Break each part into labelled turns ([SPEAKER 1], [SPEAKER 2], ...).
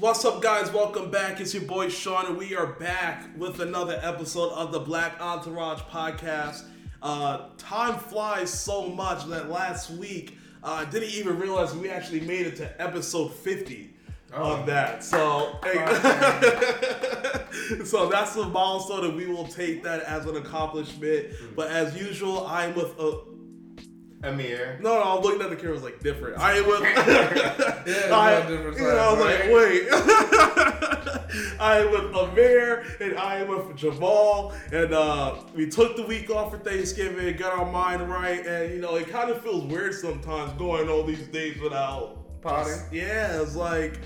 [SPEAKER 1] What's up, guys? Welcome back. It's your boy Sean, and we are back with another episode of the Black Entourage podcast. Uh, time flies so much that last week uh, I didn't even realize we actually made it to episode 50 of that. So, hey, so that's a milestone, and we will take that as an accomplishment. But as usual, I'm with a.
[SPEAKER 2] Amir.
[SPEAKER 1] No, no, I'm looking at the cameras like different. I am with.
[SPEAKER 3] Yeah,
[SPEAKER 1] I,
[SPEAKER 3] no
[SPEAKER 1] you know, I was
[SPEAKER 3] sides,
[SPEAKER 1] like, wait. I am with Amir and I am with Jamal, and uh, we took the week off for Thanksgiving, got our mind right, and you know it kind of feels weird sometimes going all these days without
[SPEAKER 3] Potty.
[SPEAKER 1] Yeah, it's like.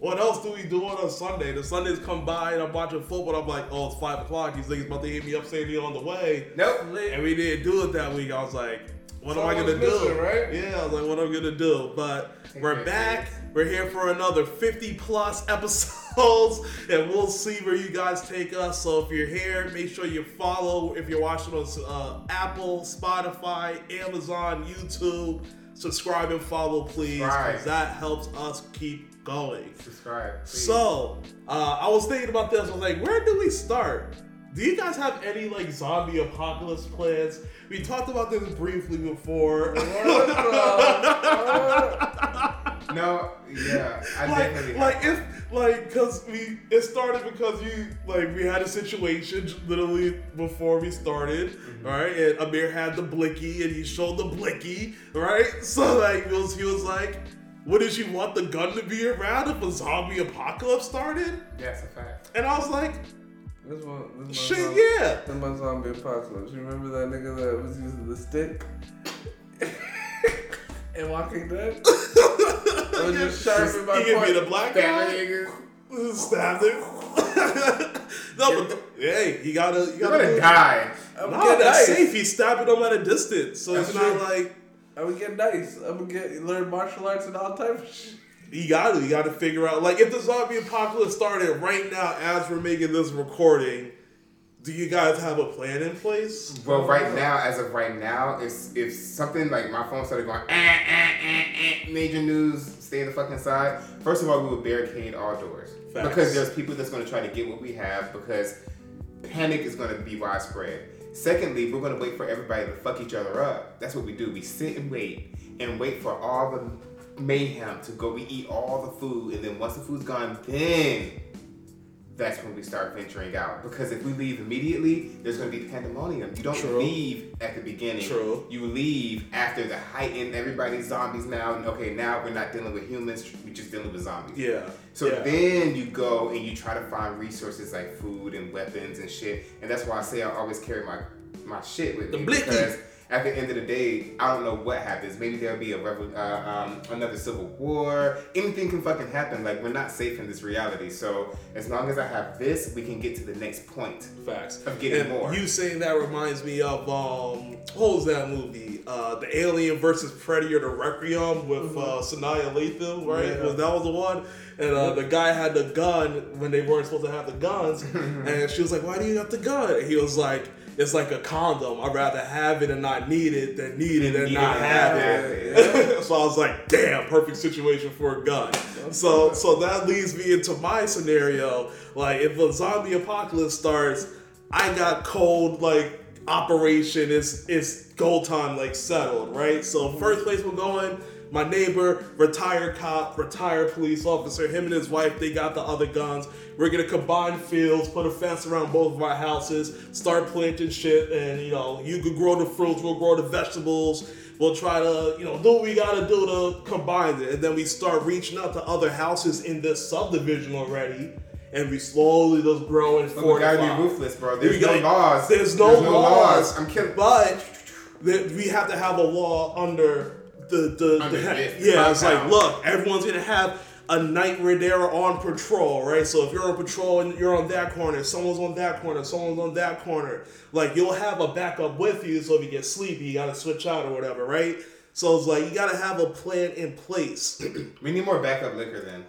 [SPEAKER 1] What else do we do on a Sunday? The Sundays come by and I'm watching football. I'm like, oh, it's five o'clock. These niggas about to hit me up saying they're on the way.
[SPEAKER 2] Nope.
[SPEAKER 1] And we didn't do it that week. I was like, what am I gonna do?
[SPEAKER 3] right?
[SPEAKER 1] Yeah, I was like, what am I gonna do? But we're back. We're here for another 50 plus episodes, and we'll see where you guys take us. So if you're here, make sure you follow. If you're watching on uh, Apple, Spotify, Amazon, YouTube, subscribe and follow, please, because that helps us keep going.
[SPEAKER 2] Subscribe. please.
[SPEAKER 1] So, uh, I was thinking about this. I was like, where do we start? Do you guys have any like zombie apocalypse plans? We talked about this briefly before.
[SPEAKER 2] No, yeah, I
[SPEAKER 1] like,
[SPEAKER 2] definitely.
[SPEAKER 1] like if like because we it started because you like we had a situation literally before we started
[SPEAKER 2] Mm-hmm.
[SPEAKER 1] right and Amir had the blicky and he showed the blicky right so like he was he was like wouldn't you want the gun to be around if a zombie apocalypse started
[SPEAKER 2] That's a fact.
[SPEAKER 1] and I was like
[SPEAKER 3] This one, this my
[SPEAKER 1] shit
[SPEAKER 3] zombie,
[SPEAKER 1] yeah
[SPEAKER 3] This my zombie apocalypse. You remember that nigga that was using the stick? and Walking Dead? I was just sharpening my
[SPEAKER 1] he gave me the black guy
[SPEAKER 2] Family niggas.
[SPEAKER 1] stabbed him no but hey you gotta you gotta
[SPEAKER 2] gonna die.
[SPEAKER 3] I'm
[SPEAKER 1] No,
[SPEAKER 3] getting
[SPEAKER 1] that's
[SPEAKER 3] nice.
[SPEAKER 1] safe. He's stabbing them at a distance, so
[SPEAKER 2] That's
[SPEAKER 1] it's not like
[SPEAKER 3] I'm gonna get nice. I'm gonna get learn martial arts and all type of shit.
[SPEAKER 1] You got to. You got to figure out like if the zombie apocalypse started right now as we're making this recording. Do you guys have a plan in place?
[SPEAKER 2] Well, right now, as of right now, if if something like my phone started going, eh, eh, eh, eh, major news, stay the fucking side. First of all, we would barricade all doors
[SPEAKER 1] Facts.
[SPEAKER 2] because there's people that's going to try to get what we have because panic is going to be widespread. Secondly, we're going to wait for everybody to fuck each other up. That's what we do. We sit and wait and wait for all the mayhem to go. We eat all the food, and then once the food's gone, then that's when we start venturing out. Because if we leave immediately, there's going to be pandemonium. You don't
[SPEAKER 1] True.
[SPEAKER 2] leave at the beginning.
[SPEAKER 1] True.
[SPEAKER 2] You leave after the heightened, everybody's zombies now. Okay, now we're not dealing with humans, we're just dealing with zombies.
[SPEAKER 1] Yeah.
[SPEAKER 2] So
[SPEAKER 1] yeah.
[SPEAKER 2] then you go and you try to find resources like food and weapons and shit. And that's why I say I always carry my my shit with
[SPEAKER 1] The
[SPEAKER 2] me
[SPEAKER 1] blicky.
[SPEAKER 2] because at the end of the day, I don't know what happens. Maybe there'll be a revo- uh, um, another civil war. Anything can fucking happen. Like we're not safe in this reality. So as long as I have this, we can get to the next point.
[SPEAKER 1] Facts.
[SPEAKER 2] Of getting
[SPEAKER 1] and
[SPEAKER 2] more.
[SPEAKER 1] You saying that reminds me of um, what was that movie? Uh, the Alien versus Predator, the Requiem with uh, Sanaa Lathan, right?
[SPEAKER 3] Yeah.
[SPEAKER 1] Was that was the one? And uh, the guy had the gun when they weren't supposed to have the guns, and she was like, "Why do you have the gun?" And he was like. It's like a condom. I'd rather have it and not need it than need it and
[SPEAKER 2] Need
[SPEAKER 1] not
[SPEAKER 2] it
[SPEAKER 1] have it.
[SPEAKER 2] it,
[SPEAKER 1] so I was like, damn, perfect situation for a gun. So so that leads me into my scenario. Like if a zombie apocalypse starts, I got cold like operation is it's goal time like settled, right? So first place we're going, my neighbor, retired cop, retired police officer, him and his wife, they got the other guns. We're gonna combine fields, put a fence around both of our houses, start planting shit, and you know, you could grow the fruits, we'll grow the vegetables. We'll try to, you know, do what we gotta do to combine it. And then we start reaching out to other houses in this subdivision already. And we slowly just grow and
[SPEAKER 2] But we gotta be ruthless, bro. There's no
[SPEAKER 1] gotta-
[SPEAKER 2] laws.
[SPEAKER 1] There's no, laws.
[SPEAKER 2] I'm killing.
[SPEAKER 1] But we have to have a law under the the, the yeah. It's like look, everyone's gonna have a night where they're on patrol, right? So if you're on patrol and you're on that corner, someone's on that corner, someone's on that corner, like you'll have a backup with you. So if you get sleepy, you gotta switch out or whatever, right? So it's like you gotta have a plan in place.
[SPEAKER 2] We need more backup liquor then.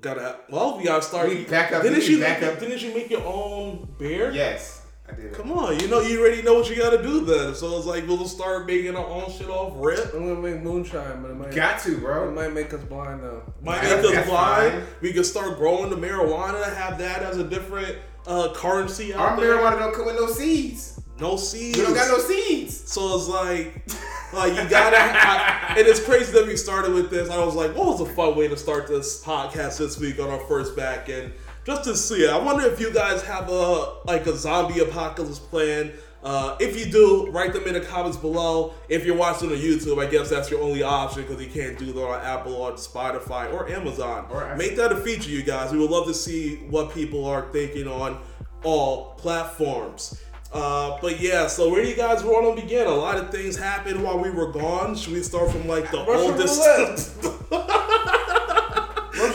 [SPEAKER 1] gotta have, well, we gotta start.
[SPEAKER 2] We backup-
[SPEAKER 1] Didn't you
[SPEAKER 2] need backup.
[SPEAKER 1] Didn't you make your own beer?
[SPEAKER 2] Yes. I did it.
[SPEAKER 1] Come on, you know you already know what you gotta do then. So it's like we'll just start making our own shit off rip.
[SPEAKER 3] I'm gonna make moonshine, but it might
[SPEAKER 2] Got to, bro.
[SPEAKER 3] it might make us blind though.
[SPEAKER 1] Might
[SPEAKER 2] Yeah,
[SPEAKER 1] make us
[SPEAKER 2] that's
[SPEAKER 1] blind.
[SPEAKER 2] fine.
[SPEAKER 1] We could start growing the marijuana, have that as a different uh, currency out
[SPEAKER 2] Our
[SPEAKER 1] there.
[SPEAKER 2] marijuana don't come with no seeds.
[SPEAKER 1] No seeds.
[SPEAKER 2] We don't got no seeds.
[SPEAKER 1] So it's like, like you gotta. I, and it's crazy that we started with this. I was like, what was a fun way to start this podcast this week on our first back and just to see it. I wonder if you guys have a like a zombie apocalypse plan. Uh, if you do, write them in the comments below. If you're watching on YouTube, I guess that's your only option because you can't do that on Apple or Spotify or Amazon.
[SPEAKER 2] Or.
[SPEAKER 1] Make that a feature, you guys. We would love to see what people are thinking on all platforms. Uh, but yeah, so where do you guys want to begin? A lot of things happened while we were gone. Should we start from like the
[SPEAKER 3] Russian
[SPEAKER 1] oldest?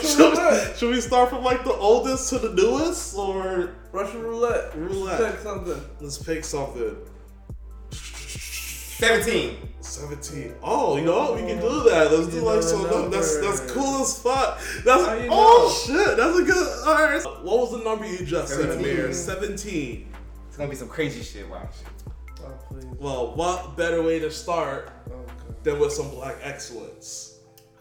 [SPEAKER 3] Russian
[SPEAKER 1] should,
[SPEAKER 3] roulette.
[SPEAKER 1] should we start from like the oldest to the newest, or
[SPEAKER 3] Russian roulette.
[SPEAKER 1] Roulette.
[SPEAKER 3] Pick something.
[SPEAKER 1] let's pick something?
[SPEAKER 2] 17.
[SPEAKER 1] Seventeen. Oh, you know what? We can do that. Let's do like so.
[SPEAKER 3] the
[SPEAKER 1] That's that's cool as fuck. That's
[SPEAKER 3] How you
[SPEAKER 1] oh shit. That's a good. All right. What was the number you just said,
[SPEAKER 2] 17.
[SPEAKER 1] Amir? Seventeen.
[SPEAKER 2] It's gonna be some crazy shit. Watch.
[SPEAKER 3] Oh please.
[SPEAKER 1] Well, what better way to start oh,
[SPEAKER 3] Okay.
[SPEAKER 1] than with some black excellence?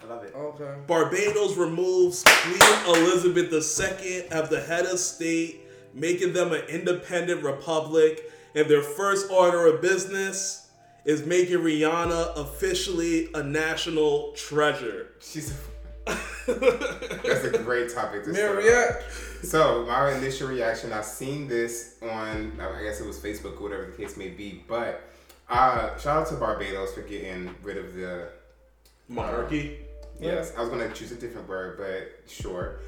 [SPEAKER 2] I love it.
[SPEAKER 3] Okay.
[SPEAKER 1] Barbados removes Queen Elizabeth II as the head of state, making them an independent republic. And their first order of business is making Rihanna officially a national treasure.
[SPEAKER 2] She's. That's a great topic to start.
[SPEAKER 3] Marriott.
[SPEAKER 2] So my initial reaction, I've seen this on, I guess it was Facebook or whatever the case may be, but uh, shout out to Barbados for getting rid of the.
[SPEAKER 1] Monarchy.
[SPEAKER 2] Yes, I was gonna choose a different word, but sure.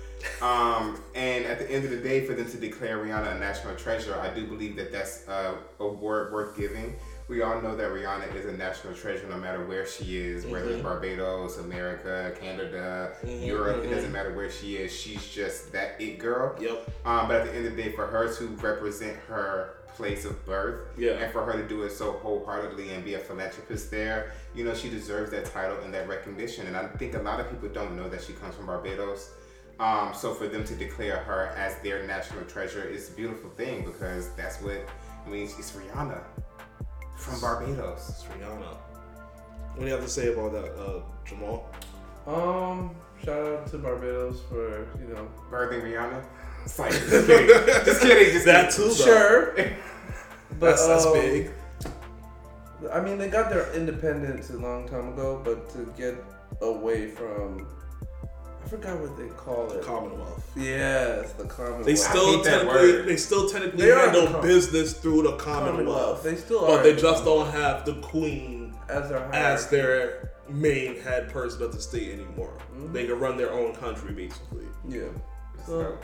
[SPEAKER 2] Um, and at the end of the day, for them to declare Rihanna a national treasure, I do believe that that's uh, a word worth giving. We all know that Rihanna is a national treasure no matter where she is, whether it's Barbados, America, Canada, Europe, it doesn't matter where she is. She's just that it girl.
[SPEAKER 1] Yep.
[SPEAKER 2] Um, but at the end of the day, for her to represent her place of birth,
[SPEAKER 1] Yeah.
[SPEAKER 2] and for her to do it so wholeheartedly and be a philanthropist there, you know, she deserves that title and that recognition. And I think a lot of people don't know that she comes from Barbados. Um, so for them to declare her as their national treasure is a beautiful thing because that's what I mean. It's Rihanna from Barbados.
[SPEAKER 1] It's Rihanna. What do you have to say about that, uh, Jamal?
[SPEAKER 3] Um, shout out to Barbados for you know.
[SPEAKER 2] Birthing Rihanna. It's like just kidding, just kidding, just
[SPEAKER 1] That
[SPEAKER 2] kidding.
[SPEAKER 1] too, though.
[SPEAKER 3] Sure. But,
[SPEAKER 1] That's, that's
[SPEAKER 3] um,
[SPEAKER 1] big.
[SPEAKER 3] I mean, they got their independence a long time ago, but to get away from, I forgot what they call it.
[SPEAKER 1] Commonwealth.
[SPEAKER 3] Yes, the Commonwealth.
[SPEAKER 1] They still
[SPEAKER 2] hate that
[SPEAKER 1] technically
[SPEAKER 2] word.
[SPEAKER 1] they still technically
[SPEAKER 3] They are
[SPEAKER 1] handle
[SPEAKER 3] the com-
[SPEAKER 1] business through the Commonwealth,
[SPEAKER 3] Commonwealth. They still
[SPEAKER 1] but
[SPEAKER 3] are
[SPEAKER 1] they just don't have the Queen
[SPEAKER 3] as their
[SPEAKER 1] as their main head person of the state anymore.
[SPEAKER 3] Mm-hmm.
[SPEAKER 1] They can run their own country basically.
[SPEAKER 3] yeah.
[SPEAKER 2] So,
[SPEAKER 3] So,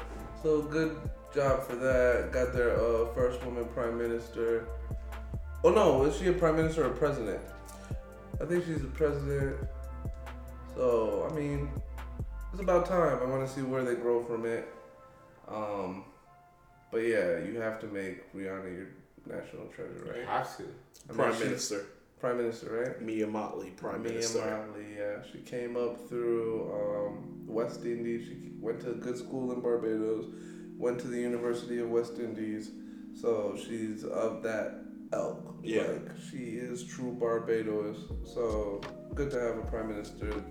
[SPEAKER 3] so good job for that. Got their uh, first woman prime minister. Oh no, is she a prime minister or a president? I think she's the president. So I mean, it's about time. I want to see where they grow from it. Um, but yeah, you have to make Rihanna your national treasure, right?
[SPEAKER 2] you have to.
[SPEAKER 3] I
[SPEAKER 1] Prime Minister
[SPEAKER 3] Prime Minister, right?
[SPEAKER 1] Mia Mottley, Prime
[SPEAKER 3] Mia
[SPEAKER 1] Minister.
[SPEAKER 3] Mottley, yeah. She came up through um, West Indies. She went to a good school in Barbados, went to the University of West Indies. So she's of that elk.
[SPEAKER 1] Yeah.
[SPEAKER 3] Like, she is true Barbados. So good to have a prime minister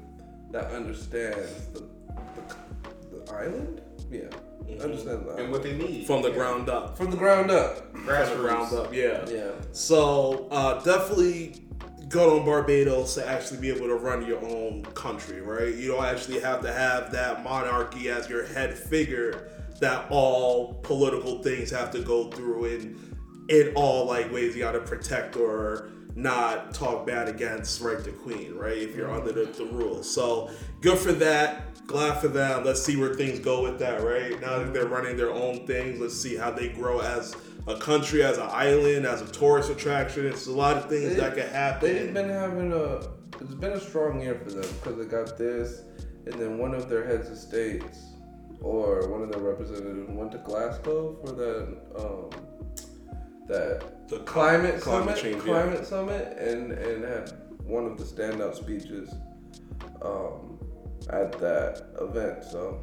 [SPEAKER 3] that understands the, the, the island. Yeah.
[SPEAKER 1] Mhm.
[SPEAKER 3] Understands the
[SPEAKER 2] And what they need
[SPEAKER 1] From the
[SPEAKER 2] Yeah.
[SPEAKER 1] ground up.
[SPEAKER 3] From the ground up.
[SPEAKER 1] From the ground up, yeah.
[SPEAKER 3] Yeah.
[SPEAKER 1] So uh, definitely go on Barbados to actually be able to run your own country, right? You don't actually have to have that monarchy as your head figure that all political things have to go through in in all like ways you gotta protect or not talk bad against right the queen, right? If you're under the, the rules. So good for that. Glad for them. Let's see where things go with that, right? Now that they're running their own things, let's see how they grow as a country, as an island, as a tourist attraction. It's a lot of things
[SPEAKER 3] They-
[SPEAKER 1] that could happen.
[SPEAKER 3] They've been having a. It's been a strong year for them because they got this, and then one of their heads of states or one of their representatives went to Glasgow for that um, that
[SPEAKER 1] The
[SPEAKER 3] climate,
[SPEAKER 1] climate
[SPEAKER 3] summit,
[SPEAKER 1] change, yeah.
[SPEAKER 3] climate summit, and and had one of the standout speeches um, at that event. So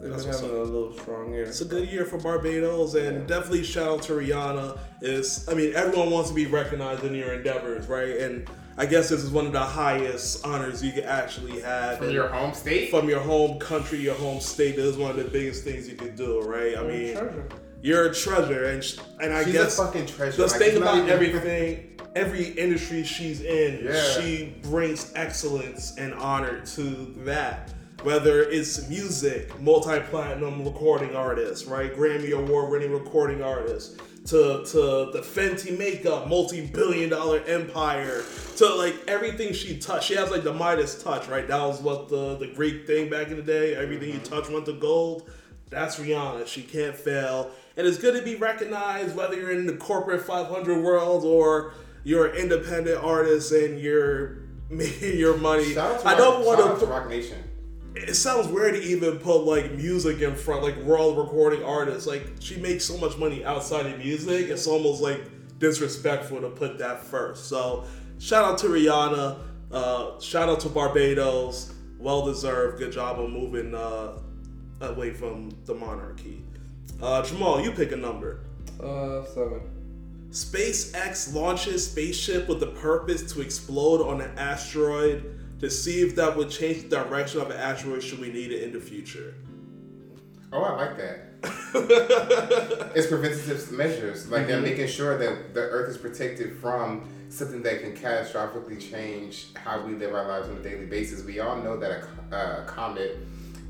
[SPEAKER 3] They've
[SPEAKER 1] That's
[SPEAKER 3] been having a little strong year.
[SPEAKER 1] It's a good year for Barbados, and definitely shout out to Rihanna. Is I mean, everyone wants to be recognized in your endeavors, right? And I guess this is one of the highest honors you can actually have
[SPEAKER 2] From
[SPEAKER 1] And
[SPEAKER 2] your home state?
[SPEAKER 1] from your home country, your home state. This is one of the biggest things you can do, right? I mean,
[SPEAKER 3] treasure.
[SPEAKER 1] You're a treasure, and sh- and I
[SPEAKER 2] She's
[SPEAKER 1] guess
[SPEAKER 2] a fucking treasure.
[SPEAKER 1] Just
[SPEAKER 2] Like,
[SPEAKER 1] think about everything, every industry she's in.
[SPEAKER 2] Yeah.
[SPEAKER 1] She brings excellence and honor to that. Whether it's music, multi-platinum recording artist, right? Grammy award-winning recording artist, to to the Fenty makeup, multi-billion-dollar empire, to like everything she touched. She has like the Midas touch, right? That was what the the Greek thing back in the day. Everything you touch went to gold. That's Rihanna. She can't fail. And it's good to be recognized whether you're in the corporate 500 world or you're an independent artist and you're making your money.
[SPEAKER 2] Shout out to
[SPEAKER 1] I don't
[SPEAKER 2] Rock-
[SPEAKER 1] want
[SPEAKER 2] to
[SPEAKER 1] to.
[SPEAKER 2] Roc Nation.
[SPEAKER 1] It sounds weird to even put like music in front, like world recording artists. Like she makes so much money outside of music. It's almost like disrespectful to put that first. So shout out to Rihanna. Uh, shout out to Barbados. Well deserved. Good job on moving uh, away from the monarchy. Uh, Jamal, you pick a number.
[SPEAKER 3] Uh, seven.
[SPEAKER 1] SpaceX launches spaceship with the purpose to explode on an asteroid to see if that would change the direction of an asteroid should we need it in the future.
[SPEAKER 2] Oh, I like that. it's preventative measures. Like they're making sure that the Earth is protected from something that can catastrophically change how we live our lives on a daily basis. We all know that a uh, comet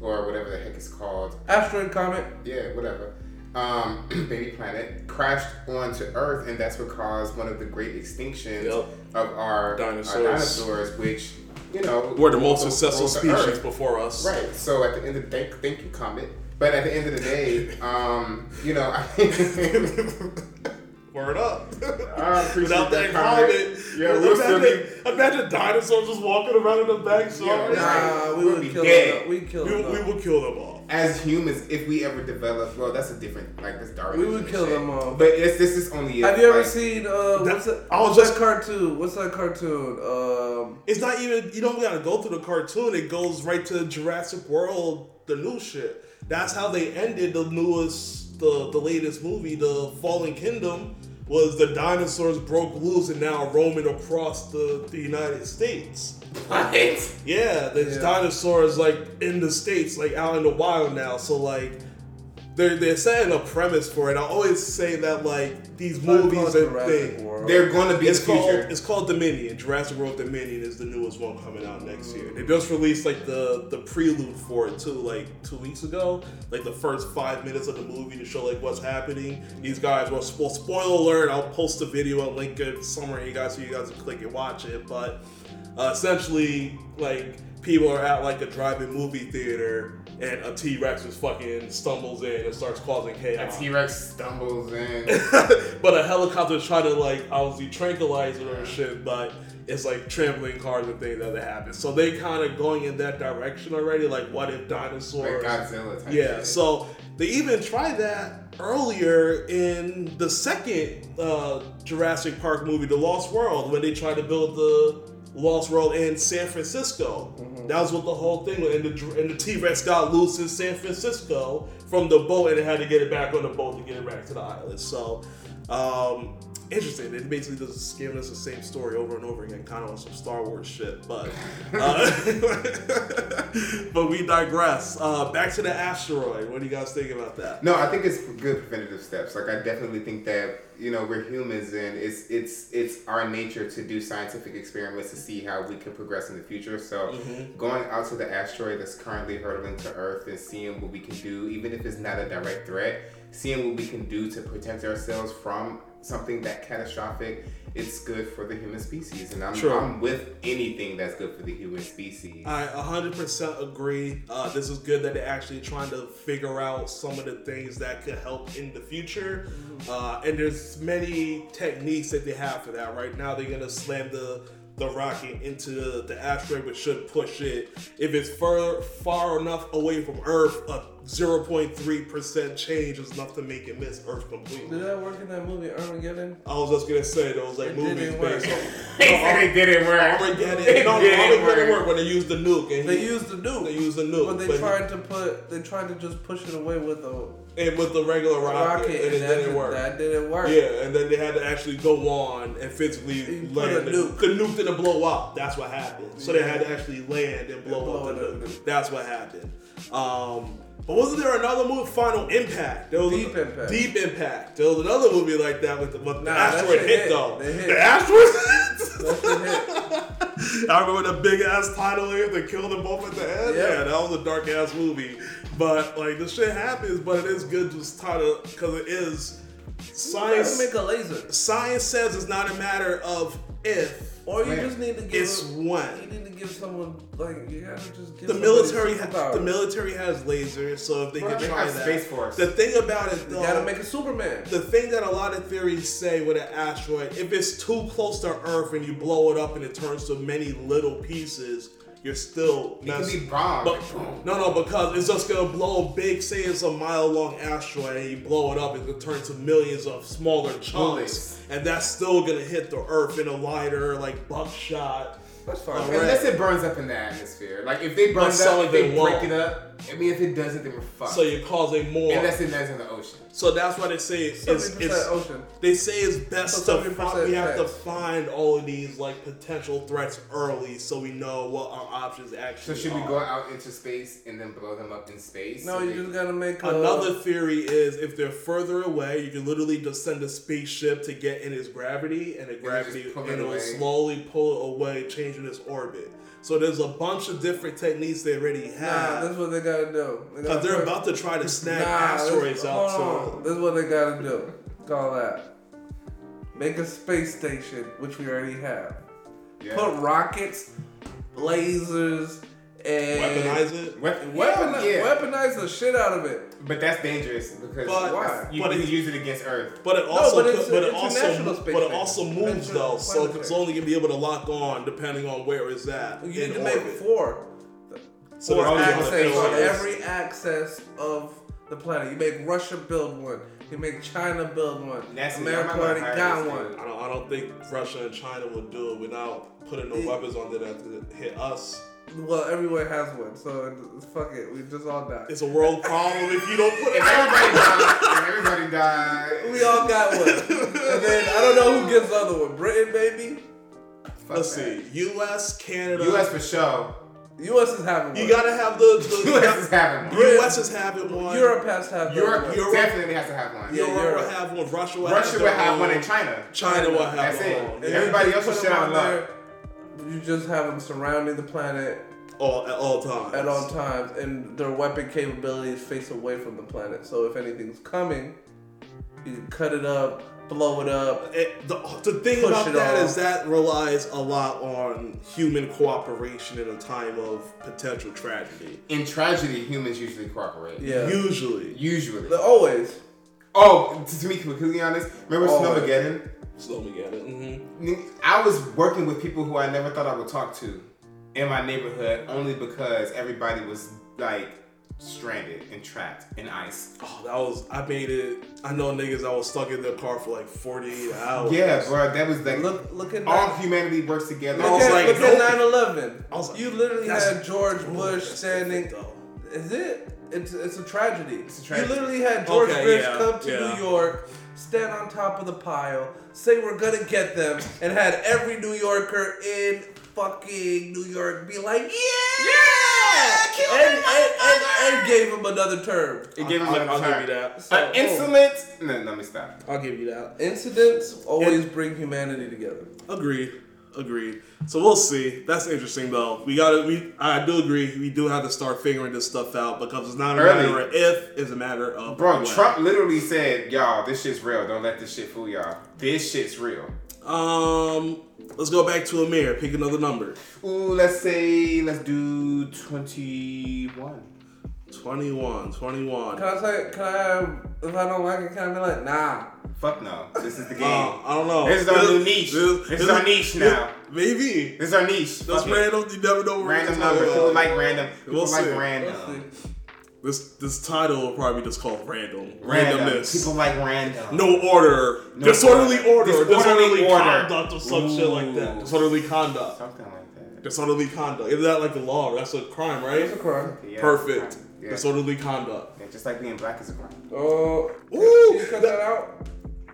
[SPEAKER 2] or whatever the heck it's called,
[SPEAKER 3] Asteroid comet.
[SPEAKER 2] yeah, whatever, um, baby planet crashed onto Earth, and that's what caused one of the great extinctions
[SPEAKER 1] Yep.
[SPEAKER 2] of our
[SPEAKER 1] Dinosaurs.
[SPEAKER 2] our dinosaurs, which you know
[SPEAKER 1] We're the most successful species before us.
[SPEAKER 2] Right. So at the end of the day, thank you, Comet. But at the end of the day, um, you know, I,
[SPEAKER 1] Word up.
[SPEAKER 2] I
[SPEAKER 1] Without
[SPEAKER 2] that
[SPEAKER 1] that
[SPEAKER 2] comment. Yeah, we'll still
[SPEAKER 1] imagine, imagine dinosaurs just walking around in the backyard.
[SPEAKER 2] Yeah,
[SPEAKER 3] Nah, we
[SPEAKER 2] We'll
[SPEAKER 3] would
[SPEAKER 2] be
[SPEAKER 3] kill
[SPEAKER 2] dead.
[SPEAKER 3] them. We kill
[SPEAKER 1] we,
[SPEAKER 3] them.
[SPEAKER 1] we will kill them all.
[SPEAKER 2] As humans, if we ever develop, well, that's a different, like this Darwinism.
[SPEAKER 3] We would kill
[SPEAKER 2] shit.
[SPEAKER 3] them all.
[SPEAKER 2] But it's, this is only.
[SPEAKER 3] Have you ever
[SPEAKER 2] like,
[SPEAKER 3] seen uh, what's that?
[SPEAKER 1] I was
[SPEAKER 3] what's
[SPEAKER 1] just-
[SPEAKER 3] cartoon? What's that cartoon? Um,
[SPEAKER 1] It's not even you don't gotta go through the cartoon. It goes right to Jurassic World, the new shit. That's how they ended the newest, the the latest movie, the Fallen Kingdom. Was the dinosaurs broke loose and now roaming across the, the United States?
[SPEAKER 2] What?
[SPEAKER 1] Yeah, there's
[SPEAKER 3] Yeah.
[SPEAKER 1] dinosaurs like in the states, like out in the wild now. So like, they're they're setting a premise for it. I always say that like these movies
[SPEAKER 3] called
[SPEAKER 1] and things.
[SPEAKER 3] World.
[SPEAKER 2] They're going to be
[SPEAKER 1] It's
[SPEAKER 2] the
[SPEAKER 1] called
[SPEAKER 2] future.
[SPEAKER 1] it's called Dominion. Jurassic World Dominion is the newest one coming out next year. They just released like the the prelude for it too, like two weeks ago. Like the first five minutes of the movie to show like what's happening. These guys well, spo- spoiler alert. I'll post a video. I'll link it somewhere you guys so you guys can click and watch it. But uh, essentially, like people are at like a drive-in movie theater. And a T Rex just fucking stumbles in and starts causing chaos.
[SPEAKER 2] T Rex stumbles in.
[SPEAKER 1] but a helicopter's trying to like obviously tranquilize it or shit, but it's like trampling cars and things that happen. So they kind of going in that direction already. Like, what if
[SPEAKER 2] like
[SPEAKER 1] dinosaurs?
[SPEAKER 2] Godzilla type
[SPEAKER 1] yeah.
[SPEAKER 2] shit.
[SPEAKER 1] So they even tried that earlier in the second uh, Jurassic Park movie, The Lost World, when they tried to build the Lost World in San Francisco. That was what the whole thing was. And the, and the T Rex got loose in San Francisco from the boat and they had to get it back on the boat to get it back to the island. So, um, interesting. It basically just giving us the same story over and over again, kind of on some Star Wars shit. But, uh, but we digress. Uh, back to the asteroid. What do you guys think about that?
[SPEAKER 2] No, I think it's good preventative steps. Like I definitely think that you know we're humans and it's it's it's our nature to do scientific experiments to see how we can progress in the future. So going out to the asteroid that's currently hurtling to Earth and seeing what we can do, even if it's not a direct threat, seeing what we can do to protect ourselves from something that catastrophic, it's good for the human species. And I'm,
[SPEAKER 1] True.
[SPEAKER 2] I'm with anything that's good for the human species.
[SPEAKER 1] I 100% agree. Uh, this is good that they're actually trying to figure out some of the things that could help in the future. Uh, and there's many techniques that they have for that. Right now, they're gonna slam the the rocket into the, the asteroid, which should push it. If it's far far enough away from Earth, a 0.3% change is enough to make it miss Earth completely.
[SPEAKER 3] Did that work in that movie Armageddon?
[SPEAKER 1] I was just gonna say those like
[SPEAKER 3] It
[SPEAKER 1] movies
[SPEAKER 3] didn't work.
[SPEAKER 1] based on
[SPEAKER 2] They said it didn't work.
[SPEAKER 1] Armageddon.
[SPEAKER 2] It
[SPEAKER 1] No, no,
[SPEAKER 2] didn't
[SPEAKER 1] Armageddon
[SPEAKER 2] work.
[SPEAKER 1] worked when they used the nuke and
[SPEAKER 3] They
[SPEAKER 1] he,
[SPEAKER 3] used the nuke.
[SPEAKER 1] they used the nuke,
[SPEAKER 3] But they
[SPEAKER 1] but-
[SPEAKER 3] tried to put, they tried to just push it away with a
[SPEAKER 1] and with the regular rocket,
[SPEAKER 3] rocket,
[SPEAKER 1] and it didn't work.
[SPEAKER 3] that didn't work.
[SPEAKER 1] Yeah, and then they had to actually go on and physically land. the-
[SPEAKER 3] nuke.
[SPEAKER 1] The nuke didn't blow up. That's what happened. So they had to actually land and blow,
[SPEAKER 3] blow
[SPEAKER 1] up the
[SPEAKER 3] up.
[SPEAKER 1] nuke. That's what happened. Um, but wasn't there another movie, Final Impact? There was
[SPEAKER 3] Deep
[SPEAKER 1] a,
[SPEAKER 3] Impact.
[SPEAKER 1] Deep Impact. There was another movie like that with the, with
[SPEAKER 3] Nah, that
[SPEAKER 1] asteroid hit,
[SPEAKER 3] hit.
[SPEAKER 1] though.
[SPEAKER 3] Hit.
[SPEAKER 1] The asteroid
[SPEAKER 3] hit.
[SPEAKER 1] I remember the big ass title here they killed them both at the end.
[SPEAKER 3] Yeah.
[SPEAKER 1] Yeah, that was a dark ass movie. But like the shit happens, but it is good to just try to because it is
[SPEAKER 3] Science
[SPEAKER 1] science.
[SPEAKER 3] make a laser,
[SPEAKER 1] Science says it's not a matter of if,
[SPEAKER 3] or you
[SPEAKER 2] When?
[SPEAKER 3] just need to give.
[SPEAKER 1] it's
[SPEAKER 3] one.
[SPEAKER 1] You
[SPEAKER 3] need to give someone like you gotta just give
[SPEAKER 1] The military, ha- the military has lasers, so if they
[SPEAKER 2] Bro,
[SPEAKER 1] can
[SPEAKER 2] they
[SPEAKER 1] try
[SPEAKER 2] have
[SPEAKER 1] that.
[SPEAKER 2] Space Force.
[SPEAKER 1] The thing about it,
[SPEAKER 3] You gotta make a Superman.
[SPEAKER 1] the thing that a lot of theories say with an asteroid, if it's too close to Earth and you blow it up and it turns to many little pieces, you're still
[SPEAKER 2] It can be bombed.
[SPEAKER 1] But no, no, because it's just gonna blow a big. Say it's a mile long asteroid, and you blow it up, it's gonna turn to millions of smaller chunks,
[SPEAKER 2] Bullets.
[SPEAKER 1] and that's still gonna hit the Earth in a lighter, like buckshot.
[SPEAKER 3] That's fine.
[SPEAKER 2] Unless it burns up in the atmosphere. Like if they burn
[SPEAKER 1] But
[SPEAKER 2] it up,
[SPEAKER 1] of
[SPEAKER 2] they break
[SPEAKER 1] won't.
[SPEAKER 2] it up. I mean, if it doesn't, then we're fucked.
[SPEAKER 1] So you're causing more.
[SPEAKER 2] Unless it lands in the ocean.
[SPEAKER 1] so that's why they say it's, it's,
[SPEAKER 3] ocean.
[SPEAKER 1] they say it's best
[SPEAKER 3] So
[SPEAKER 1] to
[SPEAKER 3] 70%
[SPEAKER 1] fi- we have to find all of these like potential threats early, so we know what our options actually.
[SPEAKER 2] So
[SPEAKER 1] actually
[SPEAKER 2] should we go out into space and then blow them up in space?
[SPEAKER 3] No,
[SPEAKER 2] So
[SPEAKER 3] you
[SPEAKER 2] they-
[SPEAKER 3] just gotta make a,
[SPEAKER 1] Another theory is if they're further away, you can literally just send a spaceship to get in its gravity, and the gravity
[SPEAKER 2] pull
[SPEAKER 1] and
[SPEAKER 2] it
[SPEAKER 1] it will slowly pull it away, changing its orbit. So there's a bunch of different techniques they already
[SPEAKER 3] Nah,
[SPEAKER 1] have
[SPEAKER 3] that's what they gotta do. They gotta
[SPEAKER 1] because they're about to try to snag
[SPEAKER 3] Nah,
[SPEAKER 1] asteroids out.
[SPEAKER 3] hold
[SPEAKER 1] So
[SPEAKER 3] on. This is what they gotta do. Call that. Make a space station, which we already have.
[SPEAKER 2] yeah.
[SPEAKER 3] Put rockets, lasers, and
[SPEAKER 1] weaponize it.
[SPEAKER 2] Weapon,
[SPEAKER 3] Weapon,
[SPEAKER 2] yeah.
[SPEAKER 3] weaponize the shit out of it.
[SPEAKER 2] But that's dangerous because
[SPEAKER 1] But-
[SPEAKER 3] Why?
[SPEAKER 2] you
[SPEAKER 1] but
[SPEAKER 2] can
[SPEAKER 1] it-
[SPEAKER 2] use it against Earth.
[SPEAKER 1] But it also,
[SPEAKER 3] but it's
[SPEAKER 1] but
[SPEAKER 3] a
[SPEAKER 1] it also,
[SPEAKER 3] international
[SPEAKER 1] mo-
[SPEAKER 3] space
[SPEAKER 1] but it also moves though, so it's only gonna be able to lock on depending on where it's at.
[SPEAKER 3] You need to
[SPEAKER 1] orbit.
[SPEAKER 3] make four.
[SPEAKER 1] So
[SPEAKER 3] Four
[SPEAKER 1] there's only
[SPEAKER 3] access on every access of the planet. You make Russia build one. You make China build one.
[SPEAKER 2] That's.
[SPEAKER 3] America already got one.
[SPEAKER 1] I don't, I don't think Russia and China would do it without putting no
[SPEAKER 3] It-
[SPEAKER 1] weapons on there that to hit us.
[SPEAKER 3] Well, everywhere has one, so it's, fuck it. We just all die.
[SPEAKER 1] It's a world problem if you don't put
[SPEAKER 2] If
[SPEAKER 1] it
[SPEAKER 2] everybody dies, if everybody died,
[SPEAKER 3] We all got one. and then I don't know who gets the other one. Britain, maybe.
[SPEAKER 2] fuck
[SPEAKER 1] Let's
[SPEAKER 2] that.
[SPEAKER 1] see, U.S., Canada.
[SPEAKER 2] U.S. for sure.
[SPEAKER 3] U.S. is having one.
[SPEAKER 1] You gotta have the, the
[SPEAKER 2] U.S. is having one.
[SPEAKER 3] Britain-
[SPEAKER 1] U.S. is having one.
[SPEAKER 3] Europe has to have
[SPEAKER 2] Europe,
[SPEAKER 3] one.
[SPEAKER 1] Europe-
[SPEAKER 2] definitely has to have one.
[SPEAKER 3] Yeah,
[SPEAKER 1] Europe
[SPEAKER 3] Europe.
[SPEAKER 1] will have one. Russia will
[SPEAKER 2] Russia
[SPEAKER 1] have
[SPEAKER 2] will have
[SPEAKER 1] own.
[SPEAKER 2] one in China.
[SPEAKER 1] China will have
[SPEAKER 2] That's
[SPEAKER 1] their
[SPEAKER 2] it.
[SPEAKER 3] And
[SPEAKER 2] Everybody else
[SPEAKER 3] put
[SPEAKER 2] is
[SPEAKER 3] them
[SPEAKER 2] shit
[SPEAKER 3] on
[SPEAKER 2] on luck.
[SPEAKER 3] There, You just have them surrounding the planet
[SPEAKER 1] all at all times.
[SPEAKER 3] at all times, and their weapon capabilities face away from the planet. So if anything's coming, you can cut it up, blow it up.
[SPEAKER 1] It, the, the thing
[SPEAKER 3] Push
[SPEAKER 1] about
[SPEAKER 3] it
[SPEAKER 1] that
[SPEAKER 3] off.
[SPEAKER 1] is that relies a lot on human cooperation in a time of potential tragedy.
[SPEAKER 2] In tragedy, humans usually cooperate.
[SPEAKER 3] Yeah,
[SPEAKER 1] Usually,
[SPEAKER 2] Usually.
[SPEAKER 3] But always.
[SPEAKER 2] Oh, to, to be completely honest, remember
[SPEAKER 3] Always.
[SPEAKER 2] Snowmageddon?
[SPEAKER 1] So we get it. hmm
[SPEAKER 2] I was working with people who I never thought I would talk to in my neighborhood only because everybody was like stranded and trapped in ice.
[SPEAKER 1] Oh, that was I made it. I know niggas I was stuck in their car for like 48 hours.
[SPEAKER 2] Yeah, bro, that was like
[SPEAKER 3] Look, look at
[SPEAKER 2] all
[SPEAKER 3] that.
[SPEAKER 2] humanity works together.
[SPEAKER 1] I
[SPEAKER 3] Look
[SPEAKER 1] was
[SPEAKER 3] at,
[SPEAKER 1] like,
[SPEAKER 3] look
[SPEAKER 1] nope.
[SPEAKER 3] at 9/11.
[SPEAKER 1] I was like,
[SPEAKER 3] you literally had George
[SPEAKER 1] Ooh,
[SPEAKER 3] Bush
[SPEAKER 1] that's
[SPEAKER 3] standing. Is it? It's it's a tragedy.
[SPEAKER 2] It's a tragedy.
[SPEAKER 3] You literally had George
[SPEAKER 1] Okay,
[SPEAKER 3] Bush
[SPEAKER 1] yeah,
[SPEAKER 3] come to
[SPEAKER 1] yeah.
[SPEAKER 3] New York, stand on top of the pile, say we're gonna get them, and had every New Yorker in fucking New York be like, yeah,
[SPEAKER 2] Yeah, kill
[SPEAKER 3] and,
[SPEAKER 2] me,
[SPEAKER 3] and, and, and gave him another term.
[SPEAKER 2] It gave him
[SPEAKER 1] I'll,
[SPEAKER 2] a
[SPEAKER 1] I'll
[SPEAKER 2] turn.
[SPEAKER 1] give you that.
[SPEAKER 3] So,
[SPEAKER 2] An
[SPEAKER 3] oh.
[SPEAKER 2] No, let me stop.
[SPEAKER 1] I'll give you that.
[SPEAKER 3] incidents always bring humanity together.
[SPEAKER 1] Agreed. Agreed. So we'll see. That's interesting though. We gotta. We I do agree. We do have to start figuring this stuff out because it's not a
[SPEAKER 2] Early.
[SPEAKER 1] matter of if, it's a matter of
[SPEAKER 2] Bro,
[SPEAKER 1] when.
[SPEAKER 2] Trump literally said, y'all, this shit's real. Don't let this shit fool y'all. This shit's real.
[SPEAKER 1] Um, let's go back to a Amir. Pick another number.
[SPEAKER 2] Ooh, let's say, let's do 21.
[SPEAKER 1] 21. 21.
[SPEAKER 3] Can I say? Can I? If I don't like it, can I be like, nah?
[SPEAKER 2] Fuck no. This is the game.
[SPEAKER 1] Uh, I don't know.
[SPEAKER 2] This is our new niche. This is our niche now.
[SPEAKER 1] Maybe.
[SPEAKER 2] This is our niche.
[SPEAKER 1] That's
[SPEAKER 2] Fuck it.
[SPEAKER 1] random. You never know.
[SPEAKER 2] Random
[SPEAKER 1] gonna
[SPEAKER 2] People
[SPEAKER 1] about.
[SPEAKER 2] like random. People
[SPEAKER 1] We'll
[SPEAKER 2] like
[SPEAKER 1] see.
[SPEAKER 2] Random.
[SPEAKER 1] This this title will probably be just called random.
[SPEAKER 2] Random.
[SPEAKER 1] Randomness.
[SPEAKER 2] People like random.
[SPEAKER 1] no order.
[SPEAKER 2] No
[SPEAKER 1] disorderly
[SPEAKER 2] order.
[SPEAKER 1] order.
[SPEAKER 2] Disorderly
[SPEAKER 1] Disorderly,
[SPEAKER 2] order.
[SPEAKER 1] conduct or some shit like that. Disorderly conduct.
[SPEAKER 2] Something like that.
[SPEAKER 1] Disorderly conduct. Isn't that like the law? That's a crime, right?
[SPEAKER 3] It's a crime.
[SPEAKER 2] Yeah,
[SPEAKER 1] Perfect.
[SPEAKER 2] Yeah.
[SPEAKER 1] Disorderly conduct.
[SPEAKER 2] Yeah, just like being black is a crime.
[SPEAKER 3] Oh,
[SPEAKER 1] Ooh,
[SPEAKER 3] can you cut that out?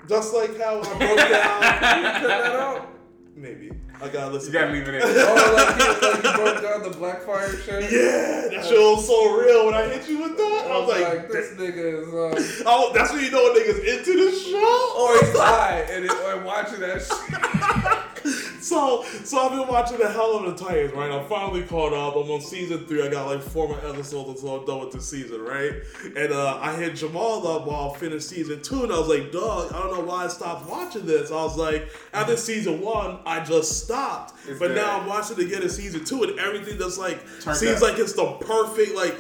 [SPEAKER 1] Just like how I broke down.
[SPEAKER 3] You cut that out?
[SPEAKER 1] Maybe. I gotta listen.
[SPEAKER 2] You gotta leave it in.
[SPEAKER 3] Oh, like you, like you broke down the Blackfire shit.
[SPEAKER 1] Yeah, that shit was so real when I hit you with that.
[SPEAKER 3] I
[SPEAKER 1] I was like,
[SPEAKER 3] this nigga is. Um,
[SPEAKER 1] oh, that's when you know a nigga's into the show.
[SPEAKER 3] or he's high and, it, or watching that shit.
[SPEAKER 1] So, so I've been watching the hell of the Titans, right? I'm finally caught up. I'm on season three. I got like four more episodes until I'm done with the season, right? And uh, I hit Jamal up while I finished season two, and I was like, dog, I don't know why I stopped watching this. I was like, after season one, I just stopped.
[SPEAKER 2] It's
[SPEAKER 1] but
[SPEAKER 2] good.
[SPEAKER 1] now I'm watching again in season two, and everything just like
[SPEAKER 2] Turned
[SPEAKER 1] seems
[SPEAKER 2] up.
[SPEAKER 1] like it's the perfect, like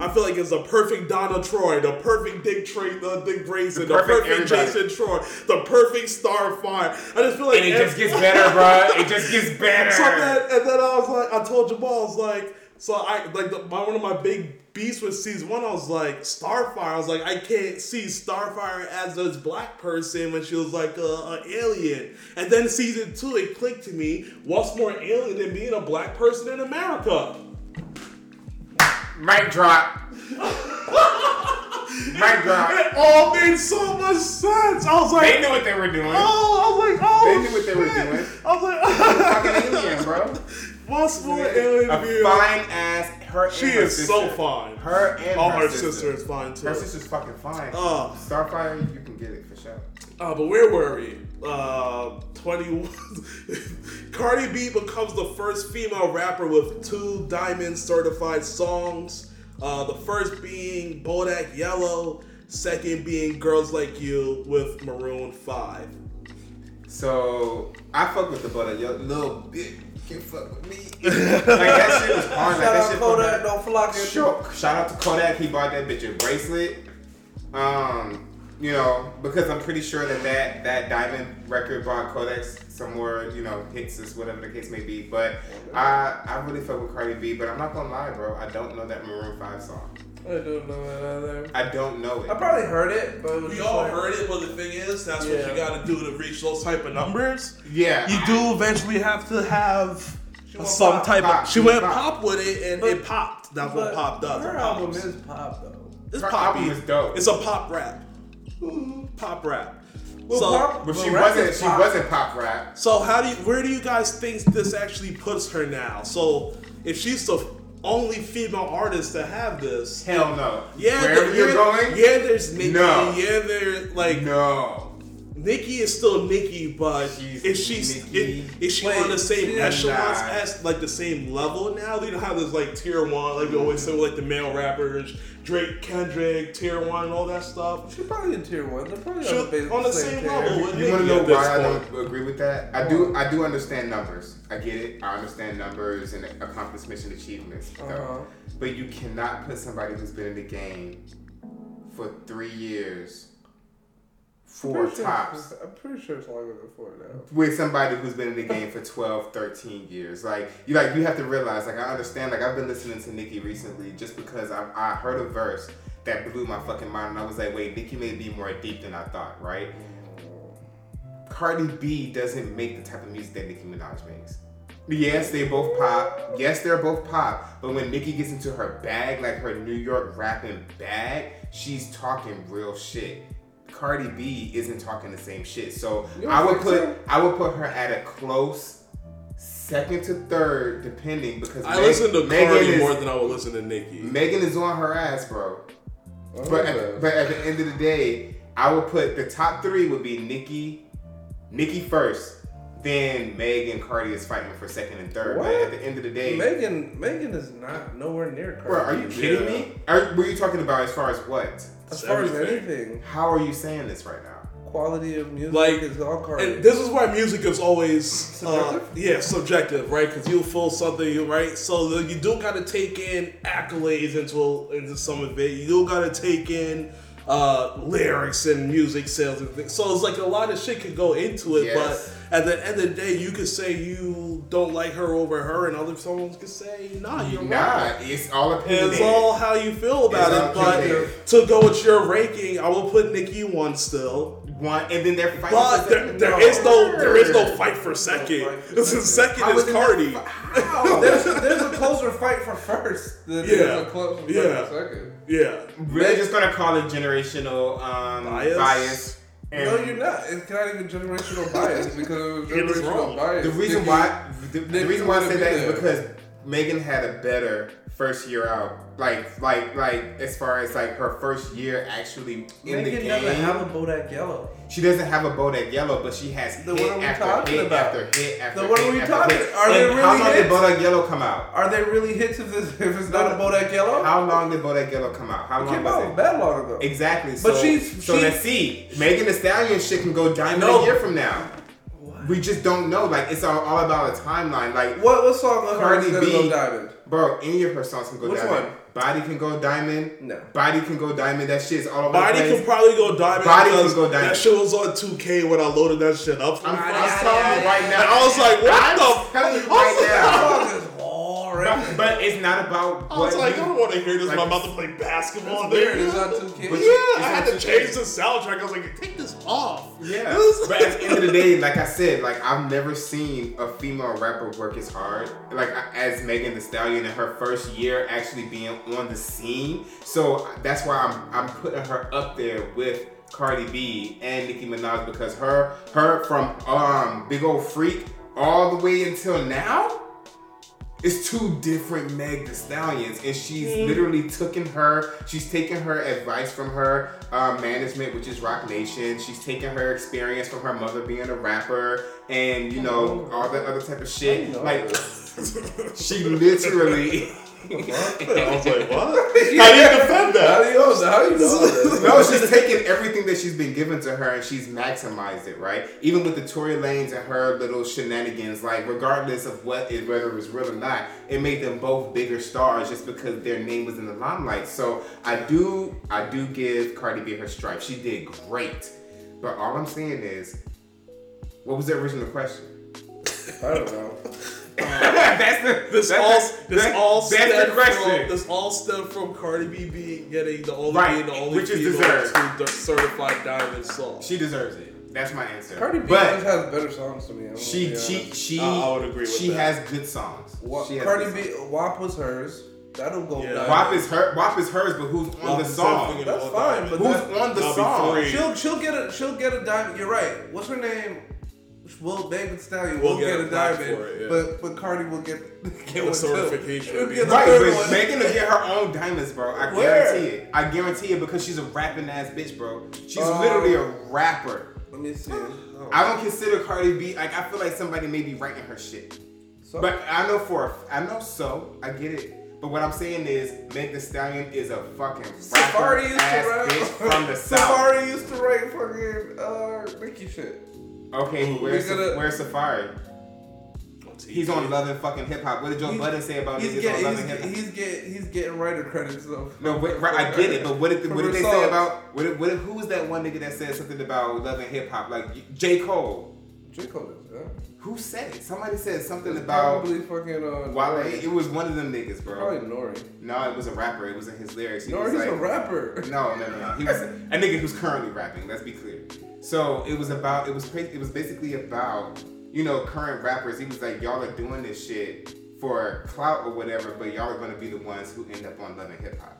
[SPEAKER 1] I feel like it's the perfect Donna Troy, the perfect Dick Tra- the Dick Grayson, the,
[SPEAKER 2] perfect
[SPEAKER 1] perfect. Jason Troy, the perfect Starfire. I just feel like
[SPEAKER 2] And it just gets better, bro. It just gets better.
[SPEAKER 1] so then, and then I was like, I told Jamal, I was like, so I like the, my one of my big beats with season one. I was like, Starfire. I was like, I can't see Starfire as this black person when she was like a, a alien. And then season two, it clicked to me: what's more alien than being a black person in America?
[SPEAKER 2] Mic drop. Mic drop.
[SPEAKER 1] It all made so much sense. I was like,
[SPEAKER 2] They knew what they were doing.
[SPEAKER 1] oh, I was like, oh,
[SPEAKER 2] They knew what they were
[SPEAKER 1] shit.
[SPEAKER 2] doing.
[SPEAKER 1] I was like,
[SPEAKER 2] Fucking alien, bro.
[SPEAKER 1] what's more alien
[SPEAKER 2] A
[SPEAKER 1] being
[SPEAKER 2] fine ass. Her.
[SPEAKER 1] She
[SPEAKER 2] her
[SPEAKER 1] is so fine.
[SPEAKER 2] Her and
[SPEAKER 1] Oh,
[SPEAKER 2] her,
[SPEAKER 1] her
[SPEAKER 2] sister.
[SPEAKER 1] sister is fine too.
[SPEAKER 2] Her sister's fucking fine.
[SPEAKER 1] Oh.
[SPEAKER 2] Starfire, you can get it for sure.
[SPEAKER 1] Uh, but where were we? Uh, 21. Cardi B becomes the first female rapper with two diamond certified songs. Uh, the first being Bodak Yellow, second being Girls Like You with Maroon 5.
[SPEAKER 2] So I fuck with the butter, yo, little bitch. Can fuck with me. like that shit was hard. Like
[SPEAKER 3] Shout
[SPEAKER 2] that
[SPEAKER 3] out
[SPEAKER 2] shit
[SPEAKER 3] Kodak,
[SPEAKER 2] from-
[SPEAKER 3] don't flock it.
[SPEAKER 2] Sure. Shout out to Kodak. He bought that bitch a bracelet. Um, you know, because I'm pretty sure that that, that diamond record bought Kodak some more, you know, hits or whatever the case may be. But I I really fuck with Cardi B. But I'm not gonna lie, bro. I don't know that Maroon Five song.
[SPEAKER 3] I don't know that either.
[SPEAKER 2] I don't know it.
[SPEAKER 3] I probably heard it, but it was
[SPEAKER 1] We
[SPEAKER 3] just
[SPEAKER 1] all
[SPEAKER 3] like-
[SPEAKER 1] heard it, but the thing is, that's what you gotta do to reach those type of numbers.
[SPEAKER 2] yeah.
[SPEAKER 1] You do eventually have to have some
[SPEAKER 3] pop,
[SPEAKER 1] type
[SPEAKER 2] pop,
[SPEAKER 1] of.
[SPEAKER 2] she
[SPEAKER 1] She went
[SPEAKER 2] pop.
[SPEAKER 1] pop with it, and
[SPEAKER 3] But-
[SPEAKER 1] it popped. That's what
[SPEAKER 3] but
[SPEAKER 1] pop does.
[SPEAKER 3] Her
[SPEAKER 1] it
[SPEAKER 3] album
[SPEAKER 1] pops.
[SPEAKER 3] is pop though.
[SPEAKER 1] It's
[SPEAKER 2] Her
[SPEAKER 1] poppy.
[SPEAKER 2] album is dope.
[SPEAKER 1] It's a pop rap. Pop rap.
[SPEAKER 3] Well,
[SPEAKER 1] so,
[SPEAKER 3] pop-
[SPEAKER 2] But she
[SPEAKER 3] Well,
[SPEAKER 2] wasn't. She
[SPEAKER 3] pop.
[SPEAKER 2] wasn't pop rap.
[SPEAKER 1] so how do you, where do you guys think this actually puts her now? So if she's the only female artist to have this,
[SPEAKER 2] Hell no.
[SPEAKER 1] yeah,
[SPEAKER 2] Wherever
[SPEAKER 1] there-
[SPEAKER 2] you're
[SPEAKER 1] yeah,
[SPEAKER 2] going.
[SPEAKER 1] yeah, there's Nicki,
[SPEAKER 2] No.
[SPEAKER 1] yeah, there like
[SPEAKER 2] No.
[SPEAKER 1] Nicki is still Nikki, but
[SPEAKER 2] She's
[SPEAKER 1] is she is,
[SPEAKER 2] Nicki.
[SPEAKER 1] she
[SPEAKER 3] Wait,
[SPEAKER 1] on the same
[SPEAKER 3] she's
[SPEAKER 1] echelons
[SPEAKER 2] not.
[SPEAKER 1] as like the same level now? You know how there's like tier one, like we always say with like the male rappers, Drake, Kendrick, tier one, and all that stuff.
[SPEAKER 3] She's probably in tier one. They're probably
[SPEAKER 1] She-
[SPEAKER 3] on the,
[SPEAKER 1] on the same
[SPEAKER 3] tier.
[SPEAKER 1] level with
[SPEAKER 2] You want to know
[SPEAKER 1] at this
[SPEAKER 2] why I don't agree with that? I do. I do understand numbers. I get it. I understand numbers and accomplishments and achievements.
[SPEAKER 3] Uh-huh.
[SPEAKER 2] But you cannot put somebody who's been in the game for three years, four
[SPEAKER 3] Pretty sure-
[SPEAKER 2] tops,
[SPEAKER 3] I'm pretty sure it's longer than four now.
[SPEAKER 2] with somebody who's been in the game for 12, 13 years. Like you, like you have to realize. Like I understand. Like I've been listening to Nicki recently, just because I, I heard a verse that blew my fucking mind, and I was like, wait, Nicki may be more deep than I thought, right? Cardi B doesn't make the type of music that Nicki Minaj makes. Yes, they both pop. Yes, they're both pop. But when Nicki gets into her bag, like her New York rapping bag, she's talking real shit. Cardi B isn't talking the same shit. So
[SPEAKER 3] You don't
[SPEAKER 2] I would put
[SPEAKER 3] so?
[SPEAKER 2] I would put her at a close second to third, depending because
[SPEAKER 1] I
[SPEAKER 2] Meg-
[SPEAKER 1] listen to
[SPEAKER 2] Megan
[SPEAKER 1] Cardi
[SPEAKER 2] is,
[SPEAKER 1] more than I would listen to Nicki.
[SPEAKER 2] Megan is on her ass, bro.
[SPEAKER 3] Oh,
[SPEAKER 2] But
[SPEAKER 3] okay.
[SPEAKER 2] at, but at the end of the day, I would put the top three would be Nicki, Nicki first, then Meg and Cardi is fighting for second and third. But at the end of the day,
[SPEAKER 3] Megan, Megan is not nowhere near Cardi.
[SPEAKER 2] bro, are you kidding
[SPEAKER 1] Yeah.
[SPEAKER 2] me? Are, what are you talking about as far as what?
[SPEAKER 3] As
[SPEAKER 1] It's
[SPEAKER 3] far as anything,
[SPEAKER 2] How are you saying this right now?
[SPEAKER 3] quality of music
[SPEAKER 1] Like,
[SPEAKER 3] is all Cardi.
[SPEAKER 1] And this is why music is always uh,
[SPEAKER 3] Subjective?
[SPEAKER 1] yeah subjective, right? Because you'll feel something, you right? So you do got to take in accolades into into some of it. You do got to take in uh, lyrics and music sales and things. So it's like a lot of shit could go into it,
[SPEAKER 2] Yes.
[SPEAKER 1] but at the end of the day, you could say you don't like her over her, and other someone could say, "Nah, you're
[SPEAKER 2] Nah,
[SPEAKER 1] right."
[SPEAKER 2] it's all opinion.
[SPEAKER 1] It's all how you feel about
[SPEAKER 2] It's
[SPEAKER 1] it, but to go with your ranking, I will put Nicki one still.
[SPEAKER 2] one, and then they're fighting.
[SPEAKER 1] But
[SPEAKER 2] for
[SPEAKER 1] there,
[SPEAKER 2] second.
[SPEAKER 1] there is no there is no fight for second.
[SPEAKER 3] fight for second.
[SPEAKER 1] second
[SPEAKER 2] How
[SPEAKER 1] is
[SPEAKER 2] is
[SPEAKER 1] Cardi.
[SPEAKER 2] fi-
[SPEAKER 3] There's a, there's a closer fight for first than
[SPEAKER 1] Yeah.
[SPEAKER 3] there's a closer fight for second.
[SPEAKER 1] Yeah.
[SPEAKER 2] We're just gonna call it generational um,
[SPEAKER 1] Bias?
[SPEAKER 2] bias. And
[SPEAKER 3] no, you're not. It's not even generational bias because it was
[SPEAKER 1] It was
[SPEAKER 3] generational
[SPEAKER 1] wrong.
[SPEAKER 3] bias.
[SPEAKER 2] The reason why the, the
[SPEAKER 3] Nicki
[SPEAKER 2] reason why I say that
[SPEAKER 3] be
[SPEAKER 2] is
[SPEAKER 3] there.
[SPEAKER 2] because Megan had a better first year out. Like like like as far as like her first year actually in the
[SPEAKER 3] Megan
[SPEAKER 2] game.
[SPEAKER 3] doesn't have a Bodak Yellow.
[SPEAKER 2] she doesn't have a Bodak Yellow, but she has
[SPEAKER 3] Then
[SPEAKER 2] hit
[SPEAKER 3] are we
[SPEAKER 2] after hit
[SPEAKER 3] about?
[SPEAKER 2] after hit after
[SPEAKER 3] Then what are we talking-
[SPEAKER 2] hit.
[SPEAKER 3] are they
[SPEAKER 2] And how
[SPEAKER 3] really
[SPEAKER 2] long did? Bodak Yellow come out?
[SPEAKER 3] Are they really hits if it's, if it's not a Bodak Yellow?
[SPEAKER 2] How long did Bodak Yellow come out? How
[SPEAKER 3] it
[SPEAKER 2] long
[SPEAKER 3] came
[SPEAKER 2] was
[SPEAKER 3] out
[SPEAKER 2] it?
[SPEAKER 3] that long ago.
[SPEAKER 2] Exactly.
[SPEAKER 3] But
[SPEAKER 2] so,
[SPEAKER 3] she's-
[SPEAKER 2] so
[SPEAKER 3] she's-
[SPEAKER 2] let's see. Megan Thee Stallion shit can go diamond
[SPEAKER 1] No.
[SPEAKER 2] a year from now.
[SPEAKER 3] What?
[SPEAKER 2] We just don't know. Like it's all, all about a timeline. Like
[SPEAKER 3] What what song of
[SPEAKER 2] Cardi B.
[SPEAKER 3] go diamond?
[SPEAKER 2] bro, any of her songs can go
[SPEAKER 3] Which
[SPEAKER 2] diamond.
[SPEAKER 3] one?
[SPEAKER 2] Body can go diamond.
[SPEAKER 3] No.
[SPEAKER 2] Body can go diamond. That shit's all over
[SPEAKER 1] Body
[SPEAKER 2] the place.
[SPEAKER 1] can probably go diamond
[SPEAKER 2] Body can go diamond.
[SPEAKER 1] that shit was on 2K when I loaded that shit up.
[SPEAKER 2] I'm,
[SPEAKER 1] Friday.
[SPEAKER 2] I'm telling you right now.
[SPEAKER 1] And I was like, what
[SPEAKER 2] I'm
[SPEAKER 1] the fuck?
[SPEAKER 2] But, it's not about.
[SPEAKER 1] I was like, I don't want to hear this
[SPEAKER 2] like-
[SPEAKER 1] I'm about to play basketball. Nigga.
[SPEAKER 3] It's not 2K.
[SPEAKER 1] Yeah, I had to change the soundtrack. I was like, take this off.
[SPEAKER 2] Yeah, but at the end of the day, like I said, like I've never seen a female rapper work as hard, like as Megan Thee Stallion in her first year actually being on the scene. So that's why I'm I'm putting her up there with Cardi B and Nicki Minaj because her her from um Big Ole Freak all the way until now. It's two different Meg Thee Stallions, and she's literally taken her. She's taken her advice from her uh, management, which is Roc Nation. She's taken her experience from her mother being a rapper, and you know all that other type of shit. Like she literally.
[SPEAKER 1] I was like, what? How do you defend that?
[SPEAKER 3] How
[SPEAKER 1] that?
[SPEAKER 3] do you know? How do you know that?
[SPEAKER 2] No, she's taken everything that she's been given to her and she's maximized it, right? Even with the Tory Lanez and her little shenanigans, like regardless of what it whether it was real or not, it made them both bigger stars just because their name was in the limelight. So I do I do give Cardi B her stripes. She did great. But all I'm saying is, what was the original question?
[SPEAKER 3] I don't know.
[SPEAKER 2] that's the
[SPEAKER 1] This
[SPEAKER 2] that's
[SPEAKER 1] all
[SPEAKER 2] the,
[SPEAKER 1] this
[SPEAKER 2] that-
[SPEAKER 1] all
[SPEAKER 2] that's the question.
[SPEAKER 1] From, this all stemmed from Cardi B being getting the only
[SPEAKER 2] Right,
[SPEAKER 1] being the only
[SPEAKER 2] which is deserved.
[SPEAKER 1] to the certified diamond song.
[SPEAKER 2] she deserves it. That's my answer.
[SPEAKER 3] Cardi B
[SPEAKER 2] but
[SPEAKER 3] just has better songs to me.
[SPEAKER 2] She she she
[SPEAKER 1] I- I would agree with
[SPEAKER 2] she
[SPEAKER 1] that.
[SPEAKER 2] has good songs.
[SPEAKER 3] Wa-
[SPEAKER 2] She has
[SPEAKER 3] Cardi
[SPEAKER 2] good
[SPEAKER 3] B,
[SPEAKER 2] songs.
[SPEAKER 3] WAP was hers. That'll go.
[SPEAKER 1] Yeah.
[SPEAKER 3] diamond.
[SPEAKER 2] WAP is her. WAP is hers, but who's on
[SPEAKER 1] WAP
[SPEAKER 2] the song?
[SPEAKER 1] definitely
[SPEAKER 3] That's
[SPEAKER 1] all
[SPEAKER 3] fine, but
[SPEAKER 2] Who's
[SPEAKER 3] that-
[SPEAKER 2] on the
[SPEAKER 1] That'll be
[SPEAKER 2] song?
[SPEAKER 3] She'll she'll get a she'll get a diamond. You're right. What's her name? Will Megan Stallion
[SPEAKER 1] We'll
[SPEAKER 3] will
[SPEAKER 1] get
[SPEAKER 3] get,
[SPEAKER 1] a
[SPEAKER 3] a diamond,
[SPEAKER 1] it, yeah.
[SPEAKER 3] but but Cardi will get get
[SPEAKER 1] The
[SPEAKER 3] one
[SPEAKER 1] certification.
[SPEAKER 3] Get
[SPEAKER 2] Right, but
[SPEAKER 3] one.
[SPEAKER 2] Megan will get her own diamonds, bro. I
[SPEAKER 3] Where?
[SPEAKER 2] guarantee it. I guarantee it because she's a rapping ass bitch, bro. She's
[SPEAKER 3] Um,
[SPEAKER 2] literally a rapper.
[SPEAKER 3] Let me see. Oh,
[SPEAKER 2] I don't consider Cardi B like I feel like somebody may be writing her shit.
[SPEAKER 3] so-
[SPEAKER 2] But I know for a- I know so I get it. But what I'm saying is Meg Thee Stallion is a fucking
[SPEAKER 3] Safaree
[SPEAKER 2] rapper
[SPEAKER 3] used to
[SPEAKER 2] ass
[SPEAKER 3] rap.
[SPEAKER 2] bitch from the south.
[SPEAKER 3] Safaree used to write fucking uh Nicki shit.
[SPEAKER 2] Okay, where's,
[SPEAKER 3] gotta-
[SPEAKER 2] where's Safaree? He's on Love and fucking Hip Hop. What did Joe
[SPEAKER 3] He's-
[SPEAKER 2] Budden say about
[SPEAKER 3] He's
[SPEAKER 2] niggas on
[SPEAKER 3] getting
[SPEAKER 2] Love
[SPEAKER 3] he's,
[SPEAKER 2] and Hip Hop?
[SPEAKER 3] he's getting he's getting writer credits though.
[SPEAKER 2] No, wait, right, I get it, but what did,
[SPEAKER 3] From
[SPEAKER 2] what did they say about what, did- what, did- who was that one nigga that said something about love and hip hop? Like J Cole.
[SPEAKER 3] J Cole is, yeah.
[SPEAKER 2] Who said it? Somebody said something about
[SPEAKER 3] probably fucking uh
[SPEAKER 2] Wale.
[SPEAKER 3] Nori.
[SPEAKER 2] It was one of them niggas, bro.
[SPEAKER 3] Probably Nori.
[SPEAKER 2] No, it was a rapper. It was in his lyrics. He
[SPEAKER 3] Nori's
[SPEAKER 2] was
[SPEAKER 3] a rapper.
[SPEAKER 2] No, no, no, no. He was a nigga who's currently rapping. Let's be clear. So it was about. It was. It was basically about you know current rappers. He was like, y'all are doing this shit for clout or whatever, but y'all are gonna be the ones who end up on Love and Hip Hop.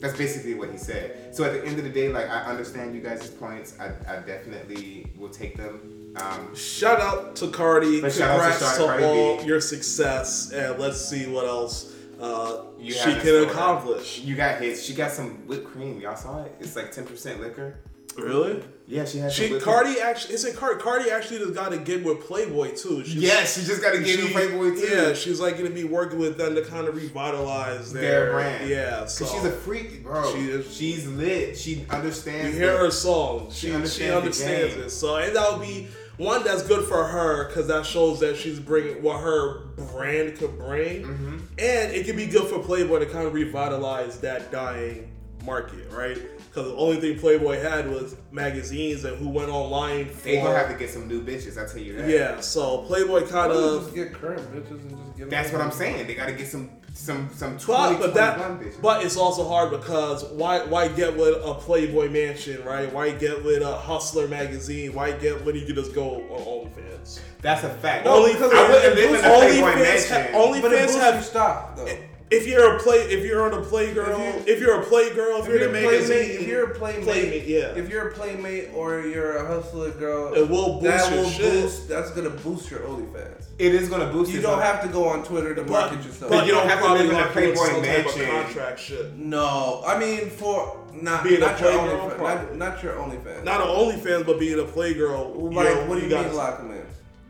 [SPEAKER 2] That's basically what he said. So at the end of the day, like I understand you guys' points. I, I definitely will take them. Um,
[SPEAKER 1] Shout out to Cardi.
[SPEAKER 2] But shout out to
[SPEAKER 1] Congrats to,
[SPEAKER 2] Cardi
[SPEAKER 1] all
[SPEAKER 2] B.
[SPEAKER 1] your success, and let's see what else uh,
[SPEAKER 2] You
[SPEAKER 1] she can accomplish.
[SPEAKER 2] you got hits. She got some whipped cream. Y'all saw it? It's like ten percent liquor.
[SPEAKER 1] Really?
[SPEAKER 2] Yeah, she has. some
[SPEAKER 1] She
[SPEAKER 2] whipped cream.
[SPEAKER 1] Cardi actually is it Cardi? Cardi actually just got a gig with Playboy too. She's,
[SPEAKER 2] Yeah, she just got to get in
[SPEAKER 1] she-
[SPEAKER 2] Playboy too.
[SPEAKER 1] Yeah, she's like gonna be working with them to kind of revitalize their,
[SPEAKER 2] Their brand.
[SPEAKER 1] Yeah, so
[SPEAKER 2] Cause she's a freak, bro.
[SPEAKER 1] She is-
[SPEAKER 2] she's lit. She understands.
[SPEAKER 1] you hear
[SPEAKER 2] the-
[SPEAKER 1] her songs.
[SPEAKER 2] She
[SPEAKER 1] She, she
[SPEAKER 2] understands
[SPEAKER 1] understands,
[SPEAKER 2] the game.
[SPEAKER 1] it. So and that would be one that's good for her because that shows that she's bringing what her brand could bring,
[SPEAKER 2] Mm-hmm.
[SPEAKER 1] and it can be good for Playboy to kind of revitalize that dying market, right? Because the only thing Playboy had was magazines and who went online for.
[SPEAKER 2] They gonna have to get some new bitches. I tell you that.
[SPEAKER 1] yeah, so Playboy kind
[SPEAKER 3] Why don't you
[SPEAKER 1] of.
[SPEAKER 3] just get current bitches and just get.
[SPEAKER 2] That's what I'm saying. They gotta get some some some
[SPEAKER 1] But,
[SPEAKER 2] 20,
[SPEAKER 1] but that
[SPEAKER 2] 21 bitches.
[SPEAKER 1] but it's also hard because why why get with a Playboy mansion right? Why get with a Hustler magazine? Why get when you can just go on OnlyFans?
[SPEAKER 2] That's a fact.
[SPEAKER 1] Only
[SPEAKER 3] because
[SPEAKER 2] I wouldn't
[SPEAKER 3] it
[SPEAKER 2] live in a Playboy mansion.
[SPEAKER 1] ha- only
[SPEAKER 3] But it
[SPEAKER 1] fans
[SPEAKER 3] boosts your
[SPEAKER 1] have.
[SPEAKER 3] stock though.
[SPEAKER 1] If you're a play, if you're on a playgirl,
[SPEAKER 3] If
[SPEAKER 1] if,
[SPEAKER 3] you-
[SPEAKER 1] you, are a playgirl, if,
[SPEAKER 3] If
[SPEAKER 1] you're
[SPEAKER 3] you're,
[SPEAKER 1] in
[SPEAKER 3] a
[SPEAKER 1] a
[SPEAKER 3] playmate, if you're a playmate,
[SPEAKER 1] playmate, yeah.
[SPEAKER 3] If you're a playmate or you're a hustler girl,
[SPEAKER 1] It will boost
[SPEAKER 3] that
[SPEAKER 1] your
[SPEAKER 3] will
[SPEAKER 1] shit.
[SPEAKER 3] boost. That's gonna boost your OnlyFans.
[SPEAKER 2] It is gonna boost.
[SPEAKER 3] You don't
[SPEAKER 2] but-
[SPEAKER 3] have to go on Twitter to
[SPEAKER 1] but,
[SPEAKER 3] market yourself.
[SPEAKER 1] but
[SPEAKER 2] you don't have to
[SPEAKER 1] probably
[SPEAKER 2] live in a
[SPEAKER 1] have to do
[SPEAKER 2] Playboy
[SPEAKER 1] some type of
[SPEAKER 2] mansion.
[SPEAKER 1] contract shit.
[SPEAKER 3] no, I mean for not
[SPEAKER 1] Being a
[SPEAKER 3] not your
[SPEAKER 1] playgirl,
[SPEAKER 3] OnlyFans, not, not your OnlyFans.
[SPEAKER 1] Not an OnlyFans, but being a playgirl.
[SPEAKER 3] like what do you
[SPEAKER 1] gotta
[SPEAKER 3] mean lock them in?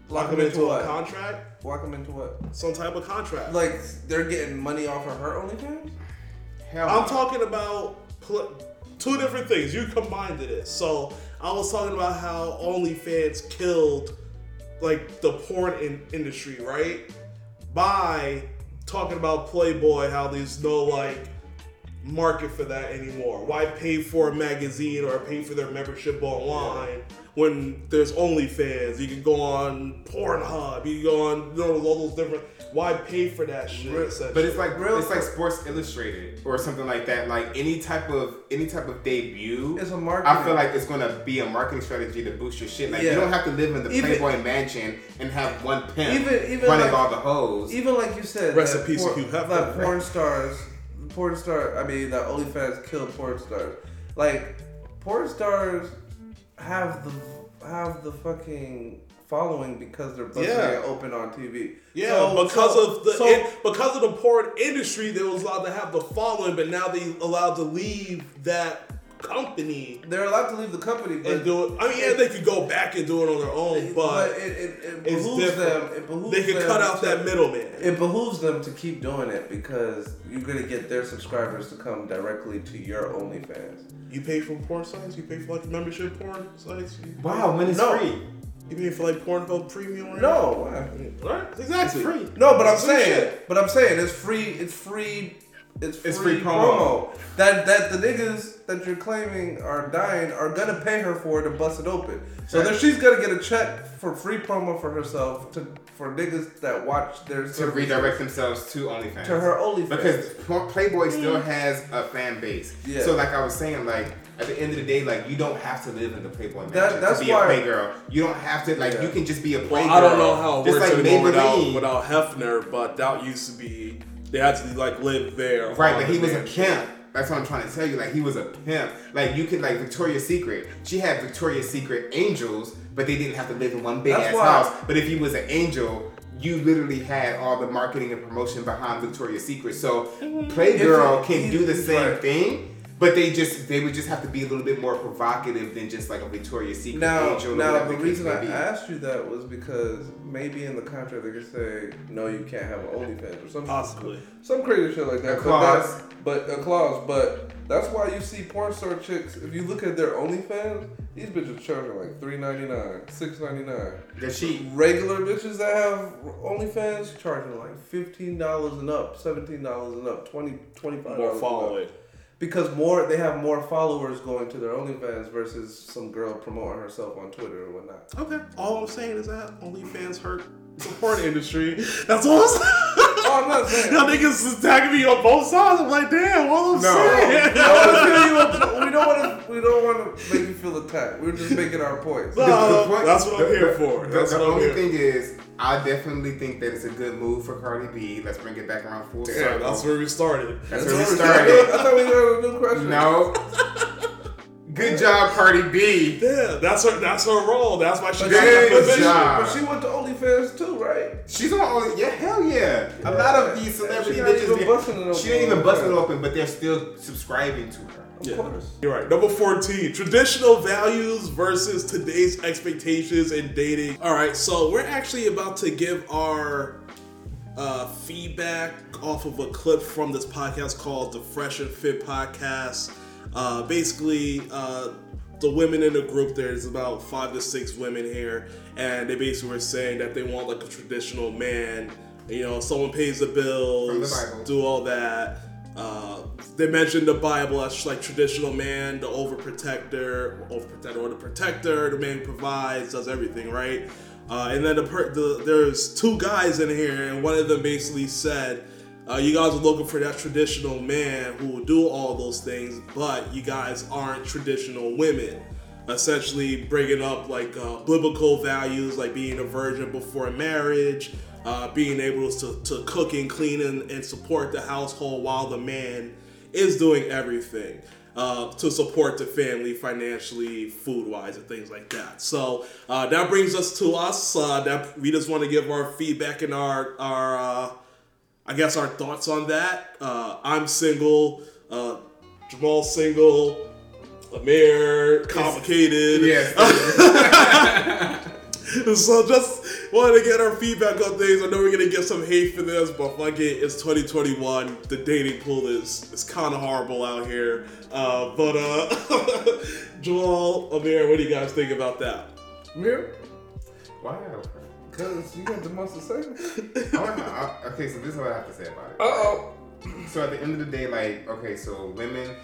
[SPEAKER 1] Lock them into a contract,
[SPEAKER 3] Lock them into what?
[SPEAKER 1] some type of contract.
[SPEAKER 3] Like they're getting money off of her OnlyFans?
[SPEAKER 2] Hell
[SPEAKER 1] I'm
[SPEAKER 2] no.
[SPEAKER 1] talking about pl- two different things. You combined it. So I was talking about how OnlyFans killed like the porn in- industry, right? By talking about Playboy, how there's no like market for that anymore. Why pay for a magazine or pay for their membership online when there's OnlyFans? You can go on Pornhub. You can go on you know, all those different. Why pay for that shit?
[SPEAKER 3] Real-
[SPEAKER 1] essentially?
[SPEAKER 2] But it's like
[SPEAKER 3] Real
[SPEAKER 2] it's like. Sports Illustrated or something like that. Like any type of any type of debut.
[SPEAKER 3] It's a marketing.
[SPEAKER 2] I feel like it's gonna be a marketing strategy to boost your shit. Like
[SPEAKER 3] Yeah.
[SPEAKER 2] you don't have to live in the
[SPEAKER 3] Even-
[SPEAKER 2] Playboy mansion and have one pimp
[SPEAKER 3] Even- even
[SPEAKER 2] running
[SPEAKER 3] like-
[SPEAKER 2] all the hoes.
[SPEAKER 3] Even like you said,
[SPEAKER 1] Rest
[SPEAKER 3] that
[SPEAKER 1] in peace to
[SPEAKER 3] porn,
[SPEAKER 1] Hugh Hefner.
[SPEAKER 3] that porn stars, porn star. I mean, that OnlyFans killed porn stars. Like, porn stars have the have the fucking following because they're busting
[SPEAKER 1] Yeah.
[SPEAKER 3] it open on TV.
[SPEAKER 1] Yeah,
[SPEAKER 3] So-
[SPEAKER 1] because
[SPEAKER 3] so-
[SPEAKER 1] of the
[SPEAKER 3] so-
[SPEAKER 1] in- because of the porn industry, they was allowed to have the following, but now they allowed to leave that company
[SPEAKER 3] they're allowed to leave the company, but
[SPEAKER 1] and do it. I mean, yeah, they could go back and do it on their own, but,
[SPEAKER 3] it, it, it behooves
[SPEAKER 1] different.
[SPEAKER 3] them. It behooves
[SPEAKER 1] they could cut out
[SPEAKER 3] to-
[SPEAKER 1] that middleman.
[SPEAKER 3] It behooves them to keep doing it because you're gonna get their subscribers to come directly to your OnlyFans.
[SPEAKER 1] You pay for porn sites. You pay for like membership porn sites.
[SPEAKER 2] Wow, when it's
[SPEAKER 3] No.
[SPEAKER 2] free.
[SPEAKER 1] you pay for like Pornhub Premium. Right
[SPEAKER 3] No, why?
[SPEAKER 1] now? right? Exactly.
[SPEAKER 2] It's free.
[SPEAKER 3] No, but I'm
[SPEAKER 1] It's
[SPEAKER 3] saying,
[SPEAKER 1] shit.
[SPEAKER 3] but I'm saying it's free. It's free. It's free,
[SPEAKER 2] It's free
[SPEAKER 3] promo.
[SPEAKER 2] promo.
[SPEAKER 3] That that the niggas that you're claiming are dying are gonna pay her for to bust it open. So then she's gonna get a check for free promo for herself to for niggas that watch their
[SPEAKER 2] To
[SPEAKER 3] services
[SPEAKER 2] redirect themselves to OnlyFans.
[SPEAKER 3] to her OnlyFans.
[SPEAKER 2] Because Playboy still has a fan base.
[SPEAKER 3] Yeah.
[SPEAKER 2] So like I was saying, like at the end of the day, like you don't have to live in the Playboy mansion
[SPEAKER 3] That- that's
[SPEAKER 2] to be
[SPEAKER 3] why-
[SPEAKER 2] a playgirl. You don't have to like
[SPEAKER 3] Yeah.
[SPEAKER 2] you can just be a playgirl.
[SPEAKER 1] Well, I don't know how it
[SPEAKER 2] Just
[SPEAKER 1] works
[SPEAKER 2] like
[SPEAKER 1] anymore without,
[SPEAKER 2] Maybelline.
[SPEAKER 1] without Hefner, but that used to be they had to like live there.
[SPEAKER 2] Right,
[SPEAKER 1] on
[SPEAKER 2] but he was a
[SPEAKER 1] mansion.
[SPEAKER 2] That's what I'm trying to tell you. Like he was a pimp. Like you could like Victoria's Secret. She had Victoria's Secret angels, but they didn't have to live in one big
[SPEAKER 3] That's
[SPEAKER 2] ass
[SPEAKER 3] why-
[SPEAKER 2] house. But if you was an angel, you literally had all the marketing and promotion behind Victoria's Secret. So mm-hmm. Playgirl
[SPEAKER 3] If
[SPEAKER 2] can do the same thing. But they just they would just have to be a little bit more provocative than just like a Victoria's Secret
[SPEAKER 3] Now,
[SPEAKER 2] angel. or
[SPEAKER 3] now
[SPEAKER 2] whatever
[SPEAKER 3] the
[SPEAKER 2] case
[SPEAKER 3] reason I
[SPEAKER 2] be.
[SPEAKER 3] asked you that was because maybe in the contract they could say no, you can't have an OnlyFans or something.
[SPEAKER 1] Possibly.
[SPEAKER 3] Some crazy shit like that.
[SPEAKER 2] A
[SPEAKER 3] but
[SPEAKER 2] clause.
[SPEAKER 3] that's- But, uh, a clause. But that's why you see porn star chicks. If you look at their OnlyFans, these bitches charging like three ninety nine, six ninety nine.
[SPEAKER 2] that she
[SPEAKER 3] Regular bitches that have OnlyFans charging like fifteen dollars and up, seventeen dollars and up, 20 25
[SPEAKER 1] More following.
[SPEAKER 3] Because more they have more followers going to their OnlyFans versus some girl promoting herself on Twitter or whatnot.
[SPEAKER 1] Okay. All I'm saying is that OnlyFans hurt the porn industry. That's all I'm saying.
[SPEAKER 3] Oh, I'm not saying.
[SPEAKER 1] Y'all niggas is tagging me on both sides. I'm like, damn, all I'm
[SPEAKER 2] No.
[SPEAKER 1] saying.
[SPEAKER 3] I don't wanna feel you up- we don't want to. We don't want to make you feel attacked. We're just making our points.
[SPEAKER 1] No. That's what I'm here for.
[SPEAKER 2] The,
[SPEAKER 1] That's
[SPEAKER 2] the
[SPEAKER 1] what I'm
[SPEAKER 2] only
[SPEAKER 1] here
[SPEAKER 2] thing is, I definitely think that it's a good move for Cardi B. Let's bring it back around full
[SPEAKER 1] Damn,
[SPEAKER 2] circle.
[SPEAKER 1] that's where we started.
[SPEAKER 2] That's
[SPEAKER 3] That's
[SPEAKER 2] where we started.
[SPEAKER 3] I thought we got a new question.
[SPEAKER 2] No. Good job, Cardi B.
[SPEAKER 1] Yeah, that's her. That's her role. That's why she
[SPEAKER 3] But
[SPEAKER 1] got
[SPEAKER 3] she,
[SPEAKER 2] Good
[SPEAKER 3] but, she,
[SPEAKER 1] position.
[SPEAKER 2] job.
[SPEAKER 3] but she went to OnlyFans too, right?
[SPEAKER 2] She's on Only. Yeah, hell yeah. A lot of these celebrity
[SPEAKER 3] She not even
[SPEAKER 2] bitches.
[SPEAKER 3] busting it open.
[SPEAKER 2] She ain't even busting it open, but they're still subscribing to her.
[SPEAKER 3] Of
[SPEAKER 1] Yeah.
[SPEAKER 3] course.
[SPEAKER 1] You're right. Number 14, traditional values versus today's expectations in dating. All right, so we're actually about to give our uh, feedback off of a clip from this podcast called the Fresh and Fit Podcast. Uh, basically, uh, the women in the group, there's about five to six women here, and they basically were saying that they want like a traditional man. You know, someone pays the bills,
[SPEAKER 2] the
[SPEAKER 1] do all that. Uh, they mentioned the Bible as like traditional man, the overprotector, overprotector, or the protector, the man provides, does everything, right? Uh, and then the, per- the there's two guys in here, and one of them basically said, uh, "You guys are looking for that traditional man who will do all those things, but you guys aren't traditional women." Essentially, bringing up like uh, biblical values, like being a virgin before marriage, uh, being able to, to cook and clean and, and support the household while the man is doing everything uh, to support the family financially, food wise, and things like that. So uh, that brings us to us. Uh, that we just want to give our feedback and our our uh, I guess our thoughts on that. Uh, I'm single. Uh, Jamal single. Amir complicated.
[SPEAKER 2] Yes.
[SPEAKER 1] So just wanted to get our feedback on things. I know we're gonna get some hate for this, but fuck it, it's 2021. The dating pool is is kind of horrible out here. Uh, but uh, Joel, Amir, what do you guys think about that?
[SPEAKER 3] Mir,
[SPEAKER 2] Wow.
[SPEAKER 3] because you got the most to say.
[SPEAKER 2] I wanna- I- okay, so this is what I have to say about it.
[SPEAKER 3] Uh oh.
[SPEAKER 2] So at the end of the day, like, okay, so women,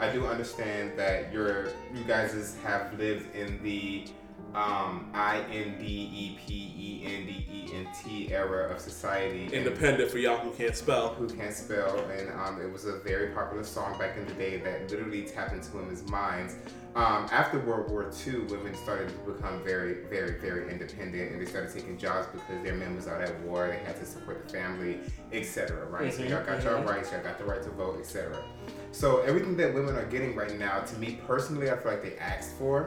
[SPEAKER 2] I do understand that you're, you guys have lived in the um, I N D E P E N D E N T era of society. and-
[SPEAKER 1] Independent for y'all who can't spell.
[SPEAKER 2] who can't spell, and um, it was a very popular song back in the day that literally tapped into women's minds. Um, after World War II, women started to become very, very, very independent, and they started taking jobs because their men was out at war. They had to support the family, etc. Right? So
[SPEAKER 1] Mhm,
[SPEAKER 2] y'all got your rights, y'all got the right to vote, etc. So everything that women are getting right now, to me personally, I feel like they asked for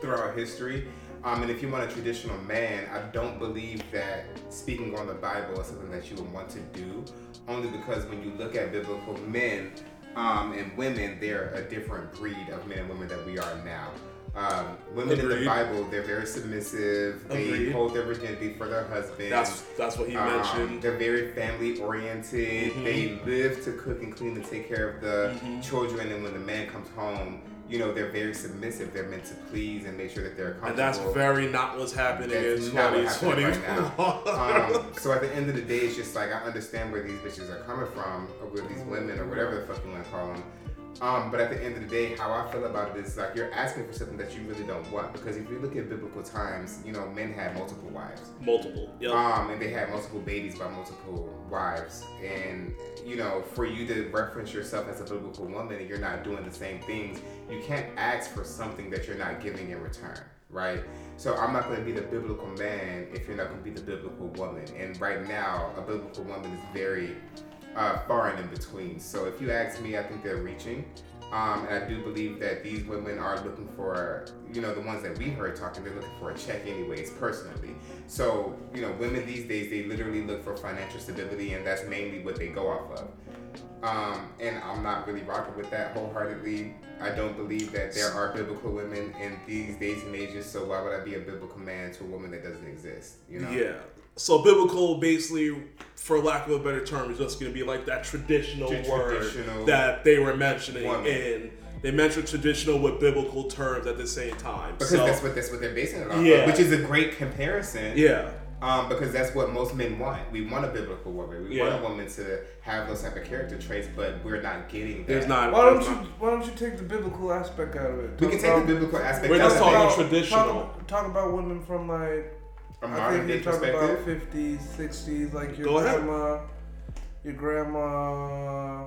[SPEAKER 2] throughout history. Um, and if you want a traditional man, I don't believe that speaking on the Bible is something that you would want to do, only because when you look at biblical men um, and women, they're a different breed of men and women that we are now. Um, women in the Bible, they're very submissive. They
[SPEAKER 1] Agreed.
[SPEAKER 2] hold their virginity for their husband.
[SPEAKER 1] That's that's what he
[SPEAKER 2] Um,
[SPEAKER 1] mentioned.
[SPEAKER 2] they're very family oriented.
[SPEAKER 1] Mhm.
[SPEAKER 2] They live to cook and clean and take care of the
[SPEAKER 1] Mhm.
[SPEAKER 2] children. And when the man comes home, you know they're very submissive. They're meant to please and make sure that they're comfortable.
[SPEAKER 1] And that's very not what's happening
[SPEAKER 2] That's
[SPEAKER 1] in
[SPEAKER 2] not what
[SPEAKER 1] 2020.
[SPEAKER 2] happening um, so at the end of the day, it's just like I understand where these bitches are coming from, or where these women, or whatever the fuck you want to call them. Um, but at the end of the day, how I feel about it is like you're asking for something that you really don't want. Because if you look at biblical times, you know, men had multiple wives.
[SPEAKER 1] Multiple. Yep.
[SPEAKER 2] Um, and they had multiple babies by multiple wives. And, you know, for you to reference yourself as a biblical woman and you're not doing the same things, you can't ask for something that you're not giving in return, right? So I'm not going to be the biblical man if you're not going to be the biblical woman. And right now, a biblical woman is very uh, far and in between. So if you ask me, I think they're reaching. Um, and I do believe that these women are looking for, you know, the ones that we heard talking, they're looking for a check anyways, personally. So, you know, women these days, they literally look for financial stability, and that's mainly what they go off of. Um, and I'm not really rocking with that wholeheartedly. I don't believe that there are biblical women in these days and ages, so why would I be a biblical man to a woman that doesn't exist? You know?
[SPEAKER 1] Yeah. So biblical, basically, for lack of a better term, is just going to be like that traditional
[SPEAKER 2] The
[SPEAKER 1] word
[SPEAKER 2] traditional
[SPEAKER 1] that they were mentioning,
[SPEAKER 2] woman.
[SPEAKER 1] and they mentioned traditional with biblical terms at the same time.
[SPEAKER 2] Because
[SPEAKER 1] so,
[SPEAKER 2] that's what that's what they're basing it off
[SPEAKER 1] Yeah.
[SPEAKER 2] which is a great comparison.
[SPEAKER 1] yeah,
[SPEAKER 2] Um, because that's what most men want. We want a biblical woman. We
[SPEAKER 1] Yeah.
[SPEAKER 2] want a woman to have those type of character traits, but we're not getting that.
[SPEAKER 1] there's not.
[SPEAKER 3] Why don't you
[SPEAKER 1] not-
[SPEAKER 3] Why don't you take the biblical aspect out of it?
[SPEAKER 2] We
[SPEAKER 3] Talk
[SPEAKER 2] can take
[SPEAKER 3] about-
[SPEAKER 2] the biblical aspect.
[SPEAKER 1] We're
[SPEAKER 2] out
[SPEAKER 1] just
[SPEAKER 2] of
[SPEAKER 1] talking
[SPEAKER 2] it.
[SPEAKER 1] traditional.
[SPEAKER 3] Talk, talk about women from like
[SPEAKER 2] a
[SPEAKER 3] I
[SPEAKER 2] modern
[SPEAKER 3] think
[SPEAKER 2] day
[SPEAKER 3] about
[SPEAKER 2] perspective.
[SPEAKER 3] fifties, sixties, like your
[SPEAKER 1] Go ahead.
[SPEAKER 3] grandma, your grandma.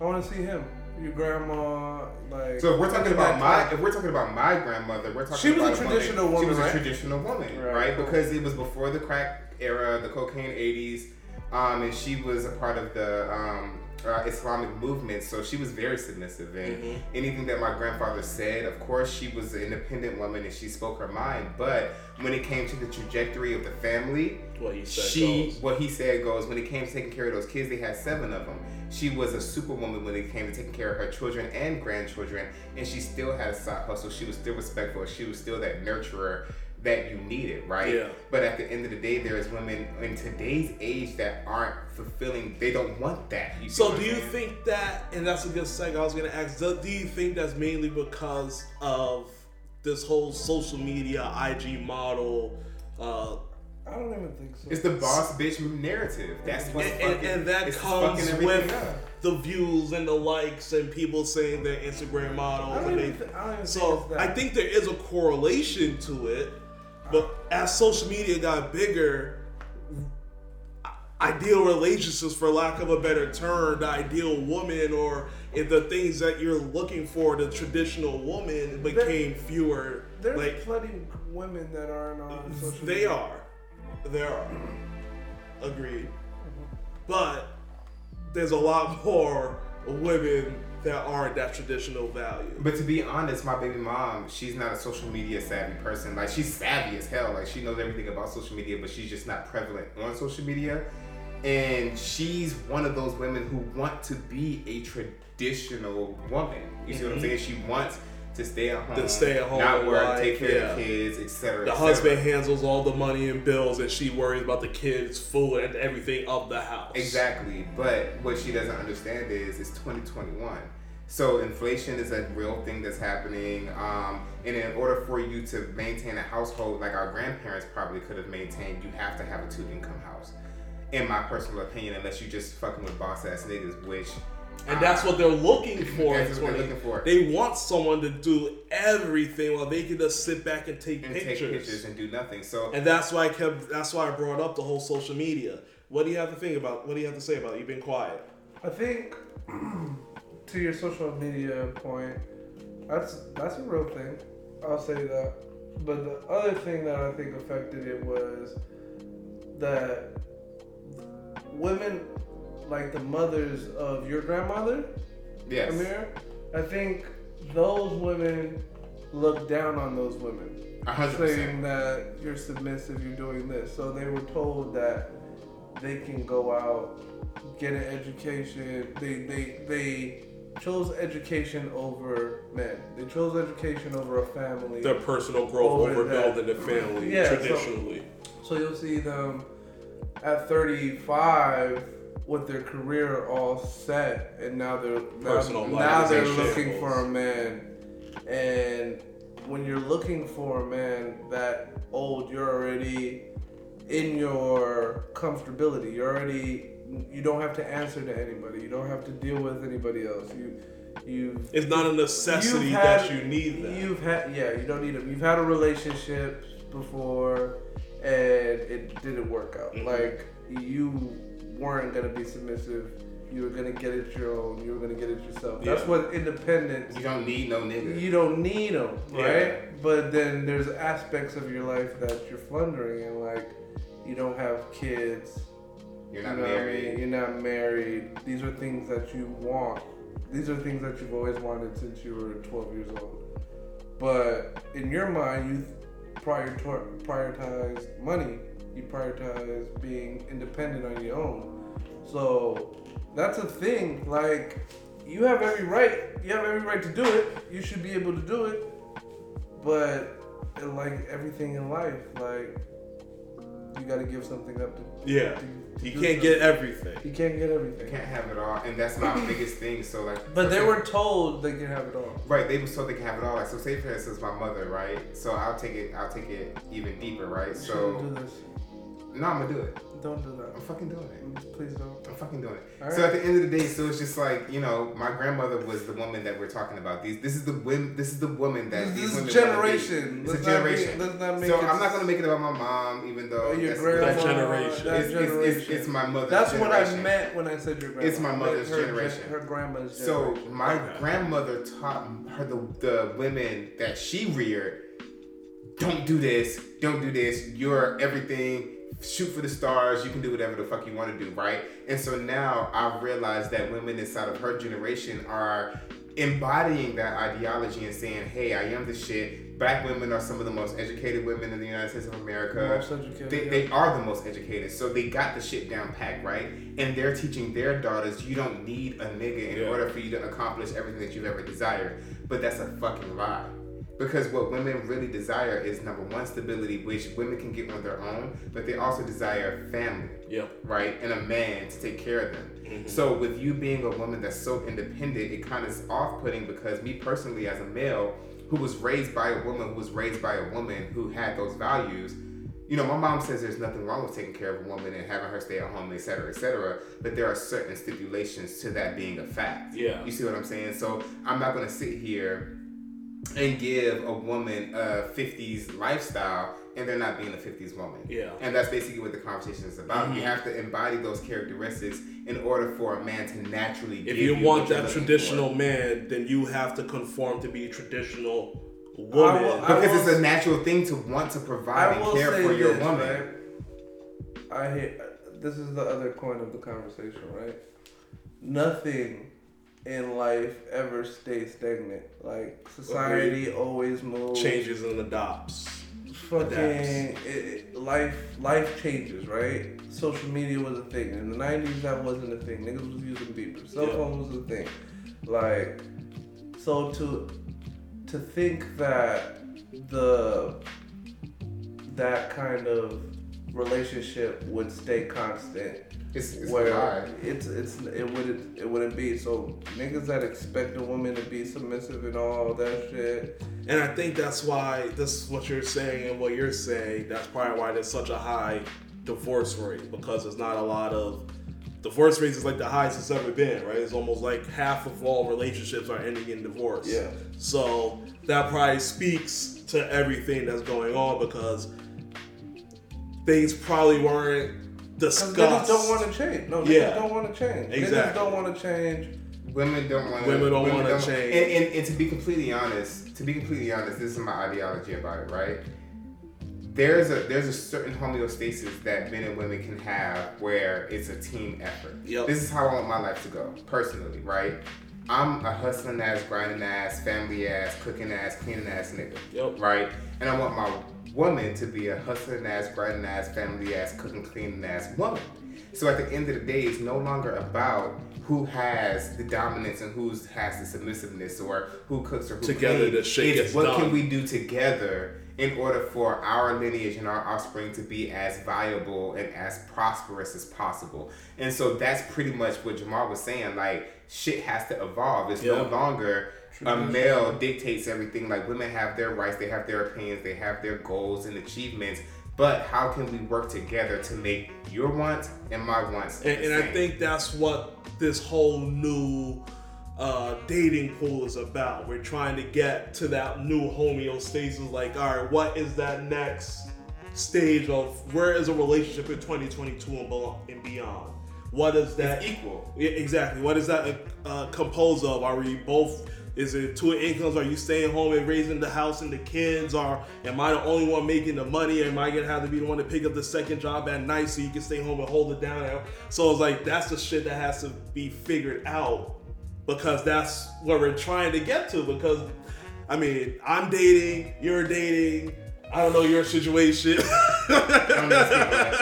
[SPEAKER 3] I want to see him. Your grandma, like.
[SPEAKER 2] So if we're talking about my, if we're talking about my grandmother, we're talking
[SPEAKER 3] She was a traditional
[SPEAKER 2] woman. She
[SPEAKER 3] woman,
[SPEAKER 2] was a traditional woman,
[SPEAKER 3] Right.
[SPEAKER 2] right? Because it was before the crack era, the cocaine '80s, um, and she was a part of the um, uh, Islamic movement. So she was very submissive, and
[SPEAKER 1] Mhm.
[SPEAKER 2] anything that my grandfather said, of course, she was an independent woman and she spoke her mind. But when it came to the trajectory of the family,
[SPEAKER 1] what he said
[SPEAKER 2] she
[SPEAKER 1] goes.
[SPEAKER 2] what he said goes when it came to taking care of those kids they had seven of them she was a superwoman when it came to taking care of her children and grandchildren and she still had a side hustle she was still respectful she was still that nurturer that you needed right
[SPEAKER 1] Yeah.
[SPEAKER 2] but at the end of the day there's women in today's age that aren't fulfilling they don't want that you
[SPEAKER 1] So do you
[SPEAKER 2] saying?
[SPEAKER 1] think that, and that's a good segue. I was gonna ask, do, do you think that's mainly because of this whole social media IG model? Uh,
[SPEAKER 3] I don't even think so.
[SPEAKER 2] it's the boss bitch narrative that's what's
[SPEAKER 1] and, and,
[SPEAKER 2] fucking,
[SPEAKER 1] and that comes
[SPEAKER 2] fucking
[SPEAKER 1] with
[SPEAKER 2] up.
[SPEAKER 1] the views and the likes and people saying they're Instagram
[SPEAKER 3] I
[SPEAKER 1] models
[SPEAKER 3] don't
[SPEAKER 1] and
[SPEAKER 3] even,
[SPEAKER 1] they
[SPEAKER 3] thi- I don't even
[SPEAKER 1] so
[SPEAKER 3] think it's that.
[SPEAKER 1] I think there is a correlation to it, but as social media got bigger, ideal relationships, for lack of a better term, the ideal woman or if the things that you're looking for, the traditional woman became fewer.
[SPEAKER 3] There's
[SPEAKER 1] like
[SPEAKER 3] plenty of women that aren't on social media.
[SPEAKER 1] they
[SPEAKER 3] media.
[SPEAKER 1] are, there are, agreed, mm-hmm. but there's a lot more women that aren't that traditional value.
[SPEAKER 2] But to be honest, my baby mom, she's not a social media savvy person. Like she's savvy as hell. Like she knows everything about social media, but she's just not prevalent on social media. And she's one of those women who want to be a traditional woman. You see what I'm saying? She wants to stay at home,
[SPEAKER 1] Mm-hmm. To stay at home,
[SPEAKER 2] not work,
[SPEAKER 1] like,
[SPEAKER 2] take care
[SPEAKER 1] yeah.
[SPEAKER 2] of the kids, etc.
[SPEAKER 1] The husband handles all the money and bills, and she worries about the kids' food and everything of the house.
[SPEAKER 2] Exactly. But what she doesn't understand is it's 2021. So inflation is a real thing that's happening. Um, and in order for you to maintain a household like our grandparents probably could have maintained, you have to have a two income house. In my personal opinion, unless you just fucking with boss ass niggas, which
[SPEAKER 1] And that's what they're looking for.
[SPEAKER 2] That's what they're looking for.
[SPEAKER 1] They want someone to do everything while they can just sit back and take
[SPEAKER 2] and
[SPEAKER 1] pictures.
[SPEAKER 2] take pictures and do nothing. So
[SPEAKER 1] And that's why I kept. That's why I brought up the whole social media. What do you have to think about? What do you have to say about? it? You've been quiet.
[SPEAKER 3] I think to your social media point, that's that's a real thing. I'll say that. But the other thing that I think affected it was that women, like the mothers of your grandmother,
[SPEAKER 2] yes,
[SPEAKER 3] Amir, I think those women look down on those women.
[SPEAKER 2] a hundred
[SPEAKER 3] saying that you're submissive, you're doing this. So they were told that they can go out, get an education. They they they chose education over men. They chose education over a family.
[SPEAKER 1] Their personal growth
[SPEAKER 3] Over
[SPEAKER 1] building the family
[SPEAKER 3] Yeah, so-
[SPEAKER 1] traditionally.
[SPEAKER 3] So you'll see them at 35 with their career all set, and now they're now,
[SPEAKER 1] Personal
[SPEAKER 3] now they're looking for a man. And when you're looking for a man that old, you're already in your comfortability. You're already you don't have to answer to anybody. You don't have to deal with anybody else. You you
[SPEAKER 1] It's not a necessity
[SPEAKER 3] You've
[SPEAKER 1] that you need that.
[SPEAKER 3] You've had yeah, you don't need them. You've had a relationship before and it didn't work out.
[SPEAKER 1] Mhm.
[SPEAKER 3] Like you weren't gonna be submissive. You were gonna get it your own. You were gonna get it yourself. That's what independence.
[SPEAKER 2] You don't need no nigga.
[SPEAKER 3] You don't need them,
[SPEAKER 1] Yeah.
[SPEAKER 3] right? But then there's aspects of your life that you're floundering and like you don't have kids.
[SPEAKER 2] You're not
[SPEAKER 3] you know what I
[SPEAKER 2] married.
[SPEAKER 3] mean? You're not married. These are things that you want. These are things that you've always wanted since you were 12 years old. But in your mind, you prior prioritize money. You prioritize being independent on your own. So that's a thing. Like you have every right. You have every right to do it. You should be able to do it. But like everything in life, like you got to give something up to.
[SPEAKER 1] yeah,
[SPEAKER 3] to- to
[SPEAKER 1] you can't get everything.
[SPEAKER 3] you can't get everything.
[SPEAKER 2] You can't have it all, and that's my biggest thing. So like,
[SPEAKER 3] But they were told they can have it all.
[SPEAKER 2] Right, they was told they can have it all. Like, so say for instance, my mother, right? So I'll take it, I'll take it even deeper, right?
[SPEAKER 3] You
[SPEAKER 2] So
[SPEAKER 3] shouldn't do this.
[SPEAKER 2] no, I'm gonna do it.
[SPEAKER 3] Don't do that.
[SPEAKER 2] I'm fucking doing it.
[SPEAKER 3] Please don't.
[SPEAKER 2] I'm fucking doing it.
[SPEAKER 3] All
[SPEAKER 2] So at the end of the day, so it's just like you know, my grandmother was the woman that we're talking about. These, this is the women, this is the woman that
[SPEAKER 3] This,
[SPEAKER 2] these
[SPEAKER 3] this is
[SPEAKER 2] wanna
[SPEAKER 3] generation.
[SPEAKER 2] It's
[SPEAKER 3] Let's
[SPEAKER 2] a
[SPEAKER 3] not
[SPEAKER 2] generation.
[SPEAKER 3] Make, let's not make
[SPEAKER 2] So
[SPEAKER 3] it,
[SPEAKER 2] I'm not gonna make it about my mom, even though
[SPEAKER 3] your
[SPEAKER 2] that's-
[SPEAKER 3] grandma.
[SPEAKER 1] That generation.
[SPEAKER 3] That
[SPEAKER 2] It's, it's, it's,
[SPEAKER 3] generation.
[SPEAKER 2] it's my mother's
[SPEAKER 3] That's what I meant when I said your grandma.
[SPEAKER 2] It's my
[SPEAKER 3] Like
[SPEAKER 2] mother's
[SPEAKER 3] her,
[SPEAKER 2] generation.
[SPEAKER 3] Her grandma's
[SPEAKER 2] So my
[SPEAKER 1] Okay.
[SPEAKER 2] grandmother taught her the, the women that she reared, don't do this, don't do this, you're everything, shoot for the stars, you can do whatever the fuck you want to do, right? And so now I've realized that women inside of her generation are embodying that ideology and saying, hey, I am the shit. Black women are some of the most educated women in the United States of America.
[SPEAKER 3] Most educated,
[SPEAKER 2] They,
[SPEAKER 3] yeah.
[SPEAKER 2] they are the most educated, so they got the shit down packed, right? And they're teaching their daughters you don't need a nigga in
[SPEAKER 1] Yeah.
[SPEAKER 2] order for you to accomplish everything that you've ever desired. But that's a fucking lie. Because what women really desire is number one, stability, which women can get on their own, but they also desire family,
[SPEAKER 1] Yep.
[SPEAKER 2] right? And a man to take care of them. Mm-hmm. So with you being a woman that's so independent, it kind of is off-putting because me personally, as a male who was raised by a woman who was raised by a woman who had those values, You know, my mom says there's nothing wrong with taking care of a woman and having her stay at home, et cetera, et cetera. But there are certain stipulations to that being a fact.
[SPEAKER 1] Yeah.
[SPEAKER 2] You see what I'm saying? So I'm not gonna sit here and give a woman a 50s lifestyle and they're not being a 50s woman.
[SPEAKER 1] Yeah.
[SPEAKER 2] And that's basically what the conversation is about. You
[SPEAKER 1] Mhm.
[SPEAKER 2] have to embody those characteristics in order for a man to naturally
[SPEAKER 1] If
[SPEAKER 2] give
[SPEAKER 1] you
[SPEAKER 2] you
[SPEAKER 1] want that traditional
[SPEAKER 2] for.
[SPEAKER 1] man, then you have to conform to be a traditional woman.
[SPEAKER 3] will- I
[SPEAKER 2] Because
[SPEAKER 3] will-
[SPEAKER 2] it's a natural thing to want to provide and care
[SPEAKER 3] say
[SPEAKER 2] for your
[SPEAKER 3] this,
[SPEAKER 2] woman.
[SPEAKER 3] right? I hate. This is the other coin of the conversation, right? Nothing in life ever stays stagnant. Like society always moves.
[SPEAKER 1] changes and adopts.
[SPEAKER 3] Fucking it- life. Life changes, right? Social media was a thing in the '90s. That wasn't a thing. Niggas was using beepers. Cell
[SPEAKER 1] Yeah.
[SPEAKER 3] phone was a thing. Like, so to to think that the that kind of relationship would stay constant
[SPEAKER 2] It's, it's
[SPEAKER 3] where
[SPEAKER 2] lie.
[SPEAKER 3] it's it's it wouldn't it wouldn't be so niggas that expect a woman to be submissive and all that shit
[SPEAKER 1] And I think that's why this is what you're saying and what you're saying. That's probably why there's such a high divorce rate because there's not a lot of divorce rates is like the highest it's ever been, right? It's almost like half of all relationships are ending in divorce.
[SPEAKER 3] Yeah.
[SPEAKER 1] So that probably speaks to everything that's going on because things probably weren't
[SPEAKER 3] 'Cause
[SPEAKER 1] discussed.
[SPEAKER 3] niggas don't want to change no niggas
[SPEAKER 1] Yeah.
[SPEAKER 3] don't want to change Exactly. niggas
[SPEAKER 1] Exactly.
[SPEAKER 3] don't want to change
[SPEAKER 2] Women don't want.
[SPEAKER 1] Women don't wanna change.
[SPEAKER 2] And, and, and to be completely honest, to be completely honest, this is my ideology about it, right? There's a there's a certain homeostasis that men and women can have where it's a team effort.
[SPEAKER 1] Yep.
[SPEAKER 2] This is how I want my life to go, personally, right? I'm a hustling ass, grinding ass, family ass, cooking ass, cleaning ass nigga.
[SPEAKER 1] Yep.
[SPEAKER 2] Right? And I want my woman to be a hustling ass, grinding ass, family ass, cooking, cleaning ass woman. So at the end of the day, it's no longer about who has the dominance and who has the submissiveness or who cooks or who
[SPEAKER 1] Together
[SPEAKER 2] cleans.
[SPEAKER 1] shit
[SPEAKER 2] It's what
[SPEAKER 1] done.
[SPEAKER 2] can we do together in order for our lineage and our offspring to be as viable and as prosperous as possible. And so that's pretty much what Jamal was saying. Like shit has to evolve. It's no longer a male dictates everything. Like women have their rights, they have their opinions, they have their goals and achievements. But how can we work together to make your wants and my wants?
[SPEAKER 1] And, and I think that's what this whole new uh, dating pool is about. We're trying to get to that new homeostasis. Like, all right, what is that next stage of where is a relationship in 2022 and beyond? What is that?
[SPEAKER 2] it's equal.
[SPEAKER 1] Yeah, exactly. What is that uh, composed of? Are we both? Is it two incomes? Are you staying home and raising the house and the kids? Or am I the only one making the money? Am I gonna have to be the one to pick up the second job at night so you can stay home and hold it down? So it's like that's the shit that has to be figured out because that's what we're trying to get to. Because I mean, I'm dating, you're dating. I don't know your situation.
[SPEAKER 2] I'm not speaking on that.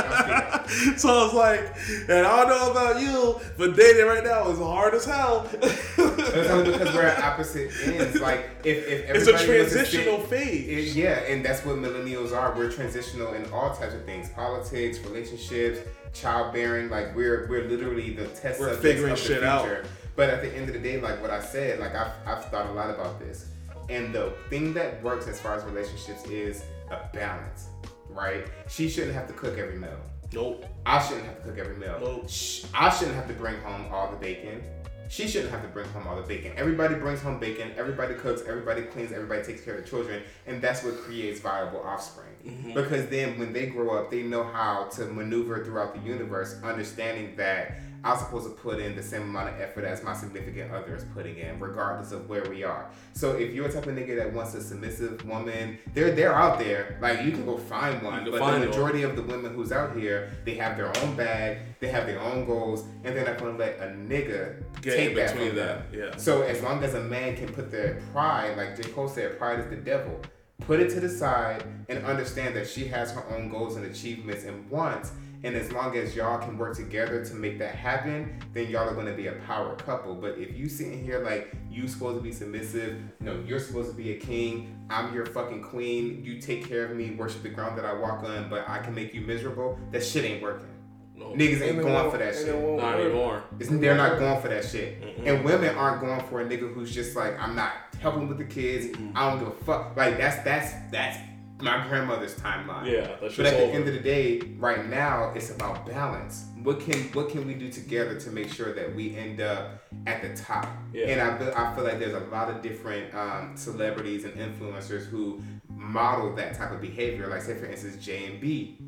[SPEAKER 2] I'm speaking on
[SPEAKER 1] so like, and I don't know about you, but dating right now is hard as hell.
[SPEAKER 2] It's only because we're at opposite ends. Like if if
[SPEAKER 1] it's a
[SPEAKER 2] was
[SPEAKER 1] transitional
[SPEAKER 2] sit-
[SPEAKER 1] phase.
[SPEAKER 2] It- yeah, and that's what millennials are. We're transitional in all types of things: politics, relationships, childbearing. Like we're we're literally the test
[SPEAKER 1] We're figuring
[SPEAKER 2] of the
[SPEAKER 1] shit out.
[SPEAKER 2] future. But at the end of the day, like what I said, like I've I've thought a lot about this, and the thing that works as far as relationships is a balance, right? She shouldn't have to cook every meal.
[SPEAKER 1] Nope.
[SPEAKER 2] I shouldn't have to cook every meal.
[SPEAKER 1] Nope.
[SPEAKER 2] I shouldn't have to bring home all the bacon. She shouldn't have to bring home all the bacon. Everybody brings home bacon. Everybody cooks. Everybody cleans. Everybody takes care of the children, and that's what creates viable offspring.
[SPEAKER 1] Mm-hmm.
[SPEAKER 2] Because then, when they grow up, they know how to maneuver throughout the universe, understanding that I'm supposed to put in the same amount of effort as my significant other is putting in, regardless of where we are. So if you're a type of nigga that wants a submissive woman, they're they're out there. Like you can go find one, but
[SPEAKER 1] find
[SPEAKER 2] the
[SPEAKER 1] one.
[SPEAKER 2] majority of the women who's out here, they have their own bag, they have their own goals, and they're not gonna let a nigga
[SPEAKER 1] Get
[SPEAKER 2] take that
[SPEAKER 1] between
[SPEAKER 2] from them.
[SPEAKER 1] yeah.
[SPEAKER 2] So as long as a man can put their pride, like J. Cole said, pride is the devil. Put it to the side and understand that she has her own goals and achievements and wants. And as long as y'all can work together to make that happen, then y'all are gonna be a power couple. But if you sitting here like you supposed to be submissive, no, you're supposed to be a king, I'm your fucking queen, you take care of me, worship the ground that I walk on, but I can make you miserable, that shit ain't working.
[SPEAKER 1] No.
[SPEAKER 2] Niggas ain't
[SPEAKER 3] it
[SPEAKER 2] going
[SPEAKER 3] won't-
[SPEAKER 2] for that shit.
[SPEAKER 3] won't
[SPEAKER 1] Not
[SPEAKER 3] work.
[SPEAKER 1] anymore.
[SPEAKER 2] They're not going for that shit. And women aren't going for a nigga who's just like, I'm not helping with the kids. I don't give a fuck. Like that's that's that's my grandmother's timeline.
[SPEAKER 1] Yeah, that's
[SPEAKER 2] But at the
[SPEAKER 1] over.
[SPEAKER 2] end of the day, right now, it's about balance. What can what can we do together to make sure that we end up at the top?
[SPEAKER 1] Yeah.
[SPEAKER 2] And I, feel- I feel like there's a lot of different um, celebrities and influencers who model that type of behavior. Like say for instance, J and B.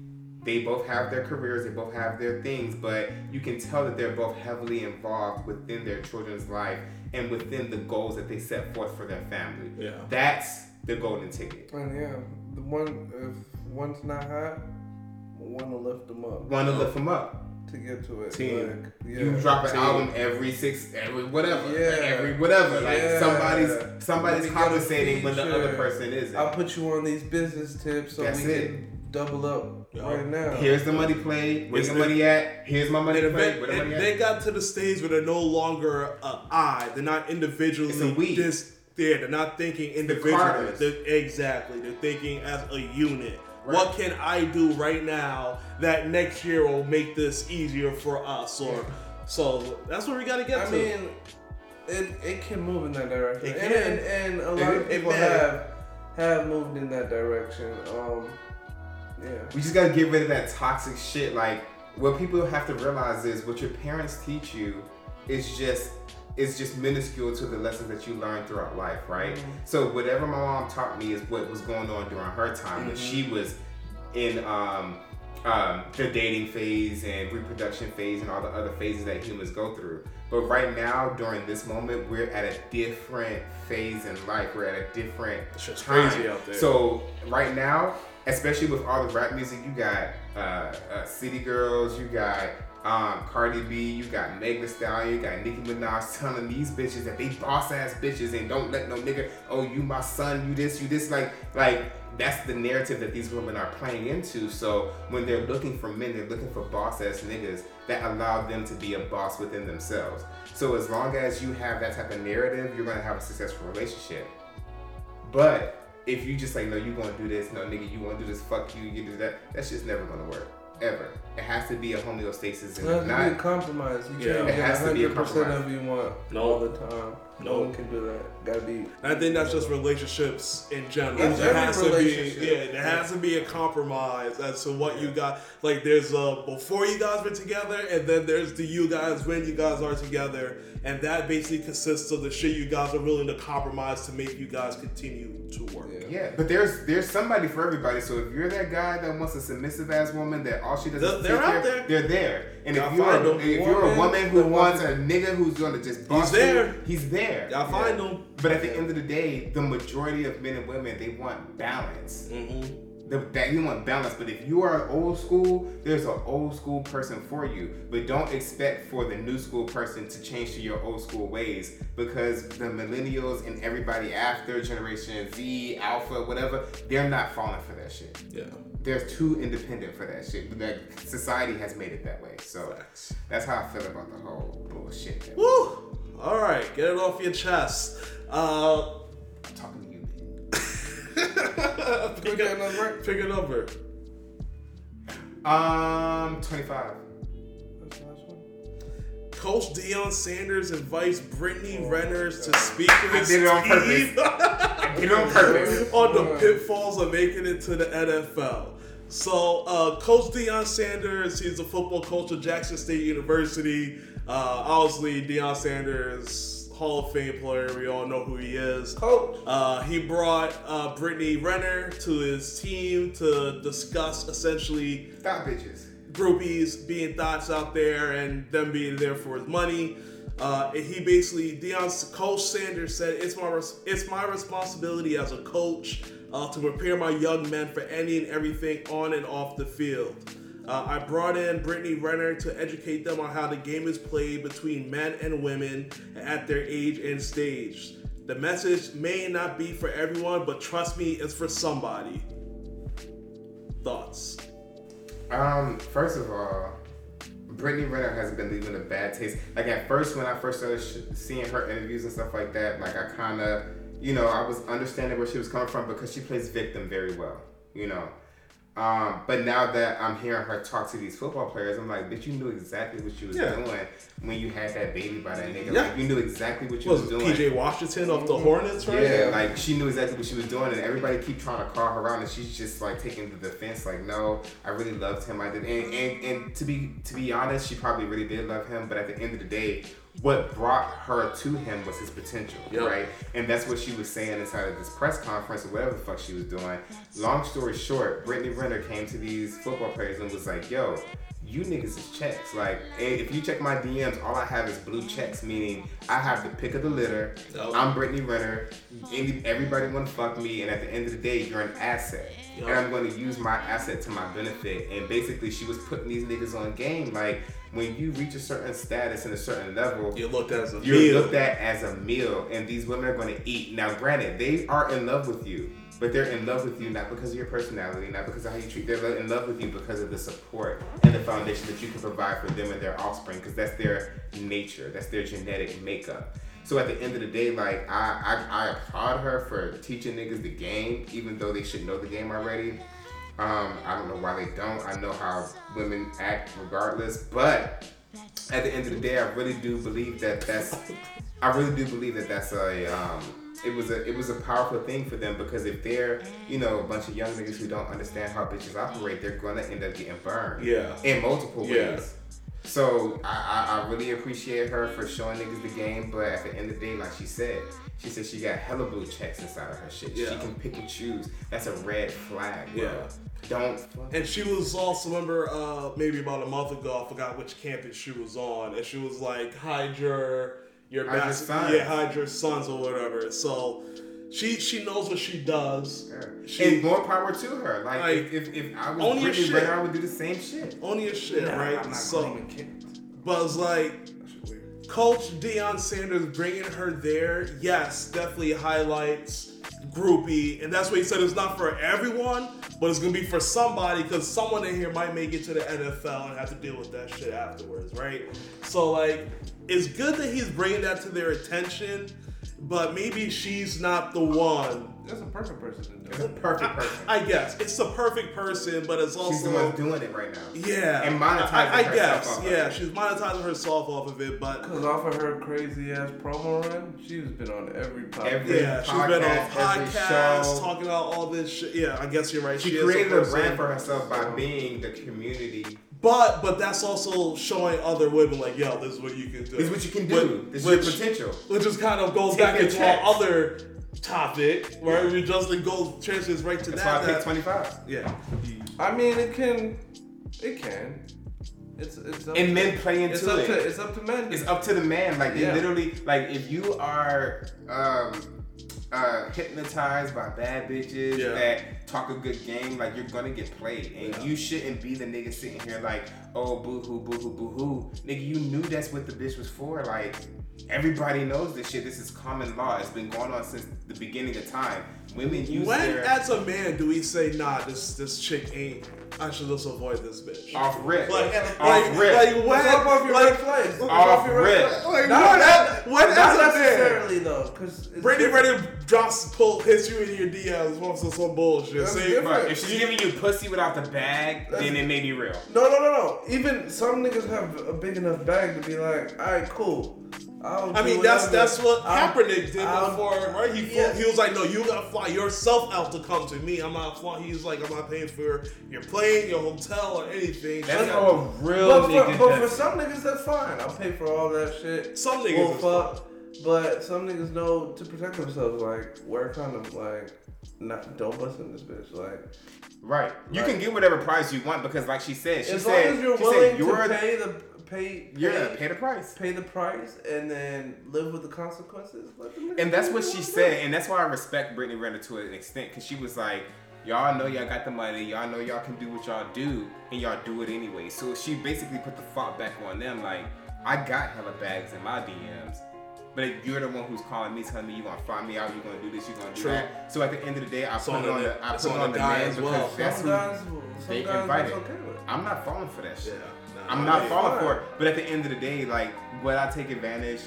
[SPEAKER 2] They both have their careers, they both have their things, but you can tell that they're both heavily involved within their children's life and within the goals that they set forth for their family.
[SPEAKER 1] Yeah.
[SPEAKER 2] That's the golden ticket.
[SPEAKER 3] And yeah, the one if one's not hot, one will lift them up
[SPEAKER 2] Want to lift them up.
[SPEAKER 3] to get to it.
[SPEAKER 1] Team.
[SPEAKER 3] Like, yeah.
[SPEAKER 2] You drop an
[SPEAKER 1] Team.
[SPEAKER 2] album every six, every whatever,
[SPEAKER 3] Yeah.
[SPEAKER 2] every whatever. Like
[SPEAKER 3] Yeah.
[SPEAKER 2] somebody's
[SPEAKER 3] Let
[SPEAKER 2] somebody's
[SPEAKER 3] me get a
[SPEAKER 2] compensating when the other person isn't.
[SPEAKER 3] I'll put you on these business tips so
[SPEAKER 2] That's
[SPEAKER 3] we
[SPEAKER 2] it.
[SPEAKER 3] can double up
[SPEAKER 1] Yeah.
[SPEAKER 3] right now.
[SPEAKER 2] Here's the money play. Where's the
[SPEAKER 1] the-
[SPEAKER 2] money at? Here's my money play.
[SPEAKER 1] they,
[SPEAKER 2] the money
[SPEAKER 1] they got to the stage where they're no longer a I. They're not individually.
[SPEAKER 2] It's a we.
[SPEAKER 1] Just yeah, they're not thinking individually.
[SPEAKER 2] Carters.
[SPEAKER 1] They're, exactly, they're thinking as a unit.
[SPEAKER 2] Right.
[SPEAKER 1] What can I do right now that next year will make this easier for us? Or so that's what we got to get to
[SPEAKER 3] I
[SPEAKER 1] to.
[SPEAKER 3] mean, it it can move in that direction,
[SPEAKER 1] It
[SPEAKER 3] and,
[SPEAKER 1] can.
[SPEAKER 3] and and a lot
[SPEAKER 1] It-
[SPEAKER 3] of people have have moved in that direction. Um, yeah.
[SPEAKER 2] We just gotta get rid of that toxic shit. Like what people have to realize is what your parents teach you is just is just minuscule to the lessons that you learn throughout life, right? So whatever my mom taught me is what was going on during her time when she was in um, um, the dating phase and reproduction phase and all the other phases that humans go through. But right now, during this moment, we're at a different phase in life. We're at a different time.
[SPEAKER 1] crazy out there.
[SPEAKER 2] So right now, especially with all the rap music, you got uh, uh, City Girls, you got um, Cardi B, you got Meg Thee Stallion, you got Nicki Minaj telling these bitches that they boss ass bitches and don't let no nigga, oh you my son, you this, you this, like like that's the narrative that these women are playing into. So when they're looking for men, they're looking for boss ass niggas that allow them to be a boss within themselves. So as long as you have that type of narrative, you're gonna have a successful relationship. But if you just like, no, you gonna do this, no nigga, you wanna do this, fuck you, you do that, that's just never gonna work. Ever. It has to be a homeostasis
[SPEAKER 3] It has
[SPEAKER 2] if
[SPEAKER 3] to be a compromise. You
[SPEAKER 1] Yeah.
[SPEAKER 3] can't
[SPEAKER 1] It
[SPEAKER 3] get
[SPEAKER 2] has to be a
[SPEAKER 3] 100% of you want
[SPEAKER 1] No.
[SPEAKER 3] all the time. No
[SPEAKER 1] No.
[SPEAKER 3] one can do that. Gotta be.
[SPEAKER 1] And I think that's just relationships in general.
[SPEAKER 3] It's
[SPEAKER 1] there has to be, yeah, there has to be a compromise as to what you got. Like there's a before you guys were together, and then there's the you guys when you guys are together, and that basically consists of the shit you guys are willing to compromise to make you guys continue to work.
[SPEAKER 3] Yeah.
[SPEAKER 2] Yeah, but there's there's somebody for everybody. So if you're that guy that wants a submissive ass woman that all she does
[SPEAKER 1] They're-
[SPEAKER 2] is
[SPEAKER 1] they're out
[SPEAKER 2] care-
[SPEAKER 1] there.
[SPEAKER 2] they're there. And if you're a,
[SPEAKER 1] them.
[SPEAKER 2] if you're a
[SPEAKER 3] Woman
[SPEAKER 2] woman who wants
[SPEAKER 3] wants
[SPEAKER 2] a nigga who's gonna just boss
[SPEAKER 1] there.
[SPEAKER 2] you, he's there.
[SPEAKER 1] Y'all find them.
[SPEAKER 2] But at the end of the day, the majority of men and women they want balance.
[SPEAKER 1] Mm-hmm.
[SPEAKER 2] The, that you want balance, but if you are old school, there's an old school person for you. But don't expect for the new school person to change to your old school ways because the millennials and everybody after Generation Z, Alpha, whatever, they're not falling for that shit.
[SPEAKER 1] Yeah.
[SPEAKER 2] They're too independent for that shit. Like society has made it that way. So
[SPEAKER 1] Facts.
[SPEAKER 2] that's how I feel about the whole bullshit.
[SPEAKER 1] Woo! All right, get it off your chest. Uh,
[SPEAKER 2] I'm talking to you.
[SPEAKER 1] pick,
[SPEAKER 3] that
[SPEAKER 1] a,
[SPEAKER 3] number?
[SPEAKER 1] pick a number.
[SPEAKER 2] Um, 25.
[SPEAKER 3] That's the last one.
[SPEAKER 1] Coach Deion Sanders invites Brittany Renners to speak to
[SPEAKER 2] I
[SPEAKER 1] his
[SPEAKER 2] did it on
[SPEAKER 1] team
[SPEAKER 2] purpose. I did it on purpose.
[SPEAKER 1] on the pitfalls of making it to the NFL. So, uh, Coach Deion Sanders, he's a football coach at Jackson State University. Uh, obviously, Deion Sanders, Hall of Fame player. We all know who he is.
[SPEAKER 3] Coach.
[SPEAKER 1] Uh, he brought uh, Brittany Renner to his team to discuss essentially
[SPEAKER 2] Stop bitches.
[SPEAKER 1] groupies being thoughts out there and them being there for his money. Uh, and he basically, Deion, Coach Sanders said, "It's my res- it's my responsibility as a coach uh, to prepare my young men for any and everything on and off the field. Uh, I brought in Brittany Renner to educate them on how the game is played between men and women at their age and stage. The message may not be for everyone, but trust me, it's for somebody." Thoughts?
[SPEAKER 2] Um, first of all, Brittany Renner has been leaving a bad taste. Like at first, when I first started sh- seeing her interviews and stuff like that, like I kind of, you know, I was understanding where she was coming from because she plays victim very well, you know. Um, but now that I'm hearing her talk to these football players, I'm like, bitch, you knew exactly what you was
[SPEAKER 1] Yeah.
[SPEAKER 2] doing when you had that baby by that nigga.
[SPEAKER 1] Yeah.
[SPEAKER 2] Like, you knew exactly what you
[SPEAKER 1] Was
[SPEAKER 2] was, doing.
[SPEAKER 1] PJ Washington of the Hornets, right?
[SPEAKER 2] Yeah, like she knew exactly what she was doing, and everybody keep trying to call her out, and she's just like taking the defense. Like, no, I really loved him. I did, and, and and to be to be honest, she probably really did love him. But at the end of the day, what brought her to him was his potential,
[SPEAKER 1] Yep.
[SPEAKER 2] right? And that's what she was saying inside of this press conference or whatever the fuck she was doing. Long story short, Brittany Renner came to these football players and was like, "Yo." You niggas is checks. Like, if you check my DMs, all I have is blue checks, meaning I have the pick of the litter.
[SPEAKER 1] Yep.
[SPEAKER 2] I'm Brittany Renner. Any, everybody want to fuck me, and at the end of the day, you're an asset,
[SPEAKER 1] Yup.
[SPEAKER 2] and I'm going to use my asset to my benefit. And basically, she was putting these niggas on game. Like when you reach a certain status and a certain level,
[SPEAKER 1] you're looked at as a
[SPEAKER 2] you're
[SPEAKER 1] meal.
[SPEAKER 2] looked at as a meal, and these women are going to eat. Now, granted, they are in love with you, but they're in love with you not because of your personality, not because of how you treat. Them. They're in love with you because of the support and the foundation that you can provide for them and their offspring, because that's their nature, that's their genetic makeup. So at the end of the day, like I, I, I applaud her for teaching niggas the game, even though they should know the game already. Um, I don't know why they don't. I know how women act regardless, but at the end of the day, I really do believe that that's. I really do believe that that's a. Um, it was a it was a powerful thing for them because if they're you know a bunch of young niggas who don't understand how bitches operate, they're gonna end up getting burned.
[SPEAKER 1] Yeah.
[SPEAKER 2] In multiple
[SPEAKER 1] Yeah.
[SPEAKER 2] ways. So I, I, I really appreciate her for showing niggas the game, but at the end of the day, like she said, she said she got hella blue checks inside of her shit.
[SPEAKER 1] Yeah.
[SPEAKER 2] She can pick and choose. That's a red flag, bro.
[SPEAKER 1] Yeah.
[SPEAKER 2] Don't.
[SPEAKER 1] And she was also remember uh, maybe about a month ago. I forgot which campus she was on, and she was like, "Hide your your bas-
[SPEAKER 2] sons."
[SPEAKER 1] yeah, hide your sons or whatever." So she she knows what she does.
[SPEAKER 2] Yeah.
[SPEAKER 1] She
[SPEAKER 2] and more power to her. Like,
[SPEAKER 1] Like,
[SPEAKER 2] if, if, if I was Brittany
[SPEAKER 1] shit.
[SPEAKER 2] Renner, I would do the same shit.
[SPEAKER 1] Only a shit,
[SPEAKER 3] Nah,
[SPEAKER 1] right?
[SPEAKER 3] I'm not
[SPEAKER 1] so, but it's like
[SPEAKER 3] That shit weird.
[SPEAKER 1] Coach Deion Sanders bringing her there, yes, definitely highlights groupie, and that's what he said. It's not for everyone, but it's gonna be for somebody because someone in here might make it to the NFL and have to deal with that shit afterwards, right? So like, it's good that he's bringing that to their attention, but maybe she's not the one.
[SPEAKER 3] That's a perfect person to do
[SPEAKER 2] It's a perfect person.
[SPEAKER 1] I guess it's the perfect person, but it's also
[SPEAKER 2] She's the one doing it right now.
[SPEAKER 1] yeah,
[SPEAKER 2] And monetizing
[SPEAKER 1] I, I
[SPEAKER 2] herself
[SPEAKER 1] guess,
[SPEAKER 2] off of
[SPEAKER 1] yeah,
[SPEAKER 2] it.
[SPEAKER 1] she's monetizing herself off of it, but
[SPEAKER 3] Cause off of her crazy ass promo run, she's been on every podcast.
[SPEAKER 2] Every-
[SPEAKER 1] Yeah, she's been on
[SPEAKER 2] podcast,
[SPEAKER 1] podcasts talking about all this shit. Yeah, I guess you're right.
[SPEAKER 2] She,
[SPEAKER 1] is
[SPEAKER 2] created a
[SPEAKER 1] person.
[SPEAKER 2] brand for herself by being the community.
[SPEAKER 1] But but that's also showing other women like, yo, this is what you can do.
[SPEAKER 2] This is what you can
[SPEAKER 1] Which-
[SPEAKER 2] do. This is
[SPEAKER 1] which,
[SPEAKER 2] your potential.
[SPEAKER 1] Which just kind of goes
[SPEAKER 2] Take
[SPEAKER 1] back into
[SPEAKER 2] checks.
[SPEAKER 1] our other topic, where we just like goes transfers right to
[SPEAKER 2] That's
[SPEAKER 1] that.
[SPEAKER 2] why I picked 25.
[SPEAKER 1] yeah.
[SPEAKER 3] I mean, it can, it can. It's it's up
[SPEAKER 2] And
[SPEAKER 3] to,
[SPEAKER 2] men play
[SPEAKER 3] it's
[SPEAKER 2] it.
[SPEAKER 3] to it's up to men.
[SPEAKER 2] It's up to the man. Like
[SPEAKER 3] Yeah.
[SPEAKER 2] it literally, like if you are um, uh, hypnotized by bad bitches
[SPEAKER 1] Yeah.
[SPEAKER 2] that talk a good game, like you're gonna get played, and
[SPEAKER 1] Yeah.
[SPEAKER 2] you shouldn't be the nigga sitting here like, oh boo hoo, boo hoo, boo hoo. Nigga, you knew that's what the bitch was for. Like everybody knows this shit. This is common law. It's been going on since the beginning of time. Women use
[SPEAKER 1] When
[SPEAKER 2] their
[SPEAKER 1] as a man do we say, nah, this this chick ain't I should just avoid this bitch.
[SPEAKER 2] off rip,
[SPEAKER 1] Like,
[SPEAKER 2] off
[SPEAKER 1] like,
[SPEAKER 2] rip.
[SPEAKER 1] like when,
[SPEAKER 3] What's up off your
[SPEAKER 1] like,
[SPEAKER 3] red flags? What's
[SPEAKER 2] Off
[SPEAKER 3] off your red
[SPEAKER 2] rip.
[SPEAKER 3] flags?
[SPEAKER 1] Like,
[SPEAKER 3] Not-
[SPEAKER 1] what,
[SPEAKER 3] not-
[SPEAKER 1] what
[SPEAKER 3] Not
[SPEAKER 1] as a
[SPEAKER 3] necessarily though, because
[SPEAKER 1] Brittany Renner drops, pull, hits you in your DMs, wants some, some bullshit.
[SPEAKER 3] That's
[SPEAKER 1] Say.
[SPEAKER 2] Right, if she's giving you pussy without the bag, then it may be real.
[SPEAKER 3] No, no, no, no. Even some niggas have a big enough bag to be like, all right, cool. I'll
[SPEAKER 1] I mean, that's
[SPEAKER 3] whatever.
[SPEAKER 1] that's what
[SPEAKER 3] I'll-
[SPEAKER 1] Kaepernick did
[SPEAKER 3] I'll-
[SPEAKER 1] before, right? He
[SPEAKER 3] Yeah.
[SPEAKER 1] he was like, "No, you gotta fly yourself out to come to me. I'm not flying." He's like, "I'm not paying for your plane, your hotel, or anything."
[SPEAKER 2] That's
[SPEAKER 1] Shut
[SPEAKER 2] how a real
[SPEAKER 3] But
[SPEAKER 2] nigga
[SPEAKER 3] for, but for some niggas, that's fine. I'll pay for all that shit.
[SPEAKER 1] Some niggas
[SPEAKER 3] Well, fuck. But some niggas know to protect themselves. Like, wear kind of like, not don't bust in this bitch. Like,
[SPEAKER 2] Right. You
[SPEAKER 3] Right.
[SPEAKER 2] can get whatever price you want because, like she said, she
[SPEAKER 3] as
[SPEAKER 2] said,
[SPEAKER 3] long as you're
[SPEAKER 2] she
[SPEAKER 3] willing
[SPEAKER 2] said, you're
[SPEAKER 3] to
[SPEAKER 2] the-
[SPEAKER 3] pay the pay,
[SPEAKER 2] yeah,
[SPEAKER 3] pay,
[SPEAKER 2] pay the price.
[SPEAKER 3] pay the price and then live with the consequences. Let them niggas
[SPEAKER 2] And that's what she said, and that's why I respect Brittany Renner to an extent because she was like, y'all know y'all got the money, y'all know y'all can do what y'all do, and y'all do it anyway. So she basically put the fault back on them, like, I got hella bags in my DMs. But if you're the one who's calling me, telling me you're gonna find me out, you're gonna do this, you're gonna do
[SPEAKER 1] True.
[SPEAKER 2] that. So at the end of the day, I
[SPEAKER 1] It's
[SPEAKER 2] put
[SPEAKER 1] on
[SPEAKER 2] it on
[SPEAKER 1] the-
[SPEAKER 2] the, I put it
[SPEAKER 1] on
[SPEAKER 2] on
[SPEAKER 1] the
[SPEAKER 2] the
[SPEAKER 1] guy
[SPEAKER 2] man
[SPEAKER 1] as
[SPEAKER 2] because
[SPEAKER 1] well.
[SPEAKER 3] do.
[SPEAKER 2] that's
[SPEAKER 3] Some
[SPEAKER 2] who
[SPEAKER 3] guys, some
[SPEAKER 2] they
[SPEAKER 3] guys
[SPEAKER 2] invited.
[SPEAKER 3] okay.
[SPEAKER 2] I'm not falling for that
[SPEAKER 1] Yeah,
[SPEAKER 2] shit.
[SPEAKER 1] nah,
[SPEAKER 2] I'm not
[SPEAKER 1] I-
[SPEAKER 2] falling
[SPEAKER 3] fine.
[SPEAKER 2] for it. But at the end of the day, like, would I take advantage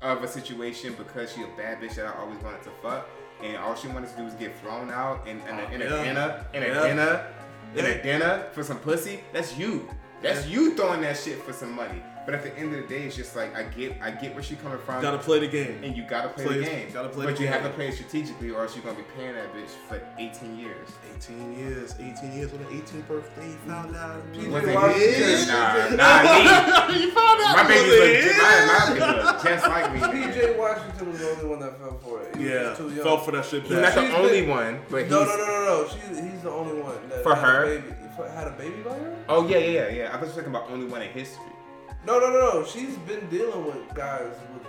[SPEAKER 2] of a situation because she a bad bitch that I always wanted to fuck? And all she wanted to do was get thrown out in, in, a, in a
[SPEAKER 1] Yeah.
[SPEAKER 2] dinner, in a
[SPEAKER 1] Yeah.
[SPEAKER 2] dinner, in
[SPEAKER 1] Yeah.
[SPEAKER 2] a dinner for some pussy. That's you. That's you throwing that shit for some money. But at the end of the day, it's just like I get, I get where she coming from.
[SPEAKER 1] You gotta play the game.
[SPEAKER 2] and you gotta play,
[SPEAKER 1] Play-
[SPEAKER 2] the game.
[SPEAKER 1] gotta play
[SPEAKER 2] but
[SPEAKER 1] the
[SPEAKER 2] you have to play it strategically, or else you're gonna be paying that bitch for 18 years.
[SPEAKER 1] 18 years, 18 years on the 18th birthday, you found out.
[SPEAKER 3] PJ
[SPEAKER 2] Was it
[SPEAKER 3] Washington.
[SPEAKER 2] his? Nah, nah, me.
[SPEAKER 1] you found out.
[SPEAKER 2] My baby
[SPEAKER 1] was
[SPEAKER 2] look, my, my baby look just like me.
[SPEAKER 3] PJ Washington was the only one that fell for it. He
[SPEAKER 1] Yeah,
[SPEAKER 3] just too young.
[SPEAKER 1] fell for that shit
[SPEAKER 2] He's not
[SPEAKER 1] bad.
[SPEAKER 2] the
[SPEAKER 3] She's
[SPEAKER 2] only
[SPEAKER 3] been-
[SPEAKER 2] one, but he's.
[SPEAKER 3] No, no, no, no, no. She, he's the only one that
[SPEAKER 2] For
[SPEAKER 3] had
[SPEAKER 2] her?
[SPEAKER 3] A baby, had a baby by her?
[SPEAKER 2] Oh yeah, yeah, yeah, yeah. I was you were talking about only one in history.
[SPEAKER 3] No, no, no, no. She's been dealing with guys with,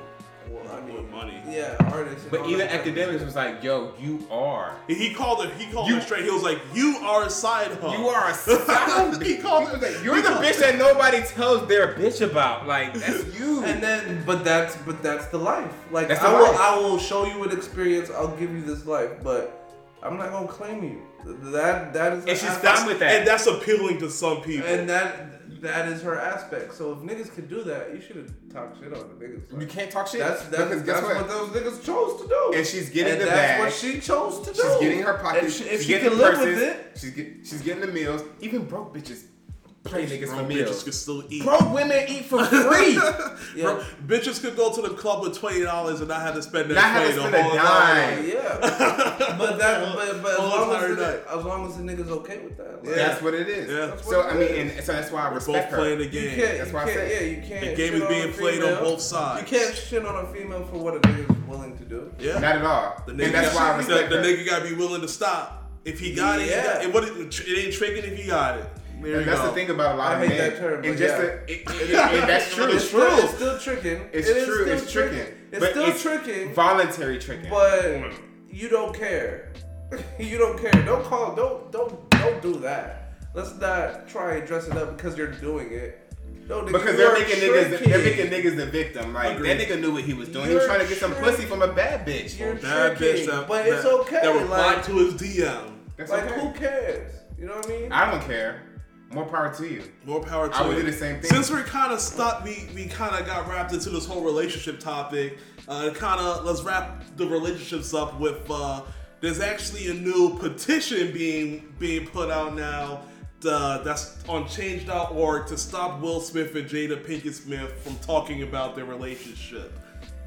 [SPEAKER 3] well, I mean,
[SPEAKER 1] With money.
[SPEAKER 3] Yeah, artists. and
[SPEAKER 2] But
[SPEAKER 3] all
[SPEAKER 2] even
[SPEAKER 3] that Akademiks
[SPEAKER 2] was like, "Yo, you are,
[SPEAKER 1] He- He called it. He called
[SPEAKER 2] You-
[SPEAKER 1] it straight. He was like, "You are a side hub.
[SPEAKER 2] you are a side.
[SPEAKER 1] He called it-
[SPEAKER 2] You're the bitch that nobody tells their bitch about. Like that's you.
[SPEAKER 3] And then, but that's but that's the life. Like
[SPEAKER 2] That's
[SPEAKER 3] I will,
[SPEAKER 2] life.
[SPEAKER 3] I will show you an experience. I'll give you this life, but I'm not gonna claim you. That that is.
[SPEAKER 2] And she's
[SPEAKER 3] aspect.
[SPEAKER 2] fine with that.
[SPEAKER 1] And that's appealing to some people.
[SPEAKER 3] And that that is her aspect. So if niggas could do that, you should have talked shit on the niggas.
[SPEAKER 2] you can't talk shit.
[SPEAKER 3] That's that's, that's
[SPEAKER 2] guess
[SPEAKER 3] what?
[SPEAKER 2] what?
[SPEAKER 3] those niggas chose to do.
[SPEAKER 2] And she's getting
[SPEAKER 3] And
[SPEAKER 2] the
[SPEAKER 3] that's
[SPEAKER 2] bag.
[SPEAKER 3] what she chose to do.
[SPEAKER 2] She's getting her pockets.
[SPEAKER 3] And she, if she can live with it,
[SPEAKER 2] She's get, she's getting the meals. Even broke bitches play niggas
[SPEAKER 1] Bro,
[SPEAKER 2] for
[SPEAKER 1] bitches could still eat.
[SPEAKER 2] Broke women eat for free.
[SPEAKER 3] yeah,
[SPEAKER 1] Bro, bitches could go to the club with twenty dollars and not have to spend that
[SPEAKER 2] Not have to spend a
[SPEAKER 1] whole
[SPEAKER 2] dime.
[SPEAKER 3] yeah. but that, but, but as long as, the, as long as the nigga's okay with that, like,
[SPEAKER 2] That's what it is.
[SPEAKER 1] Yeah.
[SPEAKER 3] That's
[SPEAKER 2] So
[SPEAKER 3] what
[SPEAKER 2] I
[SPEAKER 3] it
[SPEAKER 2] mean, and so that's why I
[SPEAKER 1] We're
[SPEAKER 2] respect
[SPEAKER 1] both playing the game.
[SPEAKER 3] can't.
[SPEAKER 2] That's
[SPEAKER 3] you
[SPEAKER 2] why I
[SPEAKER 3] can't,
[SPEAKER 2] said-
[SPEAKER 3] yeah, you can't.
[SPEAKER 1] The game is being played on both sides.
[SPEAKER 3] You can't shit on a female for what a nigga's willing to do.
[SPEAKER 1] Yeah.
[SPEAKER 2] Not at all.
[SPEAKER 1] The
[SPEAKER 2] and
[SPEAKER 1] nigga,
[SPEAKER 2] that's why I
[SPEAKER 1] the,
[SPEAKER 2] respect
[SPEAKER 1] the
[SPEAKER 2] her.
[SPEAKER 1] nigga gotta be willing to stop. If he got it, he
[SPEAKER 3] Yeah.
[SPEAKER 1] got it. What it, it ain't tricking if he got it. There
[SPEAKER 2] And that's
[SPEAKER 1] go.
[SPEAKER 2] the thing about a lot
[SPEAKER 3] I
[SPEAKER 2] of
[SPEAKER 3] hate
[SPEAKER 2] men.
[SPEAKER 3] that term,
[SPEAKER 2] and just
[SPEAKER 3] yeah.
[SPEAKER 2] to, it, it, it, and that's true.
[SPEAKER 3] It's still, it's still tricking.
[SPEAKER 2] It's
[SPEAKER 3] It is
[SPEAKER 2] true.
[SPEAKER 3] still
[SPEAKER 2] It's tricking.
[SPEAKER 3] It's
[SPEAKER 2] but
[SPEAKER 3] still
[SPEAKER 2] it's
[SPEAKER 3] tricking.
[SPEAKER 2] Voluntary tricking.
[SPEAKER 3] But mm. you don't care. you don't care. Don't call. Don't don't don't do that. Let's not try and dress it up because you're doing it. No, nigga,
[SPEAKER 2] because they're
[SPEAKER 3] are
[SPEAKER 2] making niggas, they're making niggas the victim. Like
[SPEAKER 1] Agreed.
[SPEAKER 2] that nigga knew what he was doing. he was trying to get some
[SPEAKER 3] tricking.
[SPEAKER 2] pussy from a bad bitch.
[SPEAKER 3] You're
[SPEAKER 1] Bad
[SPEAKER 3] tricking,
[SPEAKER 1] bitch that,
[SPEAKER 3] but
[SPEAKER 1] that,
[SPEAKER 3] it's okay.
[SPEAKER 1] That replied
[SPEAKER 3] like,
[SPEAKER 1] to his DM.
[SPEAKER 2] That's
[SPEAKER 3] like
[SPEAKER 2] okay.
[SPEAKER 3] who cares? You know what I mean?
[SPEAKER 2] I don't care. More power to you.
[SPEAKER 1] More power to
[SPEAKER 2] I would
[SPEAKER 1] you.
[SPEAKER 2] do the same thing.
[SPEAKER 1] Since we're kind of stuck, we, we kind of got wrapped into this whole relationship topic. Uh, kind of let's wrap the relationships up with. Uh, there's actually a new petition being being put out now. Uh, that's on Change.org to stop Will Smith and Jada Pinkett Smith from talking about their relationship.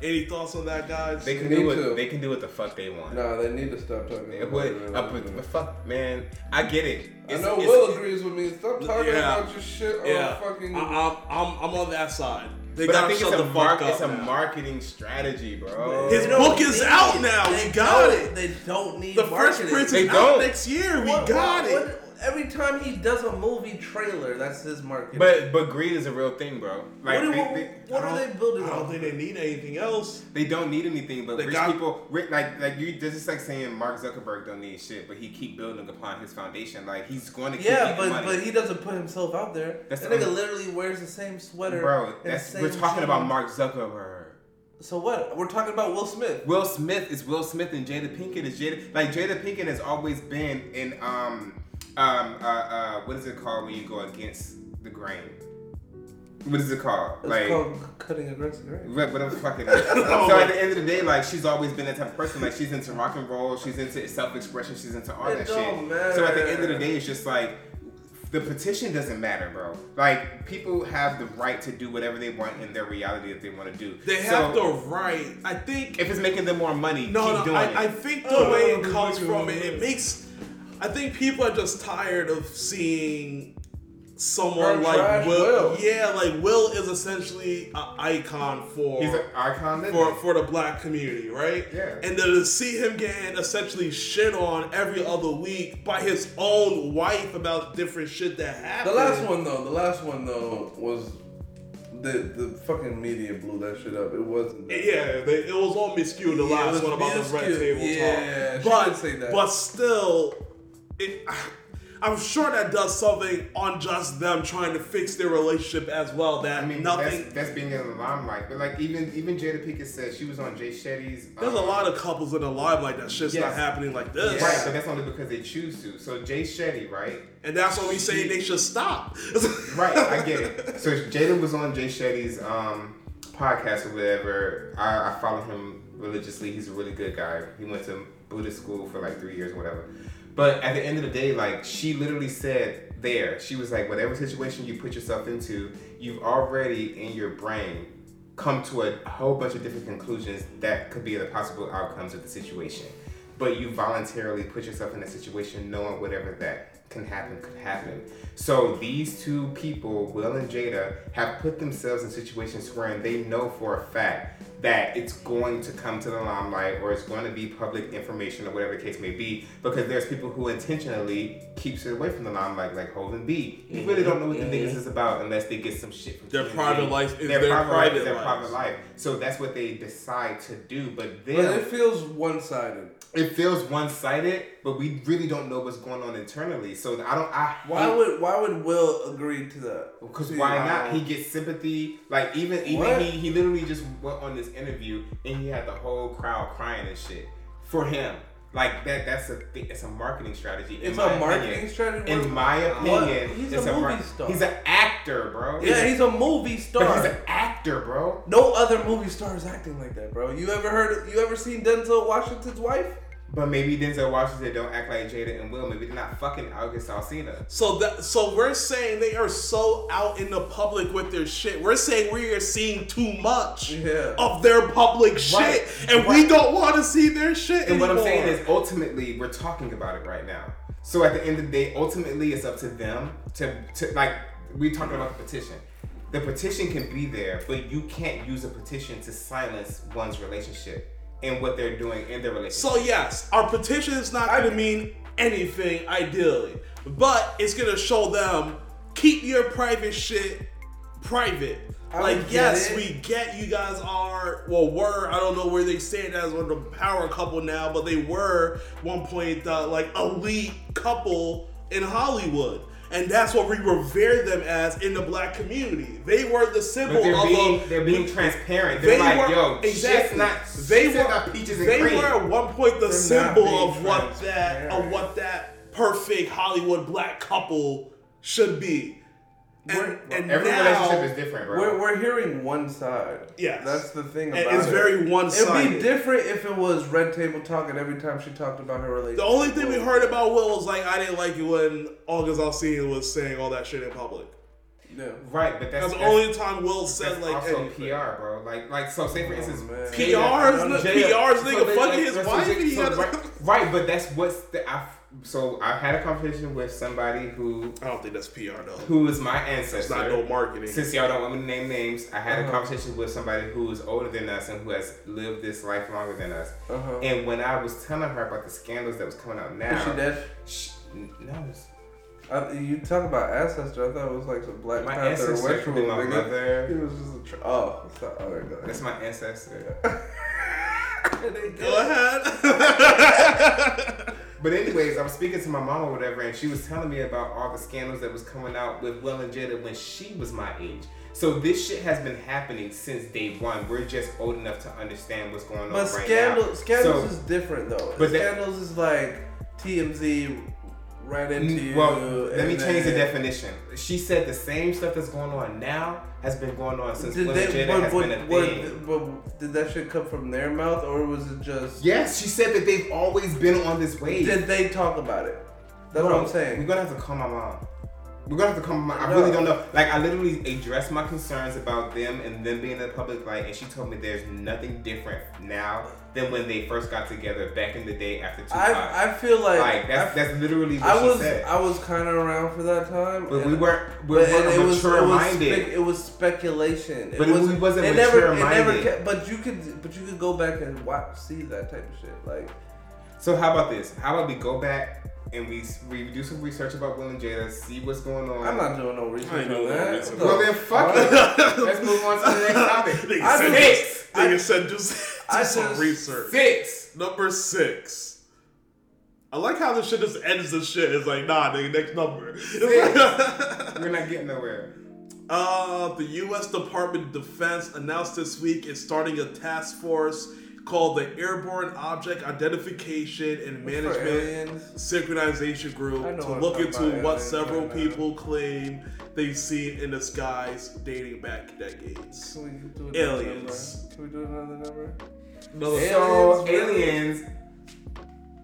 [SPEAKER 1] Any thoughts on that, guys?
[SPEAKER 2] They can
[SPEAKER 3] Need
[SPEAKER 2] do what
[SPEAKER 3] to.
[SPEAKER 2] they can do what the fuck they want.
[SPEAKER 3] Nah, they need to stop talking
[SPEAKER 2] It
[SPEAKER 3] about
[SPEAKER 2] would,
[SPEAKER 3] it.
[SPEAKER 2] uh, but, but fuck, man, I get it.
[SPEAKER 3] I know
[SPEAKER 2] it's-
[SPEAKER 3] Will agrees with me. Stop talking
[SPEAKER 1] Yeah.
[SPEAKER 3] about your shit on
[SPEAKER 1] yeah,
[SPEAKER 3] fucking.
[SPEAKER 1] I, I'm, I'm I'm on that side. They
[SPEAKER 2] But I think it's a,
[SPEAKER 1] the
[SPEAKER 2] mar- it's a marketing strategy, bro.
[SPEAKER 1] His
[SPEAKER 3] They don't
[SPEAKER 1] book is out
[SPEAKER 3] it.
[SPEAKER 1] now.
[SPEAKER 3] They
[SPEAKER 1] We got it.
[SPEAKER 3] They don't need
[SPEAKER 1] The first
[SPEAKER 3] marketing.
[SPEAKER 1] Prince is out next year. We
[SPEAKER 3] What-
[SPEAKER 1] got
[SPEAKER 3] what-
[SPEAKER 1] it.
[SPEAKER 3] What- every time he does a movie trailer, that's his marketing.
[SPEAKER 2] But but greed is a real thing, bro. Like
[SPEAKER 3] what, do-
[SPEAKER 2] they,
[SPEAKER 3] what,
[SPEAKER 2] they,
[SPEAKER 3] what are they building
[SPEAKER 1] I don't
[SPEAKER 3] on?
[SPEAKER 1] think they need anything else.
[SPEAKER 2] they don't need anything, but
[SPEAKER 1] They
[SPEAKER 2] rich
[SPEAKER 1] got-
[SPEAKER 2] people, ri- like like you, this is like saying Mark Zuckerberg don't need shit, but he keep building upon his foundation. Like he's going to keep
[SPEAKER 3] Yeah, but
[SPEAKER 2] money.
[SPEAKER 3] but he doesn't put himself out there.
[SPEAKER 2] That's
[SPEAKER 3] that
[SPEAKER 2] the
[SPEAKER 3] nigga
[SPEAKER 2] only-
[SPEAKER 3] literally wears the same sweater.
[SPEAKER 2] bro, that's
[SPEAKER 3] same
[SPEAKER 2] we're talking about. Mark Zuckerberg.
[SPEAKER 3] So what? We're talking about Will Smith.
[SPEAKER 2] Will Smith is Will Smith and Jada Pinkett is Jada. Like Jada Pinkett has always been in um um uh, uh what is it called when you go against the grain? What is it called?
[SPEAKER 3] It's
[SPEAKER 2] like
[SPEAKER 3] called cutting aggressive, right?
[SPEAKER 2] What, whatever the fuck it is. so at the end of the day, like she's always been that type of person. Like she's into rock and roll, she's into self-expression, she's into all
[SPEAKER 3] It
[SPEAKER 2] that
[SPEAKER 3] don't
[SPEAKER 2] shit. So at the end of the day, it's just like the petition doesn't matter, bro. Like people have the right to do whatever they want in their reality that they want to do.
[SPEAKER 1] They
[SPEAKER 2] So,
[SPEAKER 1] have the right. I think.
[SPEAKER 2] If it's making them more money,
[SPEAKER 1] no,
[SPEAKER 2] keep
[SPEAKER 1] no.
[SPEAKER 2] doing
[SPEAKER 1] I, I think the
[SPEAKER 3] Oh,
[SPEAKER 1] way it comes from it, it makes. I think people are just tired of seeing someone
[SPEAKER 3] Her
[SPEAKER 1] like Will.
[SPEAKER 3] Will.
[SPEAKER 1] Yeah, like Will is essentially an icon for
[SPEAKER 2] He's an icon.
[SPEAKER 1] for for the black community, right?
[SPEAKER 2] Yeah.
[SPEAKER 1] And then to see him getting essentially shit on every other week by his own wife about different shit that happened.
[SPEAKER 3] The last one though, the last one though was the the fucking media blew that shit up. It wasn't.
[SPEAKER 1] Yeah, they, it was all miscued. The
[SPEAKER 3] Yeah,
[SPEAKER 1] last one about the red table
[SPEAKER 3] Yeah,
[SPEAKER 1] talk.
[SPEAKER 3] she
[SPEAKER 1] but
[SPEAKER 3] say that.
[SPEAKER 1] but still, it. I'm sure that does something on just them trying to fix their relationship as well. That
[SPEAKER 2] I mean,
[SPEAKER 1] nothing.
[SPEAKER 2] that's, that's being in the limelight. But like even even Jada Pinkett said she was on Jay Shetty's.
[SPEAKER 1] there's a
[SPEAKER 2] um,
[SPEAKER 1] lot of couples in the limelight that shit's not happening like this.
[SPEAKER 2] Right, but that's only because they choose to. So Jay Shetty, right?
[SPEAKER 1] And that's what we saying they should stop.
[SPEAKER 2] Right, I get it. So Jada was on Jay Shetty's um, podcast or whatever. I, I follow him religiously. He's a really good guy. He went to Buddhist school for like three years or whatever. But at the end of the day, like she literally said there, she was like, whatever situation you put yourself into, you've already in your brain come to a whole bunch of different conclusions that could be the possible outcomes of the situation. But you voluntarily put yourself in a situation knowing whatever that can happen could happen. So these two people, Will and Jada, have put themselves in situations where they know for a fact that it's going to come to the limelight or it's going to be public information or whatever the case may be because there's people who intentionally keeps it away from the limelight like Holding B. You mm-hmm. really don't know what the niggas mm-hmm. is about unless they get some shit from
[SPEAKER 1] Their
[SPEAKER 2] TMZ.
[SPEAKER 1] private life is
[SPEAKER 2] their,
[SPEAKER 1] their
[SPEAKER 2] private, life
[SPEAKER 1] private
[SPEAKER 2] is their
[SPEAKER 1] lives.
[SPEAKER 2] private life. So that's what they decide to do. But then
[SPEAKER 3] But it feels one sided.
[SPEAKER 2] it feels one-sided, but we really don't know what's going on internally. So I don't. I
[SPEAKER 3] Why would why would Will agree to that?
[SPEAKER 2] Because why not?
[SPEAKER 3] Uh,
[SPEAKER 2] he gets sympathy. Like even even
[SPEAKER 3] What?
[SPEAKER 2] he he literally just went on this interview and he had the whole crowd crying and shit for him. Like that that's a thi- it's a marketing strategy.
[SPEAKER 3] It's a marketing
[SPEAKER 2] opinion.
[SPEAKER 3] strategy.
[SPEAKER 2] In my
[SPEAKER 3] What?
[SPEAKER 2] opinion,
[SPEAKER 3] He's
[SPEAKER 2] it's
[SPEAKER 3] a movie
[SPEAKER 2] mar-
[SPEAKER 3] star.
[SPEAKER 2] He's an actor, bro.
[SPEAKER 3] yeah, he's a movie
[SPEAKER 2] but
[SPEAKER 3] star.
[SPEAKER 2] he's an actor, bro.
[SPEAKER 3] no other movie star is acting like that, bro. You ever heard? You ever seen Denzel Washington's wife?
[SPEAKER 2] But maybe Denzel Washington don't act like Jada and Will. Maybe they're not fucking August Alsina.
[SPEAKER 1] So that so we're saying they are so out in the public with their shit. We're saying we are seeing too much
[SPEAKER 3] Yeah.
[SPEAKER 1] of their public shit,
[SPEAKER 2] Right.
[SPEAKER 1] and we don't want to see their shit
[SPEAKER 2] And what I'm saying is, ultimately, we're talking about it right now. So at the end of the day, ultimately, it's up to them to, to like we talking about the petition. The petition can be there, but you can't use a petition to silence one's relationship and what they're doing in their relationship.
[SPEAKER 1] So yes, our petition is not going to mean anything ideally, but it's going to show them keep your private shit private.
[SPEAKER 3] I
[SPEAKER 1] like yes,
[SPEAKER 3] it.
[SPEAKER 1] we get you guys are well were I don't know where they stand as one of the power couple now, but they were one point uh, like elite couple in Hollywood. And that's what we revere them as in the black community. They were the symbol
[SPEAKER 2] they're
[SPEAKER 1] of
[SPEAKER 2] being
[SPEAKER 1] the,
[SPEAKER 2] they're being
[SPEAKER 1] we-
[SPEAKER 2] transparent. They're
[SPEAKER 1] they
[SPEAKER 2] like,
[SPEAKER 1] were
[SPEAKER 2] yo,
[SPEAKER 1] exactly.
[SPEAKER 2] not
[SPEAKER 1] they were
[SPEAKER 2] not peaches and
[SPEAKER 1] they
[SPEAKER 2] cream.
[SPEAKER 1] were at one point the
[SPEAKER 3] They're
[SPEAKER 1] symbol of what that of what that perfect Hollywood black couple should be. And,
[SPEAKER 3] We're-
[SPEAKER 1] and
[SPEAKER 2] Every
[SPEAKER 1] now,
[SPEAKER 2] relationship is different, bro.
[SPEAKER 3] We're, we're hearing one side.
[SPEAKER 1] Yeah,
[SPEAKER 3] that's the thing about
[SPEAKER 1] it's
[SPEAKER 3] it.
[SPEAKER 1] very one
[SPEAKER 3] side.
[SPEAKER 1] It'd
[SPEAKER 3] be different if it was Red Table Talk and every time she talked about her relationship.
[SPEAKER 1] The only thing we heard about Will was like I didn't like it when August Alsina was saying all that shit in public.
[SPEAKER 3] Yeah.
[SPEAKER 2] right, but that's,
[SPEAKER 1] That's the only time Will said like
[SPEAKER 2] also
[SPEAKER 1] anything.
[SPEAKER 2] PR, bro. Like, like so. Say for oh, instance,
[SPEAKER 3] man.
[SPEAKER 1] PR's
[SPEAKER 3] Jada-
[SPEAKER 1] PR's nigga
[SPEAKER 2] they-
[SPEAKER 1] fucking his wife.
[SPEAKER 2] so- so- right, right, but that's what's the. I, so I had a conversation with somebody who
[SPEAKER 1] I don't think that's PR though.
[SPEAKER 2] who is my
[SPEAKER 1] It's
[SPEAKER 2] ancestor.
[SPEAKER 1] not no marketing.
[SPEAKER 2] Since y'all don't want me to name names, I had a
[SPEAKER 3] Uh-huh.
[SPEAKER 2] conversation with somebody who is older than us and who has lived this life longer than us.
[SPEAKER 3] Uh-huh.
[SPEAKER 2] And when I was telling her about the scandals that was coming out now,
[SPEAKER 3] Is she dead?
[SPEAKER 2] She, no, it's-
[SPEAKER 3] I, you talk about ancestor. I thought it was like some Black
[SPEAKER 2] my
[SPEAKER 3] Panther
[SPEAKER 2] ancestor could be
[SPEAKER 3] ritual.
[SPEAKER 2] my
[SPEAKER 3] nigga.
[SPEAKER 2] mother.
[SPEAKER 3] He was just a tr- oh, sorry. All right, go ahead.
[SPEAKER 2] That's my ancestor.
[SPEAKER 1] Go ahead.
[SPEAKER 2] But anyways, I was speaking to my mom or whatever, and she was telling me about all the scandals that was coming out with Will and Jada when she was my age. So this shit has been happening since day one. We're just old enough to understand what's going on
[SPEAKER 3] But
[SPEAKER 2] right
[SPEAKER 3] scandal,
[SPEAKER 2] now.
[SPEAKER 3] scandals
[SPEAKER 2] So-
[SPEAKER 3] is different though.
[SPEAKER 2] But
[SPEAKER 3] scandals is like TMZ ran into you.
[SPEAKER 2] well, let me change the definition. She said the same stuff that's going on now has been going on since
[SPEAKER 3] Did
[SPEAKER 2] Will
[SPEAKER 3] they? What,
[SPEAKER 2] has
[SPEAKER 3] what,
[SPEAKER 2] been a
[SPEAKER 3] what,
[SPEAKER 2] thing.
[SPEAKER 3] what- did that shit come from their mouth or was it just?
[SPEAKER 2] Yes, she said that they've always been on this wave.
[SPEAKER 3] Did they talk about it? That's
[SPEAKER 2] Bro,
[SPEAKER 3] what I'm saying.
[SPEAKER 2] We're gonna have to call my mom. We're gonna have to mom. I really don't know. Like I literally addressed my concerns about them and them being in the public light, and she told me there's nothing different now than when they first got together back in the day after Tupac.
[SPEAKER 3] I I feel like,
[SPEAKER 2] like that's
[SPEAKER 3] I,
[SPEAKER 2] that's literally what
[SPEAKER 3] I
[SPEAKER 2] she
[SPEAKER 3] was
[SPEAKER 2] said.
[SPEAKER 3] I was kind of around for that time,
[SPEAKER 2] but we weren't we weren't
[SPEAKER 3] it, it was it
[SPEAKER 2] mature
[SPEAKER 3] was,
[SPEAKER 2] minded.
[SPEAKER 3] it was speculation.
[SPEAKER 2] But it
[SPEAKER 3] was,
[SPEAKER 2] wasn't
[SPEAKER 3] it never, it
[SPEAKER 2] mature-minded.
[SPEAKER 3] never. Kept, but you could, but you could go back and watch, see that type of shit. Like
[SPEAKER 2] So how about this? How about we go back and we we do some research about Will and Jada, see what's going on.
[SPEAKER 3] I'm not doing no research
[SPEAKER 1] I ain't
[SPEAKER 3] on
[SPEAKER 1] doing no
[SPEAKER 3] that.
[SPEAKER 1] research.
[SPEAKER 2] Well then fuck
[SPEAKER 3] fuck?
[SPEAKER 2] it. Let's move on to the next topic.
[SPEAKER 1] Nigga
[SPEAKER 3] I
[SPEAKER 1] said
[SPEAKER 3] just-
[SPEAKER 1] just, nigga said just do
[SPEAKER 3] I
[SPEAKER 1] some research.
[SPEAKER 2] Six.
[SPEAKER 1] Number six. I like how this shit just ends the shit. It's like, nah, nigga, next number.
[SPEAKER 2] We're not getting nowhere.
[SPEAKER 1] uh, the U.S. Department of Defense announced this week it's starting a task force called the Airborne Object Identification and Management. Synchronization Group to look into what
[SPEAKER 3] aliens
[SPEAKER 1] several people claim they've seen in the skies dating back decades.
[SPEAKER 3] Can we do
[SPEAKER 1] Aliens.
[SPEAKER 3] Number? Can we do another number?
[SPEAKER 1] Another
[SPEAKER 2] So
[SPEAKER 3] Aliens, really?
[SPEAKER 2] aliens,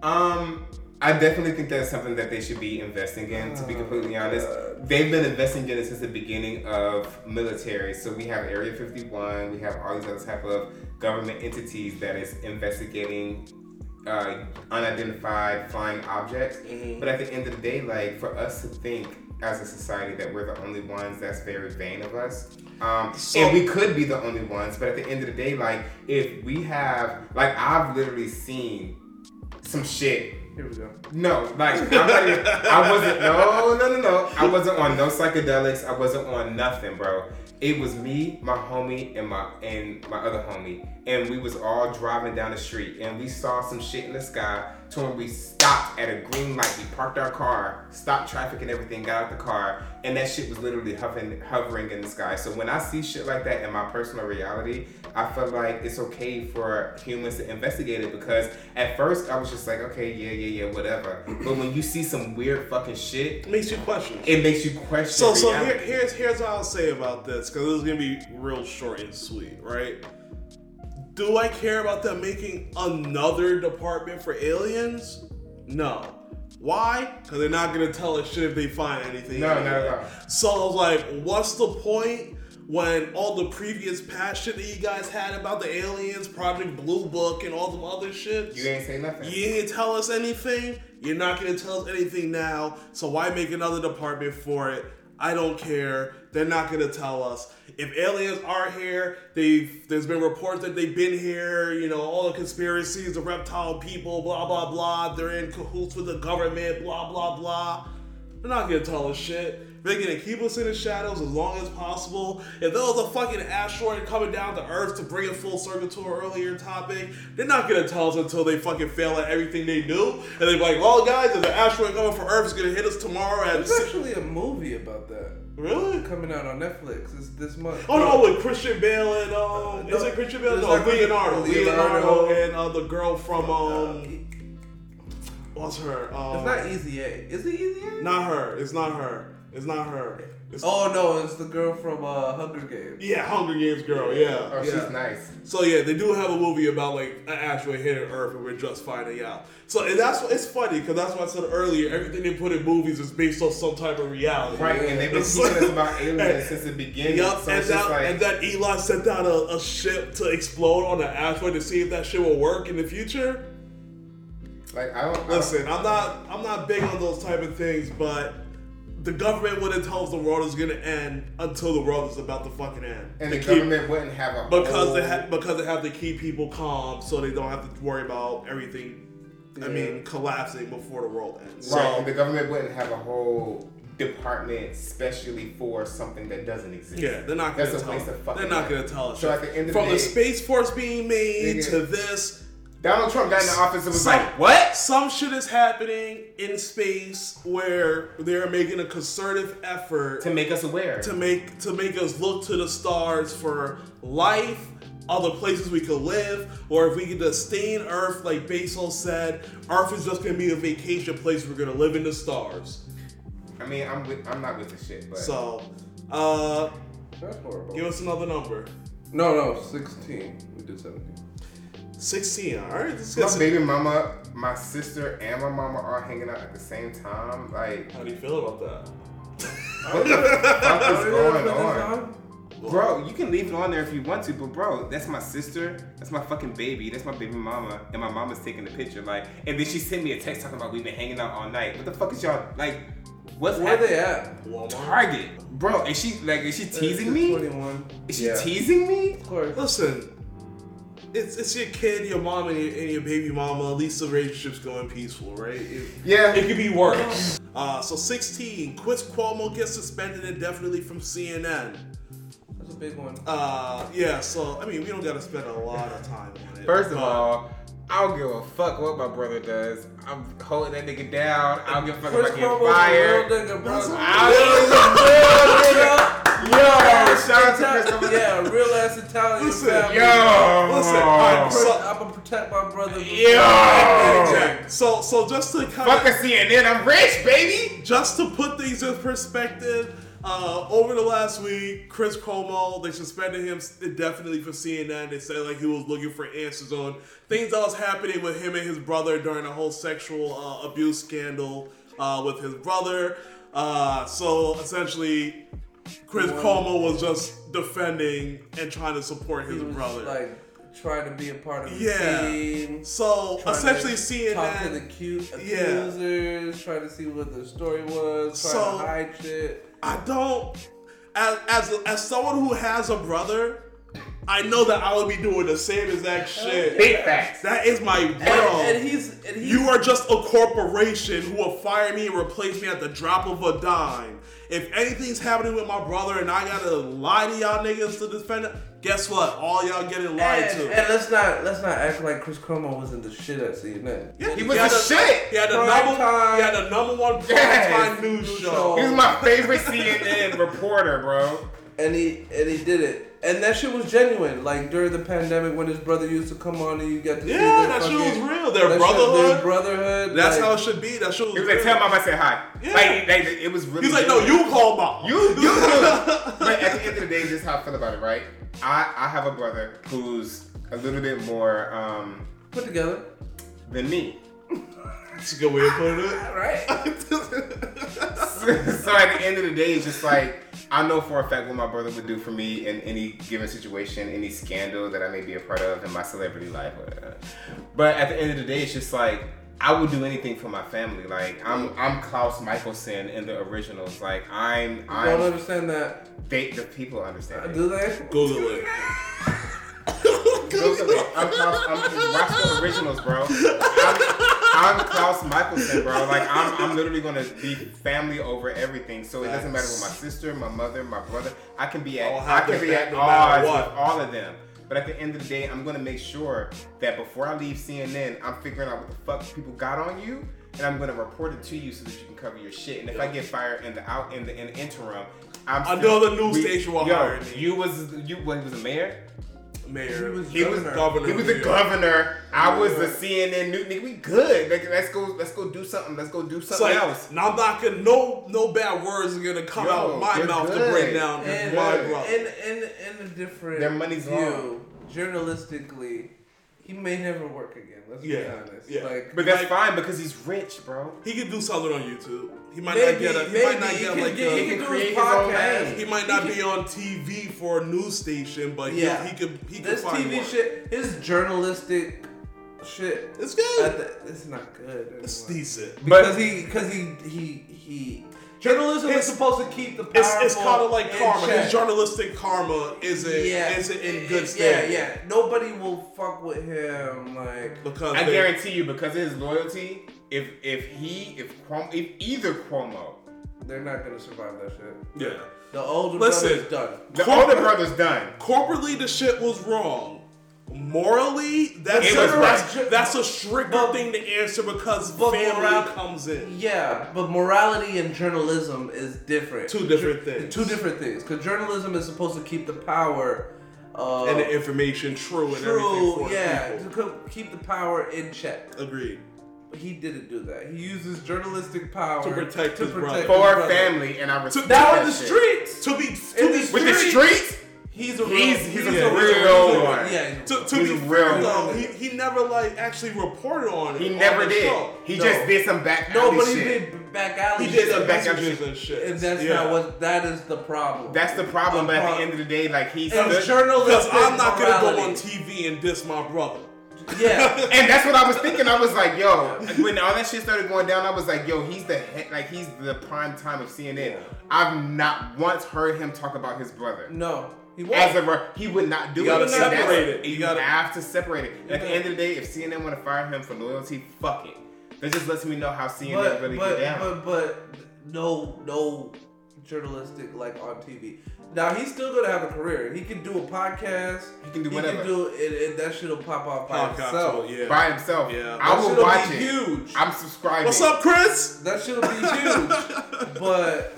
[SPEAKER 2] um, I definitely think that's something that they should be investing in. To be
[SPEAKER 3] Oh,
[SPEAKER 2] completely honest, they've been investing in it since the beginning of military. So we have Area 51, we have all these other type of government entities that is investigating uh, unidentified flying objects.
[SPEAKER 1] Mhm.
[SPEAKER 2] But at the end of the day, like for us to think as a society that we're the only ones, that's very vain of us. Um,
[SPEAKER 1] So-
[SPEAKER 2] and we could be the only ones, but at the end of the day, like if we have, like I've literally seen some shit.
[SPEAKER 3] Here we go.
[SPEAKER 2] No, like I'm not even, I wasn't. No, no, no, no. I wasn't on no psychedelics. I wasn't on nothing, bro. It was me, my homie, and my and my other homie, and we was all driving down the street, and we saw some shit in the sky. To when we stopped at a green light, we parked our car, stopped traffic and everything, got out the car, and that shit was literally hovering, hovering in the sky. So when I see shit like that in my personal reality, I feel like it's okay for humans to investigate it because at first I was just like, okay, yeah, yeah, yeah, whatever. But when you see some weird fucking shit,
[SPEAKER 1] It makes you question.
[SPEAKER 2] it makes you question.
[SPEAKER 1] So, so here, here's here's what I'll say about this because this is gonna be real short and sweet, right? Do I care about them making another department for aliens? No. Why? Because they're not gonna tell us shit if they find anything.
[SPEAKER 2] No, no, all.
[SPEAKER 1] So I was like, what's the point when all the previous past shit that you guys had about the aliens, Project Blue Book, and all the other shit?
[SPEAKER 2] You ain't say nothing.
[SPEAKER 1] You ain't tell us anything. You're not gonna tell us anything now. So why make another department for it? I don't care. They're not gonna tell us. If aliens are here, they've there's been reports that they've been here. You know all the conspiracies, the reptile people, blah blah blah. They're in cahoots with the government, blah blah blah. They're not gonna tell us shit. They're gonna keep us in the shadows as long as possible. If there was a fucking asteroid coming down to Earth to bring it full circle to our earlier topic, they're not gonna tell us until they fucking fail at everything they do. And they're like, well, guys, there's an asteroid coming from Earth. It's gonna hit us tomorrow at
[SPEAKER 3] There's actually a movie about that
[SPEAKER 1] Really?
[SPEAKER 3] coming out on Netflix. It's this month.
[SPEAKER 1] Oh no, with Christian Bale and um,
[SPEAKER 3] No,
[SPEAKER 1] is it Christian Bale? No,
[SPEAKER 3] not Christian-
[SPEAKER 1] Leonardo.
[SPEAKER 3] Leonardo.
[SPEAKER 1] Leonardo and uh, the girl from um, what's her? Um,
[SPEAKER 3] It's not Easy A. Is it Easy A?
[SPEAKER 1] not her. It's not her. It's not her. It's,
[SPEAKER 3] Oh no, it's the girl from uh, Hunger Games.
[SPEAKER 1] Yeah, Hunger Games girl. Yeah.
[SPEAKER 2] Oh,
[SPEAKER 3] Yeah.
[SPEAKER 2] she's nice.
[SPEAKER 1] So yeah, they do have a movie about like an asteroid hitting Earth, and we're just finding out. So and that's it's funny because that's what I said earlier. Everything they put in movies is based on some type of reality.
[SPEAKER 2] Right, and they've been
[SPEAKER 1] It's
[SPEAKER 2] teaching us about aliens since the beginning.
[SPEAKER 1] Yup,
[SPEAKER 2] so
[SPEAKER 1] and, that,
[SPEAKER 2] like,
[SPEAKER 1] and then Elon sent out a, a ship to explode on an asteroid to see if that shit will work in the future.
[SPEAKER 2] like I don't. I don't-
[SPEAKER 1] Listen, I'm not I'm not big on those type of things, but the government wouldn't tell us the world is gonna end until the world is about to fucking end.
[SPEAKER 2] and
[SPEAKER 1] To
[SPEAKER 2] the
[SPEAKER 1] keep-
[SPEAKER 2] government wouldn't have a
[SPEAKER 1] because
[SPEAKER 2] whole,
[SPEAKER 1] they ha- because they have to keep people calm so they don't have to worry about everything. I mean, collapsing before the world ends.
[SPEAKER 2] right,
[SPEAKER 1] So
[SPEAKER 2] and the government wouldn't have a whole department specially for something that doesn't exist.
[SPEAKER 1] yeah, they're not gonna
[SPEAKER 2] That's a
[SPEAKER 1] tell.
[SPEAKER 2] waste of fucking
[SPEAKER 1] They're not gonna tell us.
[SPEAKER 2] So at the end of
[SPEAKER 1] from
[SPEAKER 2] the
[SPEAKER 1] the space force being made to this,
[SPEAKER 2] Donald Trump got in the office and was
[SPEAKER 1] some,
[SPEAKER 2] like, "What?
[SPEAKER 1] Some shit is happening in space where they're making a concerted effort
[SPEAKER 2] to make us aware,
[SPEAKER 1] to make to make us look to the stars for life, other places we could live, or if we could in Earth, like Basil said, Earth is just gonna be a vacation place. We're gonna live in the stars."
[SPEAKER 2] I mean, I'm with, I'm not with the shit, but
[SPEAKER 1] so, uh, give us another number.
[SPEAKER 3] No, no, sixteen. We did seventeen.
[SPEAKER 1] 16. All right. This
[SPEAKER 2] my baby mama, my sister, and my mama are hanging out at the same time. Like,
[SPEAKER 1] how do you feel about that?
[SPEAKER 2] what the fuck is going on? Bro, you can leave it on there if you want to, but bro, that's my sister, that's my fucking baby, that's my baby mama, and my mama's taking the picture. Like, and then she sent me a text talking about we've been hanging out all night. What the fuck is y'all like? What's
[SPEAKER 3] where
[SPEAKER 2] happening?
[SPEAKER 3] they at?
[SPEAKER 1] Walmart.
[SPEAKER 2] Target, bro. Is she like? Is she teasing me?
[SPEAKER 3] Twenty one.
[SPEAKER 2] Is she
[SPEAKER 3] yeah.
[SPEAKER 2] teasing me?
[SPEAKER 3] Of course.
[SPEAKER 1] Listen, it's it's your kid, your mom, and your, and your baby mama. At least the relationship's going peaceful, right? It,
[SPEAKER 2] Yeah.
[SPEAKER 1] It could be worse. Uh, so 16, Chris Cuomo gets suspended indefinitely from CNN.
[SPEAKER 3] That's a big one.
[SPEAKER 1] Uh, yeah, so I mean, we don't gotta spend a lot of time on it.
[SPEAKER 2] First of all, I don't give a fuck what my brother does. I'm holding that nigga down. I don't give a fuck
[SPEAKER 3] Chris
[SPEAKER 2] if I get
[SPEAKER 3] Cuomo's a real
[SPEAKER 2] fired.
[SPEAKER 3] nigga, bro.
[SPEAKER 1] That's a-
[SPEAKER 2] I Yo, shout out to Chris Cuomo.
[SPEAKER 3] Yeah, real ass Italian
[SPEAKER 1] Listen,
[SPEAKER 3] family.
[SPEAKER 2] Yo,
[SPEAKER 1] Listen, alright,
[SPEAKER 3] Chris,
[SPEAKER 1] so-
[SPEAKER 3] I'm gonna protect my brother.
[SPEAKER 2] Yo.
[SPEAKER 1] So, so just to kind
[SPEAKER 2] fuck a
[SPEAKER 1] of,
[SPEAKER 2] CNN. I'm rich, baby.
[SPEAKER 1] just to put things in perspective, Uh, over the last week, Chris Cuomo they suspended him indefinitely for CNN. They said like he was looking for answers on things that was happening with him and his brother during the whole sexual uh, abuse scandal uh, with his brother. Uh, so essentially, Chris Cuomo was just defending and trying to support his brother.
[SPEAKER 3] like trying to be a part of the
[SPEAKER 1] Yeah.
[SPEAKER 3] team.
[SPEAKER 1] so essentially, CNN.
[SPEAKER 3] talk to the cute accusers, trying to see what the story was, trying
[SPEAKER 1] So-
[SPEAKER 3] to hide shit.
[SPEAKER 1] I don't. As as as someone who has a brother, I know that I would be doing the same exact shit.
[SPEAKER 2] Big facts.
[SPEAKER 1] That is my bro.
[SPEAKER 3] And, and he's and he's
[SPEAKER 1] you are just a corporation who will fire me and replace me at the drop of a dime. If anything's happening with my brother and I gotta lie to y'all niggas to defend it, guess what? All y'all getting lied
[SPEAKER 3] and,
[SPEAKER 1] to.
[SPEAKER 3] and let's not let's not act like Chris Cuomo wasn't the shit at CNN.
[SPEAKER 1] Yeah,
[SPEAKER 2] He was
[SPEAKER 1] had
[SPEAKER 2] the shit.
[SPEAKER 1] He had the
[SPEAKER 3] Prime
[SPEAKER 1] number.
[SPEAKER 3] time.
[SPEAKER 1] He had the number one primetime
[SPEAKER 2] Yes.
[SPEAKER 1] news
[SPEAKER 3] News
[SPEAKER 1] show.
[SPEAKER 3] show.
[SPEAKER 2] He was my favorite CNN reporter, bro.
[SPEAKER 3] And he and he did it. And that shit was genuine. Like during the pandemic when his brother used to come on and you get to see
[SPEAKER 1] Yeah,
[SPEAKER 3] their
[SPEAKER 1] that shit was real. Their
[SPEAKER 3] that shit-
[SPEAKER 1] brotherhood.
[SPEAKER 3] their brotherhood.
[SPEAKER 1] That's
[SPEAKER 3] like,
[SPEAKER 1] how it should be. That shit was
[SPEAKER 2] He was
[SPEAKER 1] real.
[SPEAKER 2] like, tell mom I said hi.
[SPEAKER 1] Yeah.
[SPEAKER 2] Like, like, it was really.
[SPEAKER 1] He's like, no, you call mom.
[SPEAKER 2] You, you do. But at the end of the day, this is how I feel about it, right? I, I have a brother who's a little bit more um,
[SPEAKER 3] put together.
[SPEAKER 2] than me.
[SPEAKER 1] That's a good way of putting it.
[SPEAKER 3] Right?
[SPEAKER 2] so at the end of the day, it's just like I know for a fact what my brother would do for me in any given situation, any scandal that I may be a part of in my celebrity life. whatever. But at the end of the day, it's just like I would do anything for my family. Like I'm I'm Klaus Mikaelson in the originals. Like I'm
[SPEAKER 3] I don't understand that.
[SPEAKER 2] they the people understand. Uh, it.
[SPEAKER 3] Do they?
[SPEAKER 1] Google it.
[SPEAKER 2] Google it. I'm Klaus. I'm watch the originals, bro. I'm, I'm Klaus Mikaelson, bro. Like I'm, I'm literally gonna be family over everything. So it doesn't matter with my sister, my mother, my brother. I can be at, I can be at odds
[SPEAKER 1] what.
[SPEAKER 2] with all of them. But at the end of the day, I'm gonna make sure that before I leave CNN, I'm figuring out what the fuck people got on you, and I'm gonna report it to you so that you can cover your shit. And if I get fired in the out in the, in the interim, I'm
[SPEAKER 1] Another news station will
[SPEAKER 2] yo,
[SPEAKER 1] hire me.
[SPEAKER 2] You was you what, he was a mayor.
[SPEAKER 1] Mayor.
[SPEAKER 3] He was
[SPEAKER 2] He was
[SPEAKER 3] Governor.
[SPEAKER 1] governor.
[SPEAKER 2] He was
[SPEAKER 1] of
[SPEAKER 2] the
[SPEAKER 1] New
[SPEAKER 2] governor. I was the CNN news nigga. We good. Like, let's go. Let's go do something. Let's go do something
[SPEAKER 1] like,
[SPEAKER 2] else.
[SPEAKER 1] now I'm not gonna, no, no bad words are gonna come
[SPEAKER 2] Yo,
[SPEAKER 1] out of my
[SPEAKER 2] they're
[SPEAKER 1] mouth to break down
[SPEAKER 3] And,
[SPEAKER 1] my
[SPEAKER 2] Good.
[SPEAKER 1] brother.
[SPEAKER 3] and, and, and a different
[SPEAKER 2] Their money's
[SPEAKER 3] view, journalistically, he may never work again. Let's
[SPEAKER 1] Yeah,
[SPEAKER 3] be honest.
[SPEAKER 1] yeah.
[SPEAKER 3] Like,
[SPEAKER 2] But that's
[SPEAKER 1] Like-
[SPEAKER 2] fine because he's rich, bro.
[SPEAKER 1] he could do something on YouTube. He might
[SPEAKER 3] maybe,
[SPEAKER 1] not get a. He
[SPEAKER 3] maybe
[SPEAKER 1] might not get
[SPEAKER 3] can
[SPEAKER 1] like
[SPEAKER 3] get-
[SPEAKER 1] a.
[SPEAKER 3] he can do
[SPEAKER 2] create
[SPEAKER 3] his
[SPEAKER 2] his
[SPEAKER 3] podcast.
[SPEAKER 1] He might not be on TV for a news station, but
[SPEAKER 3] Yeah.
[SPEAKER 1] he, he could. He could
[SPEAKER 3] This
[SPEAKER 1] find
[SPEAKER 3] TV
[SPEAKER 1] work.
[SPEAKER 3] shit, his journalistic shit,
[SPEAKER 1] It's good.
[SPEAKER 3] the, it's not good.
[SPEAKER 1] It's
[SPEAKER 3] anymore.
[SPEAKER 1] decent.
[SPEAKER 3] Because he, because he, he, he. Journalism
[SPEAKER 1] It's-
[SPEAKER 3] is supposed to keep the powerful.
[SPEAKER 1] It's, it's kind of like karma.
[SPEAKER 3] check.
[SPEAKER 1] His journalistic karma isn't
[SPEAKER 3] yeah,
[SPEAKER 1] isn't in good
[SPEAKER 3] Yeah, yeah. Nobody will fuck with him. Like,
[SPEAKER 1] Because
[SPEAKER 2] I
[SPEAKER 1] they-
[SPEAKER 2] guarantee you, because of his loyalty, if if he if Cuomo, if either Cuomo,
[SPEAKER 3] they're not gonna survive that shit.
[SPEAKER 1] Yeah.
[SPEAKER 3] The older
[SPEAKER 1] Listen.
[SPEAKER 3] brother's done.
[SPEAKER 2] the
[SPEAKER 1] Corporate-
[SPEAKER 2] older brother's done.
[SPEAKER 1] corporately the shit was wrong. Morally, that's
[SPEAKER 2] It was
[SPEAKER 1] a, that's,
[SPEAKER 3] right.
[SPEAKER 1] that's a stricter
[SPEAKER 3] But-
[SPEAKER 1] thing to answer because
[SPEAKER 3] but
[SPEAKER 1] family
[SPEAKER 3] moral-
[SPEAKER 1] comes in.
[SPEAKER 3] Yeah, but morality and journalism is different.
[SPEAKER 1] Two different things.
[SPEAKER 3] Two different things. Because journalism is supposed to keep the power. Uh,
[SPEAKER 1] And the information true and everything
[SPEAKER 3] true,
[SPEAKER 1] for
[SPEAKER 3] yeah,
[SPEAKER 1] people.
[SPEAKER 3] to co- keep the power in check.
[SPEAKER 1] Agreed.
[SPEAKER 3] But he didn't do that. He uses journalistic power
[SPEAKER 1] To protect his brother.
[SPEAKER 3] his
[SPEAKER 2] For
[SPEAKER 3] brother.
[SPEAKER 2] family, and I respect
[SPEAKER 3] Now
[SPEAKER 2] that
[SPEAKER 3] in the
[SPEAKER 2] shit.
[SPEAKER 3] streets,
[SPEAKER 1] To be to be
[SPEAKER 3] the
[SPEAKER 2] With the
[SPEAKER 3] Streets.
[SPEAKER 2] streets,
[SPEAKER 3] he's a real.
[SPEAKER 2] He's- he's a
[SPEAKER 3] real
[SPEAKER 2] real
[SPEAKER 3] one.
[SPEAKER 2] one.
[SPEAKER 3] Yeah,
[SPEAKER 1] to, to
[SPEAKER 2] He's
[SPEAKER 1] be
[SPEAKER 2] a real
[SPEAKER 1] though,
[SPEAKER 3] one.
[SPEAKER 1] he, he never like actually reported on it.
[SPEAKER 2] he
[SPEAKER 1] on
[SPEAKER 2] never
[SPEAKER 1] the
[SPEAKER 2] did.
[SPEAKER 1] show.
[SPEAKER 2] He
[SPEAKER 3] No.
[SPEAKER 2] just did some back alley
[SPEAKER 3] no,
[SPEAKER 2] alley
[SPEAKER 3] but he
[SPEAKER 2] shit.
[SPEAKER 3] did back alley.
[SPEAKER 1] He did some
[SPEAKER 2] back alley shit.
[SPEAKER 1] and shit.
[SPEAKER 3] and that's
[SPEAKER 1] yeah.
[SPEAKER 3] not what. That is the problem.
[SPEAKER 2] That's the problem. But at
[SPEAKER 3] Uh,
[SPEAKER 2] the end of the day, like he
[SPEAKER 3] and
[SPEAKER 2] stood,
[SPEAKER 3] journalistic
[SPEAKER 1] Because I'm not gonna go on TV and diss my brother.
[SPEAKER 3] Yeah.
[SPEAKER 2] And that's what I was thinking. I was like, yo, when all that shit started going down, I was like, yo, he's the head, like he's the prime time of CNN.
[SPEAKER 3] Yeah.
[SPEAKER 2] I've not once heard him talk about his brother.
[SPEAKER 3] No, he won't.
[SPEAKER 2] As a he would not do
[SPEAKER 1] You
[SPEAKER 2] it.
[SPEAKER 1] gotta
[SPEAKER 2] And
[SPEAKER 1] separate it. You
[SPEAKER 2] You,
[SPEAKER 1] gotta-
[SPEAKER 2] have to separate it. At the end of the day, if CNN want to fire him for loyalty, fuck it. That just lets me know how CNN
[SPEAKER 3] but,
[SPEAKER 2] really
[SPEAKER 3] but,
[SPEAKER 2] get down.
[SPEAKER 3] but but no no journalistic like on TV. Now he's still gonna have a career. He can do a podcast.
[SPEAKER 2] He can do whatever.
[SPEAKER 3] He can do it, and that shit'll pop off by
[SPEAKER 1] Podcast,
[SPEAKER 3] itself.
[SPEAKER 1] yeah.
[SPEAKER 2] By himself.
[SPEAKER 1] Yeah.
[SPEAKER 2] I
[SPEAKER 3] That
[SPEAKER 2] will
[SPEAKER 3] shit'll
[SPEAKER 2] watch
[SPEAKER 3] be
[SPEAKER 2] it.
[SPEAKER 3] huge.
[SPEAKER 2] I'm subscribing.
[SPEAKER 1] What's up, Chris?
[SPEAKER 3] that shit'll be huge. but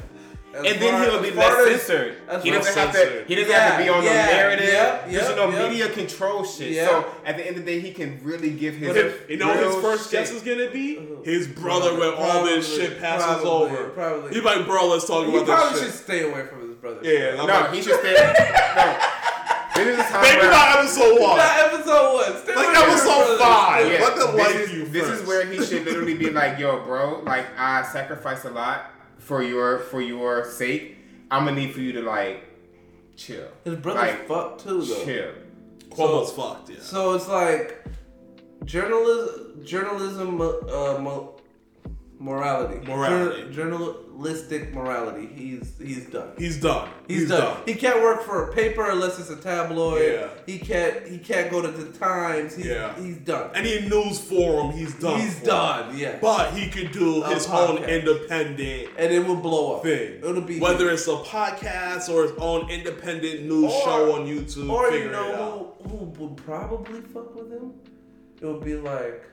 [SPEAKER 3] As
[SPEAKER 2] and then he'll be
[SPEAKER 3] far
[SPEAKER 2] less
[SPEAKER 3] as-
[SPEAKER 2] censored.
[SPEAKER 3] as
[SPEAKER 2] He doesn't
[SPEAKER 1] as
[SPEAKER 2] have to. He doesn't have to be on
[SPEAKER 3] Yeah,
[SPEAKER 2] the narrative.
[SPEAKER 3] yeah,
[SPEAKER 2] Because you
[SPEAKER 3] yeah,
[SPEAKER 2] know
[SPEAKER 3] yeah.
[SPEAKER 2] media control shit.
[SPEAKER 3] Yeah.
[SPEAKER 2] So at the end of the day, he can really give his.
[SPEAKER 3] But if-
[SPEAKER 1] You know what his first
[SPEAKER 2] shit.
[SPEAKER 1] guess is gonna be?
[SPEAKER 3] Uh-huh.
[SPEAKER 1] His brother when all this shit passes
[SPEAKER 3] probably,
[SPEAKER 1] over.
[SPEAKER 3] probably.
[SPEAKER 1] He's like, bro, let's talk
[SPEAKER 3] He
[SPEAKER 1] about this.
[SPEAKER 3] He probably should
[SPEAKER 1] shit.
[SPEAKER 3] stay away from his brother.
[SPEAKER 1] Yeah, yeah.
[SPEAKER 2] No,
[SPEAKER 1] like,
[SPEAKER 2] he should stay. no. This is time
[SPEAKER 1] maybe not episode one.
[SPEAKER 3] Not episode one. Stay
[SPEAKER 1] Like
[SPEAKER 3] away from your
[SPEAKER 1] episode
[SPEAKER 3] brother.
[SPEAKER 1] five.
[SPEAKER 2] Yeah,
[SPEAKER 1] Let them
[SPEAKER 2] this
[SPEAKER 1] like
[SPEAKER 2] is,
[SPEAKER 1] you
[SPEAKER 2] This
[SPEAKER 1] first.
[SPEAKER 2] is where he should literally be like, "Yo, bro, like I sacrificed a lot for your for your sake. I'm gonna need for you to like chill,
[SPEAKER 3] His brother's
[SPEAKER 2] like
[SPEAKER 3] fucked too, though.
[SPEAKER 2] chill."
[SPEAKER 1] Cuomo's fucked, yeah.
[SPEAKER 3] So it's like journalism, journalism, uh, mo- morality,
[SPEAKER 1] Morality.
[SPEAKER 3] Jour- journalistic morality. He's he's done.
[SPEAKER 1] He's done.
[SPEAKER 3] He's, done. He can't work for a paper unless it's a tabloid.
[SPEAKER 1] Yeah.
[SPEAKER 3] He can't. He can't go to the Times. He's,
[SPEAKER 1] Yeah.
[SPEAKER 3] He's done.
[SPEAKER 1] Any news forum, he's done.
[SPEAKER 3] he's done. Yeah.
[SPEAKER 1] But he could do
[SPEAKER 3] A
[SPEAKER 1] his own independent
[SPEAKER 3] and it will blow up.
[SPEAKER 1] thing.
[SPEAKER 3] It'll be
[SPEAKER 1] whether it's a podcast or his own independent news
[SPEAKER 3] Or-
[SPEAKER 1] show on YouTube.
[SPEAKER 3] Or you know who, who would probably fuck with him? It would be like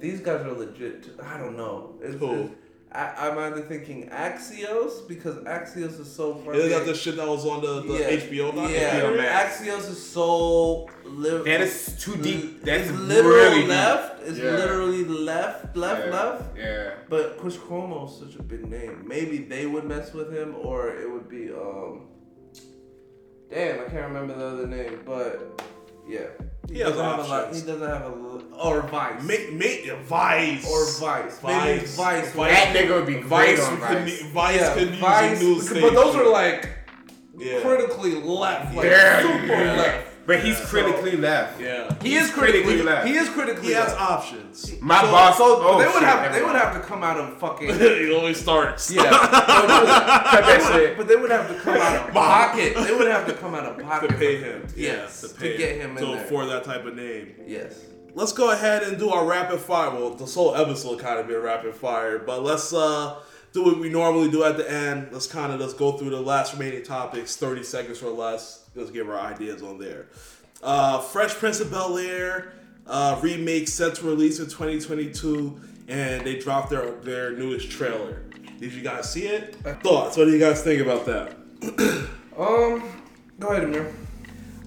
[SPEAKER 3] these guys are legit. t- I don't know. It's,
[SPEAKER 1] Who?
[SPEAKER 3] it's- I, I'm either thinking Axios because Axios is so funny.
[SPEAKER 1] Yeah, they got the shit that was on the, the
[SPEAKER 3] Yeah.
[SPEAKER 1] HBO doc.
[SPEAKER 3] Yeah,
[SPEAKER 2] HBO Max.
[SPEAKER 3] Axios is so. Li-
[SPEAKER 2] That is too deep. That's
[SPEAKER 3] literally
[SPEAKER 2] really deep.
[SPEAKER 3] left. It's
[SPEAKER 2] Yeah.
[SPEAKER 3] literally left, left,
[SPEAKER 2] yeah.
[SPEAKER 3] left.
[SPEAKER 2] Yeah.
[SPEAKER 3] But Chris Cuomo is such a big name. Maybe they would mess with him, or it would be um. Damn, I can't remember the other name, but yeah,
[SPEAKER 1] He has
[SPEAKER 3] doesn't have a lot. He doesn't have a l- or Vice
[SPEAKER 1] Make, make Vice
[SPEAKER 3] or Vice. Maybe
[SPEAKER 1] Vice.
[SPEAKER 3] Vice.
[SPEAKER 1] Vice.
[SPEAKER 2] That nigga would be great
[SPEAKER 1] Vice
[SPEAKER 2] on
[SPEAKER 1] could,
[SPEAKER 2] Vice.
[SPEAKER 1] be- Vice
[SPEAKER 3] yeah,
[SPEAKER 1] could use
[SPEAKER 3] Vice.
[SPEAKER 1] a news
[SPEAKER 3] but those are like
[SPEAKER 1] yeah.
[SPEAKER 3] critically left, like
[SPEAKER 2] Yeah,
[SPEAKER 3] super
[SPEAKER 2] yeah.
[SPEAKER 3] left.
[SPEAKER 2] But he's
[SPEAKER 1] Yeah.
[SPEAKER 2] critically left.
[SPEAKER 1] Yeah.
[SPEAKER 3] He is
[SPEAKER 2] critically
[SPEAKER 3] critically
[SPEAKER 2] left.
[SPEAKER 3] He is critically
[SPEAKER 1] He has
[SPEAKER 3] left.
[SPEAKER 1] options.
[SPEAKER 2] My
[SPEAKER 3] so,
[SPEAKER 2] boss.
[SPEAKER 3] So
[SPEAKER 2] oh,
[SPEAKER 3] they would
[SPEAKER 2] shit,
[SPEAKER 3] have.
[SPEAKER 2] never
[SPEAKER 3] They would have to come out of fucking.
[SPEAKER 1] he always starts.
[SPEAKER 3] Yeah,
[SPEAKER 2] Cut that shit.
[SPEAKER 3] but they would have to come out of pocket. They would have to come out of pocket
[SPEAKER 1] To
[SPEAKER 3] pay
[SPEAKER 1] him.
[SPEAKER 3] Yes,
[SPEAKER 1] Yeah,
[SPEAKER 3] to,
[SPEAKER 1] pay
[SPEAKER 3] get him in
[SPEAKER 1] to
[SPEAKER 3] there.
[SPEAKER 1] afford that type of name.
[SPEAKER 3] yes.
[SPEAKER 1] Let's go ahead and do our rapid fire. Well, this whole episode kind of be a rapid fire, but let's uh do what we normally do at the end. Let's kind of just go through the last remaining topics, thirty seconds or less. Let's give our ideas on there. Uh, Fresh Prince of Bel Air uh, remake set to release in 2022, and they dropped their their newest trailer. Did you guys see it? Thoughts? What do you guys think about that?
[SPEAKER 3] Um, go ahead, Amir.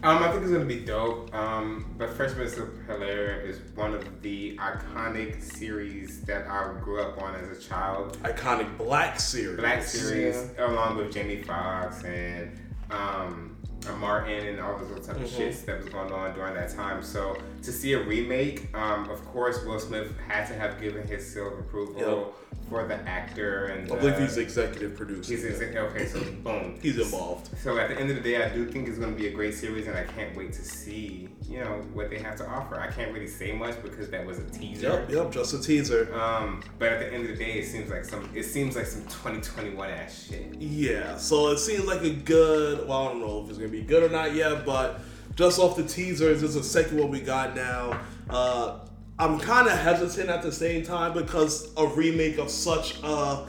[SPEAKER 2] Um, I think it's gonna be dope. Um, but Fresh Prince of Bel Air is one of the iconic series that I grew up on as a child.
[SPEAKER 1] Iconic Black series.
[SPEAKER 2] Black series, along with Jamie Foxx and um, Martin and all those other type of
[SPEAKER 1] Mhm.
[SPEAKER 2] shits that was going on during that time. So to see a remake, um, of course, Will Smith had to have given his seal of approval for the actor and
[SPEAKER 1] I believe he's executive producer.
[SPEAKER 2] he's exa- okay. So boom,
[SPEAKER 1] He's involved.
[SPEAKER 2] So at the end of the day, I do think it's going to be a great series, and I can't wait to see you know what they have to offer. I can't really say much because that was a teaser.
[SPEAKER 1] Yep, yep, just a teaser.
[SPEAKER 2] Um, but at the end of the day, it seems like some it seems like some 2021 ass shit.
[SPEAKER 1] Yeah, so it seems like a good. Well, I don't know if it's gonna be good or not yet, but just off the teasers, it's the second one we got now. Uh, I'm kind of hesitant at the same time because a remake of such a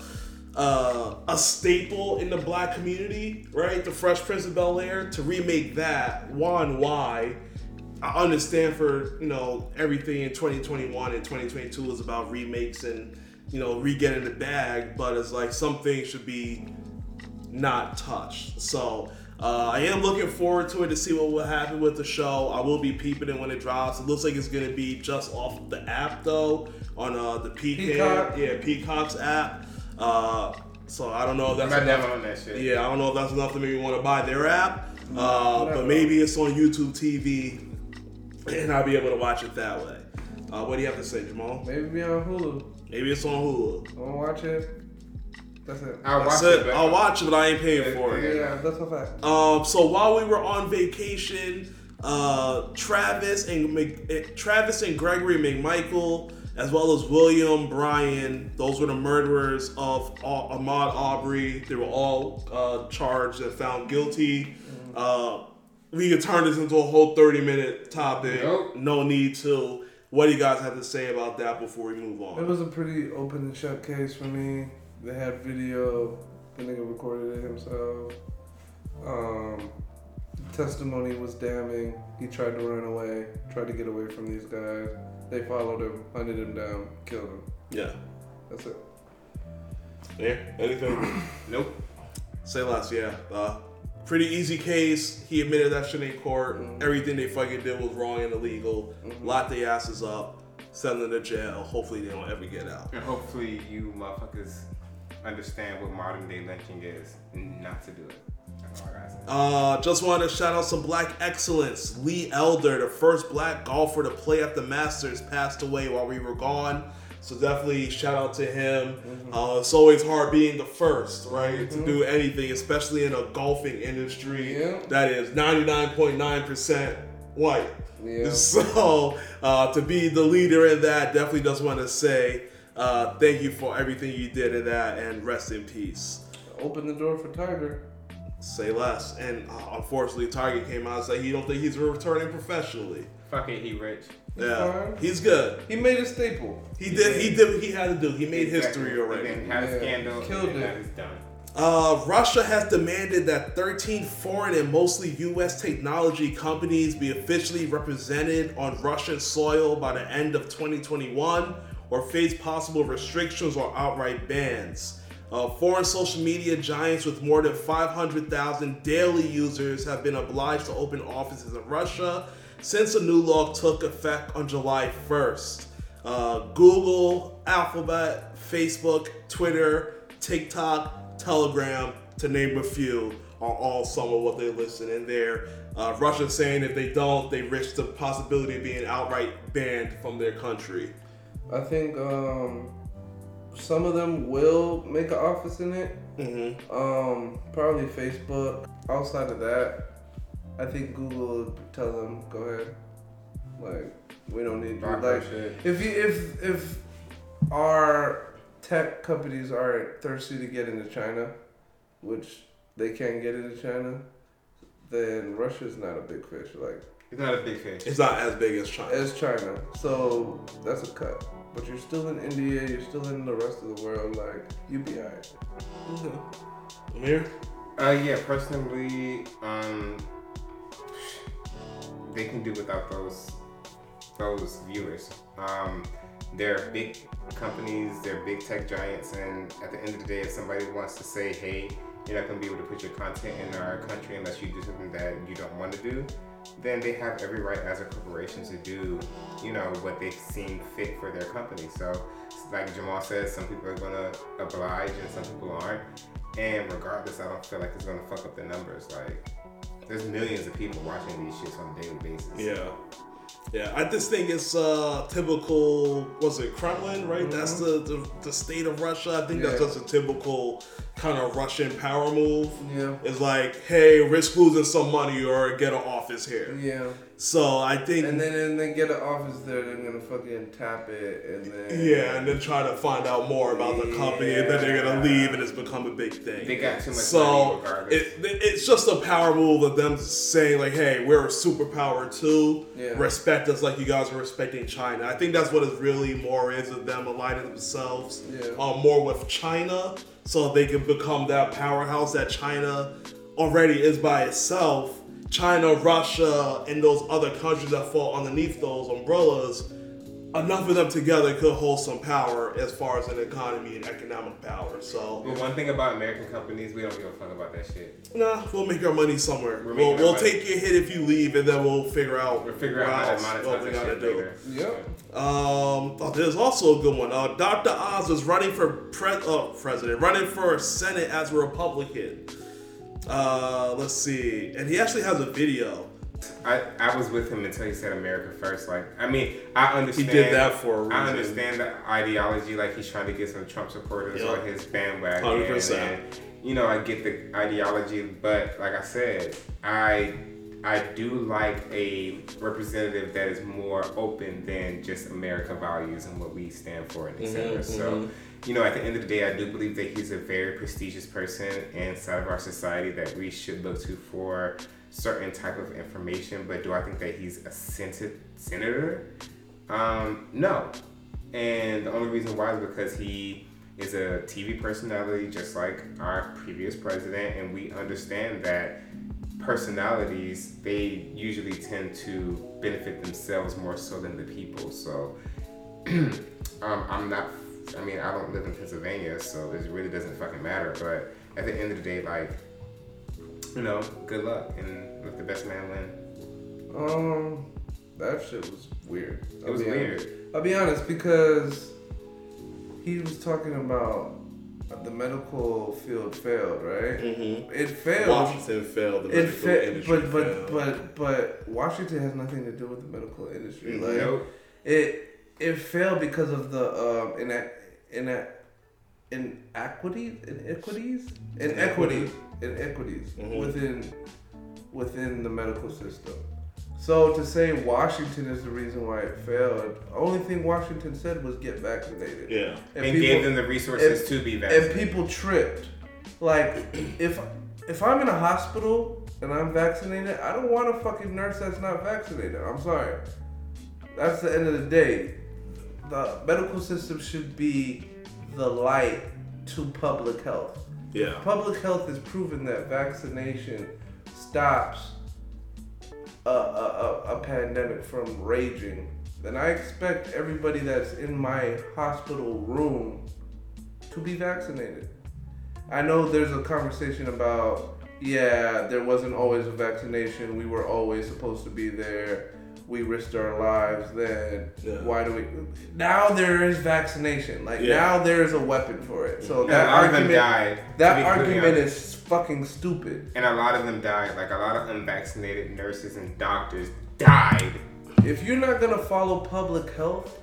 [SPEAKER 1] uh, a staple in the black community, right? The Fresh Prince of Bel Air to remake that. One, why? I understand for you know everything in 2021 and 2022 is about remakes and you know re-getting the bag, but it's like some things should be not touched. So uh, I am looking forward to it to see what will happen with the show. I will be peeping it when it drops. It looks like it's gonna be just off the app though on uh, the Peacock,
[SPEAKER 3] Peacock?
[SPEAKER 1] yeah Peacock's app. Uh, so I don't know if
[SPEAKER 2] I'm
[SPEAKER 1] that's enough.
[SPEAKER 2] down on that shit.
[SPEAKER 1] Yeah, I don't know if that's enough to make me want to buy their app, uh, but maybe it's on YouTube TV, and I'll be able to watch it that way. Uh, what do you have to say, Jamal?
[SPEAKER 3] Maybe be on Hulu.
[SPEAKER 1] Maybe it's on Hulu.
[SPEAKER 3] I wanna watch it? That's it.
[SPEAKER 2] I'll
[SPEAKER 1] That's
[SPEAKER 2] watch
[SPEAKER 1] it. I'll watch it, but I ain't paying for it.
[SPEAKER 3] Yeah, that's a fact.
[SPEAKER 1] Um, so while we were on vacation, uh, Travis and Mc, eh, Travis and Gregory McMichael, as well as William Bryan, those were the murderers of Au- Ahmaud Arbery. They were all uh, charged and found guilty. Uh, we could turn this into a whole thirty-minute topic.
[SPEAKER 2] Nope.
[SPEAKER 1] No need to. What do you guys have to say about that before we move on?
[SPEAKER 3] It was a pretty open and shut case for me. They had video. The nigga recorded it himself. Um, testimony was damning. He tried to run away, tried to get away from these guys. They followed him, hunted him down, killed him.
[SPEAKER 1] yeah.
[SPEAKER 3] That's it.
[SPEAKER 1] Yeah. Anything?
[SPEAKER 2] Nope.
[SPEAKER 1] Say less, yeah. Uh, pretty easy case. He admitted that shit in court. Everything they fucking did was wrong and illegal. Locked their asses up, Send them to jail. Hopefully they don't ever get out.
[SPEAKER 2] And hopefully you motherfuckers understand what modern day lynching is not to do it. That's all I gotta say.
[SPEAKER 1] Uh, just wanted to shout out some black excellence. Lee Elder, the first black golfer to play at the Masters, passed away while we were gone. So definitely shout out to him. Uh, it's always hard being the first, right, to do anything, especially in a golfing industry
[SPEAKER 3] Yeah.
[SPEAKER 1] that is 99.9% white.
[SPEAKER 3] Yeah.
[SPEAKER 1] So uh, to be the leader in that, definitely just want to say uh, thank you for everything you did in that, and rest in peace.
[SPEAKER 3] Open the door for Tiger.
[SPEAKER 1] Say less. And uh, unfortunately, Tiger came out and said he don't think he's returning professionally.
[SPEAKER 2] Fuck it, he rich.
[SPEAKER 1] Yeah,
[SPEAKER 3] fine.
[SPEAKER 1] he's good.
[SPEAKER 3] He made a staple.
[SPEAKER 1] He did. He did what he had to do. He made
[SPEAKER 2] Exactly.
[SPEAKER 1] history already.
[SPEAKER 2] then had a scandal.
[SPEAKER 3] Killed
[SPEAKER 2] and
[SPEAKER 3] it.
[SPEAKER 2] Done.
[SPEAKER 1] Uh, Russia has demanded that 13 foreign and mostly U.S. technology companies be officially represented on Russian soil by the end of 2021 or face possible restrictions or outright bans. Uh, foreign social media giants with more than 500,000 daily users have been obliged to open offices in Russia since the new law took effect on July 1st. Uh, Google, Alphabet, Facebook, Twitter, TikTok, Telegram, to name a few, are all some of what they listed in there. Uh, Russia saying if they don't, they risk the possibility of being outright banned from their country.
[SPEAKER 3] I think um, some of them will make an office in it.
[SPEAKER 1] Mm-hmm.
[SPEAKER 3] Um, probably Facebook. Outside of that, I think Google would tell them go ahead. Like we don't need you. Like
[SPEAKER 2] shit.
[SPEAKER 3] if you if if our tech companies are thirsty to get into China, which they can't get into China, then Russia's not a big fish. Like
[SPEAKER 2] it's not a big fish.
[SPEAKER 1] It's not as big as China.
[SPEAKER 3] as China, so that's a cut. But you're still in India. You're still in the rest of the world. Like you be alright.
[SPEAKER 1] Mm-hmm. Amir?
[SPEAKER 2] Uh, yeah, personally, um, they can do without those those viewers. Um, they're big companies, they're big tech giants, and at the end of the day, if somebody wants to say, "Hey, you're not going to be able to put your content in our country unless you do something that you don't want to do," then they have every right as a corporation to do, you know, what they seem fit for their company. So, like Jamal says, some people are going to oblige and some people aren't. And regardless, I don't feel like it's gonna fuck up the numbers. Like, there's millions of people watching these shits on a daily basis.
[SPEAKER 1] Yeah. Yeah, I just think it's uh typical was it Kremlin, right? That's the, the the state of Russia. I think that's just a typical kind of Russian power move.
[SPEAKER 3] Yeah.
[SPEAKER 1] It's like, hey, risk losing some money or get an office here.
[SPEAKER 3] Yeah.
[SPEAKER 1] So I think
[SPEAKER 3] And then and then get an office there, they're gonna fucking tap it, and then
[SPEAKER 1] yeah, and then try to find out more about the company, and then they're gonna leave, and it's become a big thing.
[SPEAKER 2] They got too much money
[SPEAKER 1] So
[SPEAKER 2] regardless.
[SPEAKER 1] it, it's just a power move of them saying like, "Hey, we're a superpower too.
[SPEAKER 3] Yeah.
[SPEAKER 1] Respect us like you guys are respecting China." I think that's what it really more is of them aligning themselves
[SPEAKER 3] Yeah.
[SPEAKER 1] uh, more with China, so they can become that powerhouse that China already is by itself. China, Russia, and those other countries that fall underneath those umbrellas enough of them together could hold some power as far as an economy and economic power. So,
[SPEAKER 2] But one thing about American companies, we don't give a fuck about that shit.
[SPEAKER 1] nah, we'll make our money somewhere.
[SPEAKER 2] We're
[SPEAKER 1] We'll, we'll
[SPEAKER 2] money.
[SPEAKER 1] take your hit if you leave, and then we'll figure out
[SPEAKER 2] We'll figure out how to
[SPEAKER 1] else-
[SPEAKER 2] monetize
[SPEAKER 1] what we gotta do.
[SPEAKER 2] later.
[SPEAKER 3] Yep.
[SPEAKER 1] Um, oh, there's also a good one. Uh, Dr. Oz is running for pre- uh, president, running for Senate as a Republican. Uh, let's see, and he actually has a video.
[SPEAKER 2] I, I was with him until he said America first. Like, I mean, I understand.
[SPEAKER 1] He did that for a reason.
[SPEAKER 2] I understand the ideology. Like, he's trying to get some Trump supporters
[SPEAKER 1] Yep.
[SPEAKER 2] on his bandwagon.
[SPEAKER 1] 100%.
[SPEAKER 2] And, you know, I get the ideology, but like I said, I I do like a representative that is more open than just America values and what we stand for and etc.
[SPEAKER 1] Mhm,
[SPEAKER 2] So,
[SPEAKER 1] mhm.
[SPEAKER 2] you know, at the end of the day, I do believe that he's a very prestigious person inside of our society that we should look to for certain type of information. But do I think that he's a sen- senator? Um, no. And the only reason why is because he is a TV personality, just like our previous president, and we understand that personalities they usually tend to benefit themselves more so than the people. So um, I'm not. I mean, I don't live in Pennsylvania, so it really doesn't fucking matter. But at the end of the day, like, you know, good luck and let the best man win.
[SPEAKER 3] Um, that shit was weird.
[SPEAKER 2] It was weird.
[SPEAKER 3] Honest. I'll be honest because he was talking about the medical field failed, right?
[SPEAKER 1] Mm-hmm.
[SPEAKER 3] It failed.
[SPEAKER 1] Washington failed. The
[SPEAKER 3] It
[SPEAKER 1] medical
[SPEAKER 3] fa-
[SPEAKER 1] industry
[SPEAKER 3] but but
[SPEAKER 1] failed.
[SPEAKER 3] but but Washington has nothing to do with the medical industry. Like
[SPEAKER 2] Nope.
[SPEAKER 3] it it failed because of the um in in inequities inequities inequities inequities
[SPEAKER 1] Mhm.
[SPEAKER 3] within within the medical system. So to say Washington is the reason why it failed, only thing Washington said was get vaccinated.
[SPEAKER 1] yeah.
[SPEAKER 2] And,
[SPEAKER 3] people-
[SPEAKER 2] gave them the resources
[SPEAKER 3] and-
[SPEAKER 2] to be vaccinated.
[SPEAKER 3] and people tripped. Like if if I'm in a hospital and I'm vaccinated, I don't want a fucking nurse that's not vaccinated. I'm sorry. That's the end of the day. The medical system should be the light to public health.
[SPEAKER 1] Yeah.
[SPEAKER 3] Public health has proven that vaccination stops a, a, a, pandemic from raging. then I expect everybody that's in my hospital room to be vaccinated. I know there's a conversation about, yeah, there wasn't always a vaccination. We were always supposed to be there. We risked our lives then.
[SPEAKER 1] Yeah.
[SPEAKER 3] Why do we? Now there is vaccination. Like
[SPEAKER 1] Yeah.
[SPEAKER 3] now there is a weapon for it. So
[SPEAKER 2] And
[SPEAKER 3] that
[SPEAKER 2] a lot of them
[SPEAKER 3] argument,
[SPEAKER 2] died.
[SPEAKER 3] that argument is fucking stupid.
[SPEAKER 2] And a lot of them died. Like a lot of unvaccinated nurses and doctors died.
[SPEAKER 3] If you're not gonna follow public health,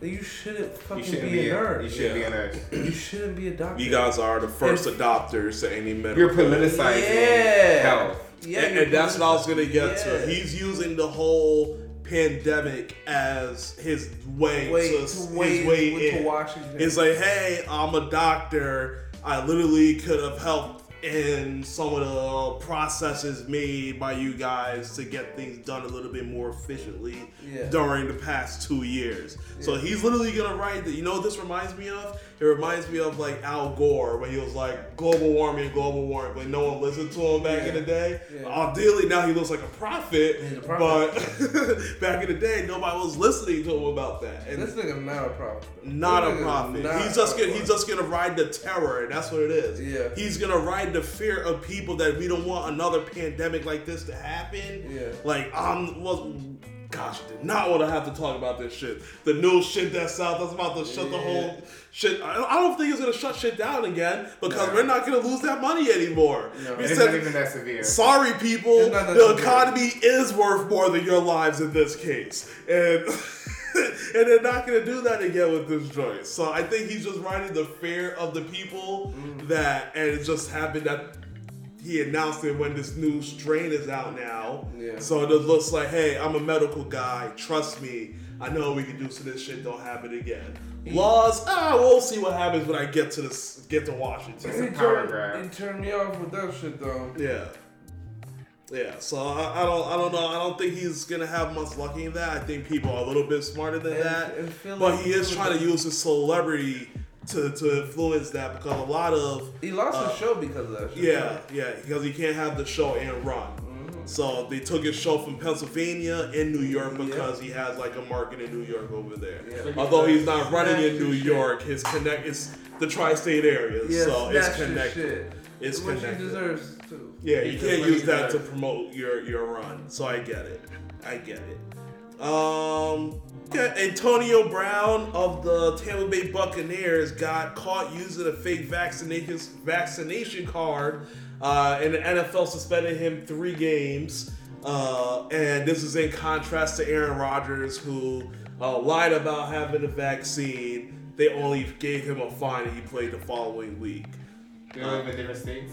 [SPEAKER 3] then you shouldn't fucking
[SPEAKER 2] You shouldn't
[SPEAKER 3] be,
[SPEAKER 2] be,
[SPEAKER 3] a
[SPEAKER 2] a,
[SPEAKER 3] nurse.
[SPEAKER 2] you shouldn't be
[SPEAKER 1] Yeah.
[SPEAKER 2] a nurse.
[SPEAKER 3] You shouldn't be a doctor.
[SPEAKER 1] You guys are the first
[SPEAKER 3] If-
[SPEAKER 1] adopters to any medical.
[SPEAKER 2] You're politicizing
[SPEAKER 3] Yeah.
[SPEAKER 2] health.
[SPEAKER 3] Yeah,
[SPEAKER 1] and, and that's what I was gonna get
[SPEAKER 3] Yeah.
[SPEAKER 1] to. He's using the whole pandemic as his way,
[SPEAKER 3] Way
[SPEAKER 1] to,
[SPEAKER 3] to
[SPEAKER 1] his way in.
[SPEAKER 3] to Washington.
[SPEAKER 1] It's like, hey, I'm a doctor. I literally could have helped in some of the processes made by you guys to get things done a little bit more efficiently
[SPEAKER 3] Yeah.
[SPEAKER 1] during the past two years. So he's literally gonna write that. You know what this reminds me of? It reminds me of like Al Gore when he was like global warming, global warming, but no one listened to him back in the day.
[SPEAKER 3] Yeah.
[SPEAKER 1] Ideally, now he looks like a prophet,
[SPEAKER 3] a prophet.
[SPEAKER 1] but back in the day, nobody was listening to him about that. And
[SPEAKER 3] this nigga not a prophet.
[SPEAKER 1] not
[SPEAKER 3] This
[SPEAKER 1] a prophet.
[SPEAKER 3] not
[SPEAKER 1] He's just gonna he's just gonna ride the terror, and that's what it is.
[SPEAKER 3] Yeah.
[SPEAKER 1] He's gonna ride the fear of people that we don't want another pandemic like this to happen.
[SPEAKER 3] Yeah.
[SPEAKER 1] Like um was gosh, I did not want to have to talk about this shit. The new shit that's out that's about to shut the whole shit. I don't, think it's gonna shut shit down again because
[SPEAKER 2] No.
[SPEAKER 1] we're not gonna lose that money anymore.
[SPEAKER 3] No.
[SPEAKER 1] We
[SPEAKER 2] It's
[SPEAKER 1] said-
[SPEAKER 2] not even that severe.
[SPEAKER 1] Sorry, people.
[SPEAKER 3] It's not that
[SPEAKER 1] The economy is worth more than your lives in this case, and and they're not gonna do that again with this joint. So I think he's just riding the fear of the people
[SPEAKER 3] Mm.
[SPEAKER 1] that, and it just happened that he announced it when this new strain is out now.
[SPEAKER 3] Yeah.
[SPEAKER 1] So it looks like, hey, I'm a medical guy. Trust me. I know we can do so this shit don't happen again. Laws, ah, we'll see what happens when I get to this, get to Washington.
[SPEAKER 2] It's a
[SPEAKER 3] He
[SPEAKER 2] power
[SPEAKER 3] turned,
[SPEAKER 2] grab.
[SPEAKER 3] he turned me off with that shit though.
[SPEAKER 1] Yeah. Yeah, so I, I don't I don't know. I don't think he's gonna have much luck in that. I think people are a little bit smarter than
[SPEAKER 3] And-
[SPEAKER 1] that.
[SPEAKER 3] and
[SPEAKER 1] but
[SPEAKER 3] like
[SPEAKER 1] he is
[SPEAKER 3] he
[SPEAKER 1] trying to use his celebrity to, to influence that because a lot of
[SPEAKER 3] He lost
[SPEAKER 1] Uh,
[SPEAKER 3] the show because of that shit.
[SPEAKER 1] yeah, yeah, because he can't have the show and run. So they took his show from Pennsylvania in New York because he has like a market in New York over there.
[SPEAKER 3] Yeah.
[SPEAKER 1] Although he's not running in New. York, his connect is the tri-state area,
[SPEAKER 3] Yeah,
[SPEAKER 1] so it's connected.
[SPEAKER 3] shit.
[SPEAKER 1] It's
[SPEAKER 3] Which
[SPEAKER 1] connected.
[SPEAKER 3] he deserves too.
[SPEAKER 1] Yeah, you can't use that to promote your your run. So I get it. I get it. Um, yeah, Antonio Brown of the Tampa Bay Buccaneers got caught using a fake vaccination vaccination card, uh, and the NFL suspended him three games. Uh, and this is in contrast to Aaron Rodgers, who uh, lied about having a vaccine. They only gave him a fine, and he played the following week.
[SPEAKER 2] Do they live in different states?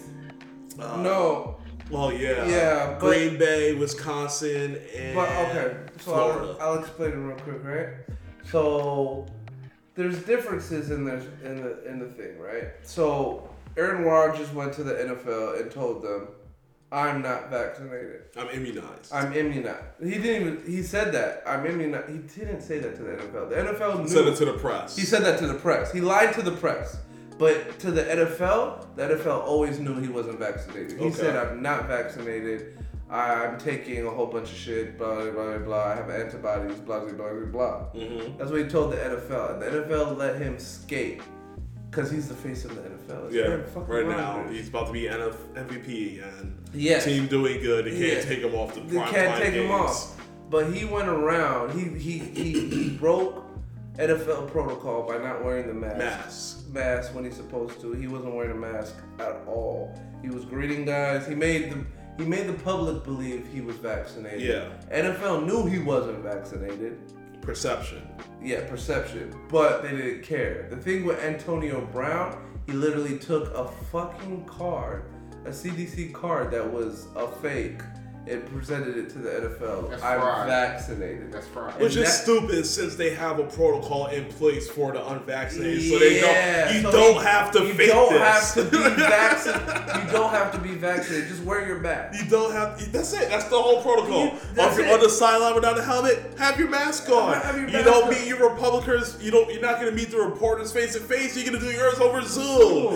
[SPEAKER 1] Uh,
[SPEAKER 3] No,
[SPEAKER 1] Well, yeah.
[SPEAKER 3] Yeah, but-
[SPEAKER 1] Green Bay, Wisconsin, and
[SPEAKER 3] but okay. So
[SPEAKER 1] Florida.
[SPEAKER 3] I'll, I'll explain it real quick, right? So there's differences in the in the in the thing, right? So Aaron Rodgers just went to the NFL and told them, "I'm not vaccinated.
[SPEAKER 1] I'm immunized.
[SPEAKER 3] I'm immunized." He didn't even. He said that I'm immunized. He didn't say that to the NFL. The NFL knew.
[SPEAKER 1] Send it to the press.
[SPEAKER 3] He said that to the press. He lied to the press. But to the NFL, the NFL always knew he wasn't vaccinated. He
[SPEAKER 1] Okay.
[SPEAKER 3] said, I'm not vaccinated. I'm taking a whole bunch of shit, blah, blah, blah, blah. I have antibodies, blah, blah, blah, blah, blah.
[SPEAKER 1] hmm
[SPEAKER 3] That's what he told the NFL. And the NFL let him skate because he's the face of the NFL. It's
[SPEAKER 1] Yeah, right now he's about to be NF MVP and
[SPEAKER 3] Yes.
[SPEAKER 1] team doing good. He can't
[SPEAKER 3] Yeah.
[SPEAKER 1] take him off the Prime
[SPEAKER 3] They
[SPEAKER 1] can't
[SPEAKER 3] take him off. But he went around. He he he, he broke NFL protocol by not wearing the mask.
[SPEAKER 1] Mask.
[SPEAKER 3] Mask when he's supposed to. He wasn't wearing a mask at all. He was greeting guys. He made the he made the public believe he was vaccinated.
[SPEAKER 1] Yeah.
[SPEAKER 3] NFL knew he wasn't vaccinated.
[SPEAKER 1] Perception.
[SPEAKER 3] Yeah, perception. But they didn't care. The thing with Antonio Brown, he literally took a fucking card, a CDC card that was a fake, and presented it to the NFL.
[SPEAKER 2] That's
[SPEAKER 3] I'm
[SPEAKER 2] fraud.
[SPEAKER 3] vaccinated.
[SPEAKER 2] That's fraud.
[SPEAKER 1] Which
[SPEAKER 3] And
[SPEAKER 1] is
[SPEAKER 3] that-
[SPEAKER 1] stupid since they have a protocol in place for the unvaccinated, so they
[SPEAKER 3] Yeah,
[SPEAKER 1] don't. You
[SPEAKER 3] so
[SPEAKER 1] don't have to
[SPEAKER 3] You don't
[SPEAKER 1] this.
[SPEAKER 3] have to be vaccinated. you don't have to be vaccinated. Just wear your mask.
[SPEAKER 1] You don't have. That's it. That's the whole protocol.
[SPEAKER 3] You-
[SPEAKER 1] if you're on the sideline without a helmet, have your mask on.
[SPEAKER 3] Have your
[SPEAKER 1] you
[SPEAKER 3] mask
[SPEAKER 1] don't
[SPEAKER 3] on.
[SPEAKER 1] meet your Republicans. You don't. You're not gonna meet the reporters face to face. You're gonna do yours over Zoom.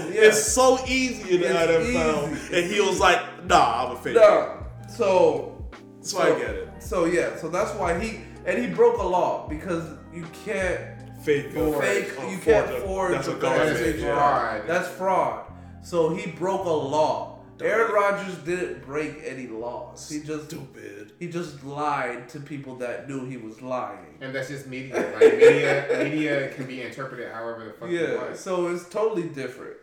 [SPEAKER 3] Zoom, yeah.
[SPEAKER 1] It's so easy in the
[SPEAKER 3] It's
[SPEAKER 1] NFL.
[SPEAKER 3] easy.
[SPEAKER 1] And he was like, Nah, I'm a fake.
[SPEAKER 3] Nah. So.
[SPEAKER 1] So I get it.
[SPEAKER 3] So yeah. So that's why he and he broke a law because you can't
[SPEAKER 1] Fake. uh,
[SPEAKER 3] fake. You can't
[SPEAKER 1] forge a-
[SPEAKER 3] forge
[SPEAKER 1] That's
[SPEAKER 3] a
[SPEAKER 1] a government.
[SPEAKER 3] vaccination
[SPEAKER 2] yeah. fraud.
[SPEAKER 3] That's fraud. So he broke a law. Aaron Rodgers didn't break any laws. He just
[SPEAKER 1] Stupid.
[SPEAKER 3] he just lied to people that knew he was lying.
[SPEAKER 2] And that's just media. Like media, media can be interpreted however the fuck you
[SPEAKER 3] Yeah.
[SPEAKER 2] want.
[SPEAKER 3] So it's totally different.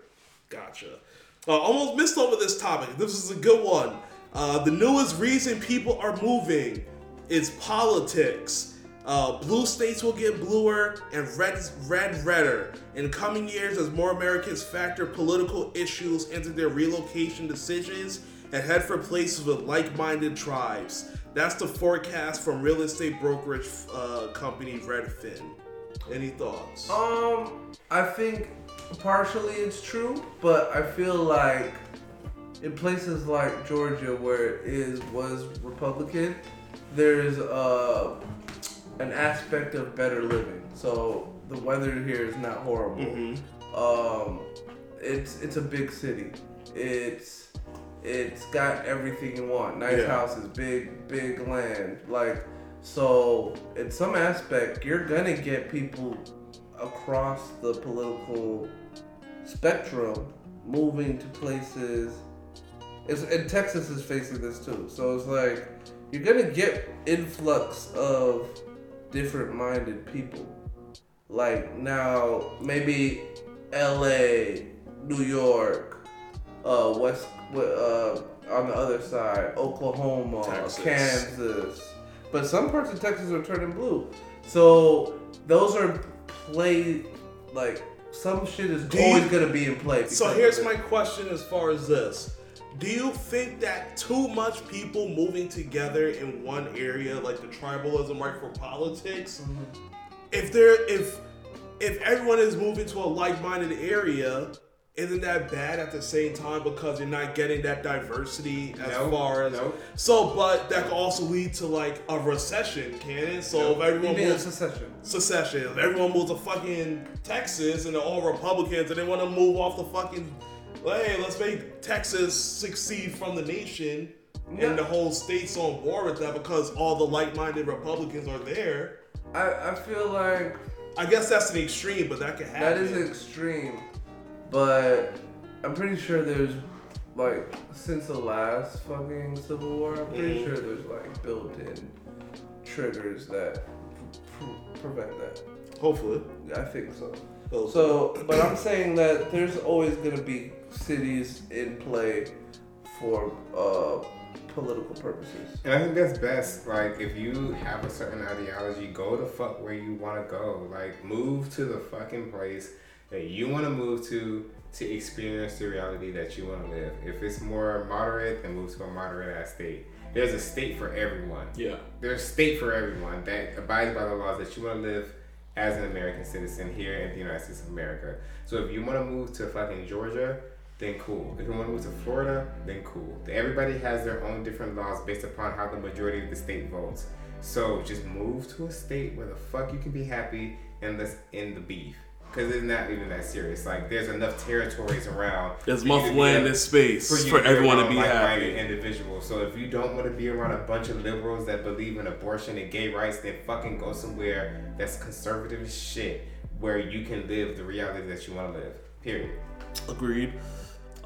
[SPEAKER 1] Gotcha. Uh, almost missed over this topic. This is a good one. Uh, the newest reason people are moving is politics. Uh, blue states will get bluer and red red redder in coming years as more Americans factor political issues into their relocation decisions and head for places with like-minded tribes. That's the forecast from real estate brokerage uh, company Redfin. Any thoughts?
[SPEAKER 3] Um, I think partially it's true, but I feel like in places like Georgia where it is was Republican, there's uh an aspect of better living. So the weather here is not horrible. Um, it's it's a big city. It's it's got everything you want. Nice
[SPEAKER 1] Yeah.
[SPEAKER 3] houses, big big land. Like so, in some aspect, you're gonna get people across the political spectrum moving to places. It's, and Texas is facing this too. So it's like you're gonna get influx of different minded people. Like now, maybe L.A., New York, uh, West, uh, on the other side, Oklahoma,
[SPEAKER 1] Texas.
[SPEAKER 3] Kansas. But some parts of Texas are turning blue. So those are play like some shit is
[SPEAKER 1] Do
[SPEAKER 3] always
[SPEAKER 1] you-
[SPEAKER 3] gonna be in play.
[SPEAKER 1] So here's my question as far as this. Do you think that too much people moving together in one area, like the tribalism, right, for politics,
[SPEAKER 3] Mm-hmm.
[SPEAKER 1] if they're if if everyone is moving to a like-minded area, isn't that bad at the same time because you're not getting that diversity as
[SPEAKER 2] No,
[SPEAKER 1] far as
[SPEAKER 2] no.
[SPEAKER 1] so? But that could also lead to like a recession, can it? So
[SPEAKER 2] No.
[SPEAKER 1] if everyone moves
[SPEAKER 3] secession?
[SPEAKER 1] secession. If everyone moves to fucking Texas and they're all Republicans and they want to move off the fucking, hey, let's make Texas succeed from the nation.
[SPEAKER 3] Yeah.
[SPEAKER 1] And the whole state's on board with that because all the like-minded Republicans are there.
[SPEAKER 3] I, I feel like
[SPEAKER 1] I guess that's an extreme, but that could happen.
[SPEAKER 3] that is extreme, but I'm pretty sure there's like since the last fucking civil war, I'm pretty
[SPEAKER 1] Mhm.
[SPEAKER 3] sure there's like built-in triggers that pr- prevent that.
[SPEAKER 1] Hopefully.
[SPEAKER 3] I think so.
[SPEAKER 1] Hopefully.
[SPEAKER 3] So, but I'm saying that there's always gonna be cities in play for uh, political purposes.
[SPEAKER 2] And I think that's best. Like, if you have a certain ideology, go the fuck where you want to go. Like, move to the fucking place that you want to move to to experience the reality that you want to live. If it's more moderate, then move to a moderate ass state. There's a state for everyone.
[SPEAKER 1] yeah.
[SPEAKER 2] There's a state for everyone that abides by the laws that you want to live as an American citizen here in the United States of America. So if you want to move to fucking Georgia, then cool. If you want to move to Florida, then cool. Everybody has their own different laws based upon how the majority of the state votes. So just move to a state where the fuck you can be happy and let's end the beef. Cause it's not even that serious. Like there's enough territories around.
[SPEAKER 1] There's
[SPEAKER 2] for
[SPEAKER 1] enough land and space for
[SPEAKER 2] be
[SPEAKER 1] everyone to be happy.
[SPEAKER 2] individuals. So if you don't want to be around a bunch of liberals that believe in abortion and gay rights, then fucking go somewhere that's conservative shit, where you can live the reality that you want to live. Period.
[SPEAKER 1] Agreed.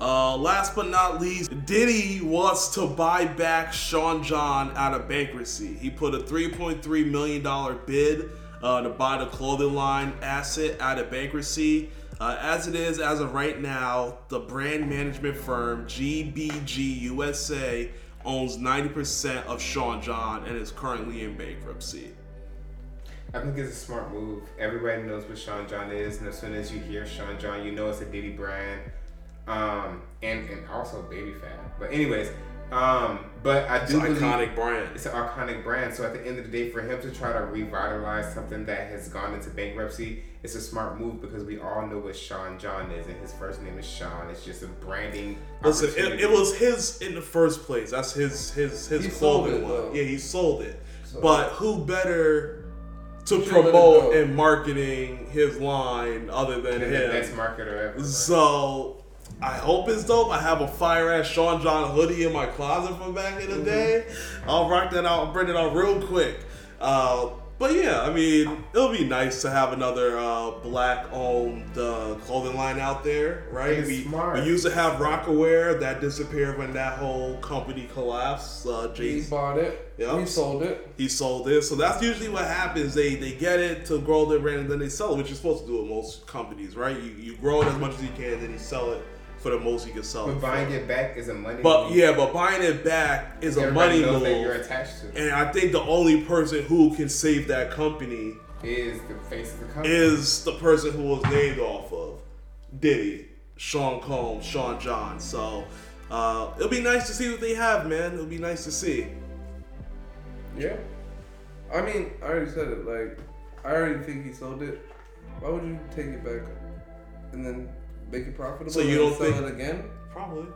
[SPEAKER 1] Uh, last but not least, Diddy wants to buy back Sean John out of bankruptcy. He put a $3.3 million bid uh, to buy the clothing line asset out of bankruptcy. Uh, as it is, as of right now, the brand management firm GBG USA owns 90% of Sean John and is currently in bankruptcy.
[SPEAKER 2] I think it's a smart move. Everybody knows what Sean John is, and as soon as you hear Sean John, you know it's a Diddy brand, um, and and also Baby Phat. But anyways, um, but I
[SPEAKER 1] It's
[SPEAKER 2] do
[SPEAKER 1] an
[SPEAKER 2] believe
[SPEAKER 1] iconic brand.
[SPEAKER 2] it's an iconic brand. So at the end of the day, for him to try to revitalize something that has gone into bankruptcy, it's a smart move because we all know what Sean John is, and his first name is Sean. It's just a branding.
[SPEAKER 1] Listen, it, it was his in the first place. That's his his his
[SPEAKER 3] He
[SPEAKER 1] clothing line. Yeah, he sold it.
[SPEAKER 3] So-
[SPEAKER 1] But who better to
[SPEAKER 3] He should let it
[SPEAKER 1] promote and marketing his line other than
[SPEAKER 2] the best marketer ever.
[SPEAKER 1] So I hope it's dope. I have a fire ass Sean John hoodie in my closet from back in the
[SPEAKER 3] Mm-hmm.
[SPEAKER 1] day. I'll rock that out and bring it out real quick. Uh, but yeah, I mean, it'll be nice to have another uh, black-owned uh, clothing line out there, right?
[SPEAKER 2] It's
[SPEAKER 1] we,
[SPEAKER 2] smart.
[SPEAKER 1] we used to have Rocawear that disappeared when that whole company collapsed. Uh,
[SPEAKER 3] He bought it.
[SPEAKER 1] Yeah.
[SPEAKER 3] He sold it.
[SPEAKER 1] he sold it. So that's usually what happens. They they get it to grow their brand and then they sell it, which you're supposed to do with most companies, right? You, you grow it as much as you can, then you sell it for the most you can sell
[SPEAKER 2] But
[SPEAKER 1] it.
[SPEAKER 2] buying
[SPEAKER 1] for.
[SPEAKER 2] it back is a money.
[SPEAKER 1] But
[SPEAKER 2] move.
[SPEAKER 1] yeah, but buying it back is a
[SPEAKER 2] Everybody
[SPEAKER 1] money
[SPEAKER 2] knows that you're
[SPEAKER 1] move.
[SPEAKER 2] attached to.
[SPEAKER 1] And I think the only person who can save that company
[SPEAKER 2] Is the face of the company.
[SPEAKER 1] is the person who was named off of Diddy, Sean Combs, Sean John. So uh, it'll be nice to see what they have, man. It'll be nice to see.
[SPEAKER 3] Yeah. I mean, I already said it. Like, I already think he sold it. Why would you take it back and then make it profitable?
[SPEAKER 1] So you don't
[SPEAKER 3] sell
[SPEAKER 1] think-
[SPEAKER 3] it again?
[SPEAKER 1] Probably.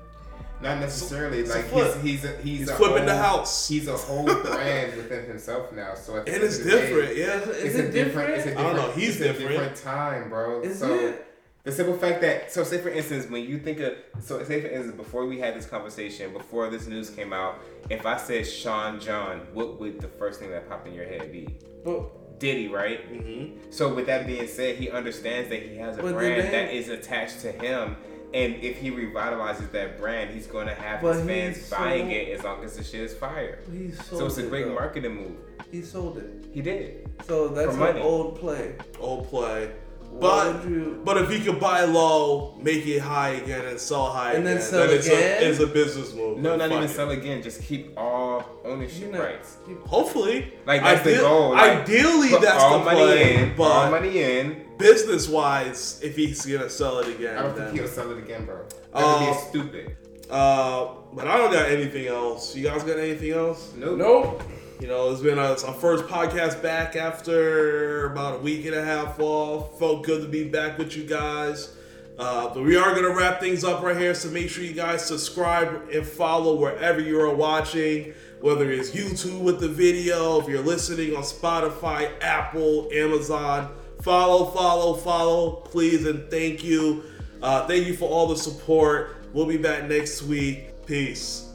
[SPEAKER 2] Not necessarily.
[SPEAKER 1] It's a
[SPEAKER 2] like
[SPEAKER 1] flip.
[SPEAKER 2] he's he's a, he's,
[SPEAKER 1] He's
[SPEAKER 2] a
[SPEAKER 1] flipping
[SPEAKER 2] whole,
[SPEAKER 1] the house.
[SPEAKER 2] He's a whole brand within himself now. So at the
[SPEAKER 1] And it's
[SPEAKER 2] of the day,
[SPEAKER 1] different, yeah.
[SPEAKER 3] Is
[SPEAKER 2] It's
[SPEAKER 3] it
[SPEAKER 2] a different. It's a
[SPEAKER 3] different?
[SPEAKER 2] different.
[SPEAKER 1] I don't know, he's
[SPEAKER 2] it's
[SPEAKER 1] different.
[SPEAKER 2] A different time, bro.
[SPEAKER 3] Is
[SPEAKER 2] so
[SPEAKER 3] it?
[SPEAKER 2] the simple fact that so say for instance when you think of so say for instance before we had this conversation before this news came out if I said Sean John what would the first thing that popped in your head be
[SPEAKER 3] But
[SPEAKER 2] Diddy right
[SPEAKER 1] Mm-hmm.
[SPEAKER 2] so with that being said he understands that he has a
[SPEAKER 3] But
[SPEAKER 2] brand
[SPEAKER 3] name-
[SPEAKER 2] that is attached to him and if he revitalizes that brand he's going to have
[SPEAKER 3] But
[SPEAKER 2] his fans
[SPEAKER 3] he's
[SPEAKER 2] buying
[SPEAKER 3] so-
[SPEAKER 2] it as long as the shit is fire
[SPEAKER 3] he sold
[SPEAKER 2] so it's a great
[SPEAKER 3] though.
[SPEAKER 2] marketing move
[SPEAKER 3] He sold it.
[SPEAKER 2] he did
[SPEAKER 3] So that's
[SPEAKER 2] For
[SPEAKER 3] an old play.
[SPEAKER 1] Old play.
[SPEAKER 3] Why
[SPEAKER 1] But
[SPEAKER 3] you?
[SPEAKER 1] but if you could buy low, make it high again, and sell high
[SPEAKER 3] And then
[SPEAKER 1] again,
[SPEAKER 3] sell
[SPEAKER 1] it's
[SPEAKER 3] again?
[SPEAKER 1] A, it's a business move.
[SPEAKER 2] no not even
[SPEAKER 1] it.
[SPEAKER 2] sell again just keep all ownership
[SPEAKER 3] You know,
[SPEAKER 2] rights
[SPEAKER 1] Hopefully,
[SPEAKER 2] Like, that's the goal, like,
[SPEAKER 1] ideally,
[SPEAKER 2] Put
[SPEAKER 1] that's
[SPEAKER 2] all
[SPEAKER 1] the
[SPEAKER 2] money
[SPEAKER 1] play.
[SPEAKER 2] in, all money in.
[SPEAKER 1] business wise, if he's gonna sell it again,
[SPEAKER 2] I don't
[SPEAKER 1] then,
[SPEAKER 2] think he'll sell it again, bro. That
[SPEAKER 1] Uh,
[SPEAKER 2] would be stupid.
[SPEAKER 1] uh, but I don't got anything else. You guys got anything else?
[SPEAKER 2] Nope.
[SPEAKER 3] Nope.
[SPEAKER 1] You know, it's been it's our first podcast back after about a week and a half off. Felt good to be back with you guys. Uh, but we are going to wrap things up right here, so make sure you guys subscribe and follow wherever you are watching, whether it's YouTube with the video, if you're listening on Spotify, Apple, Amazon. Follow, follow, follow, please, and thank you. Uh, thank you for all the support. We'll be back next week. Peace.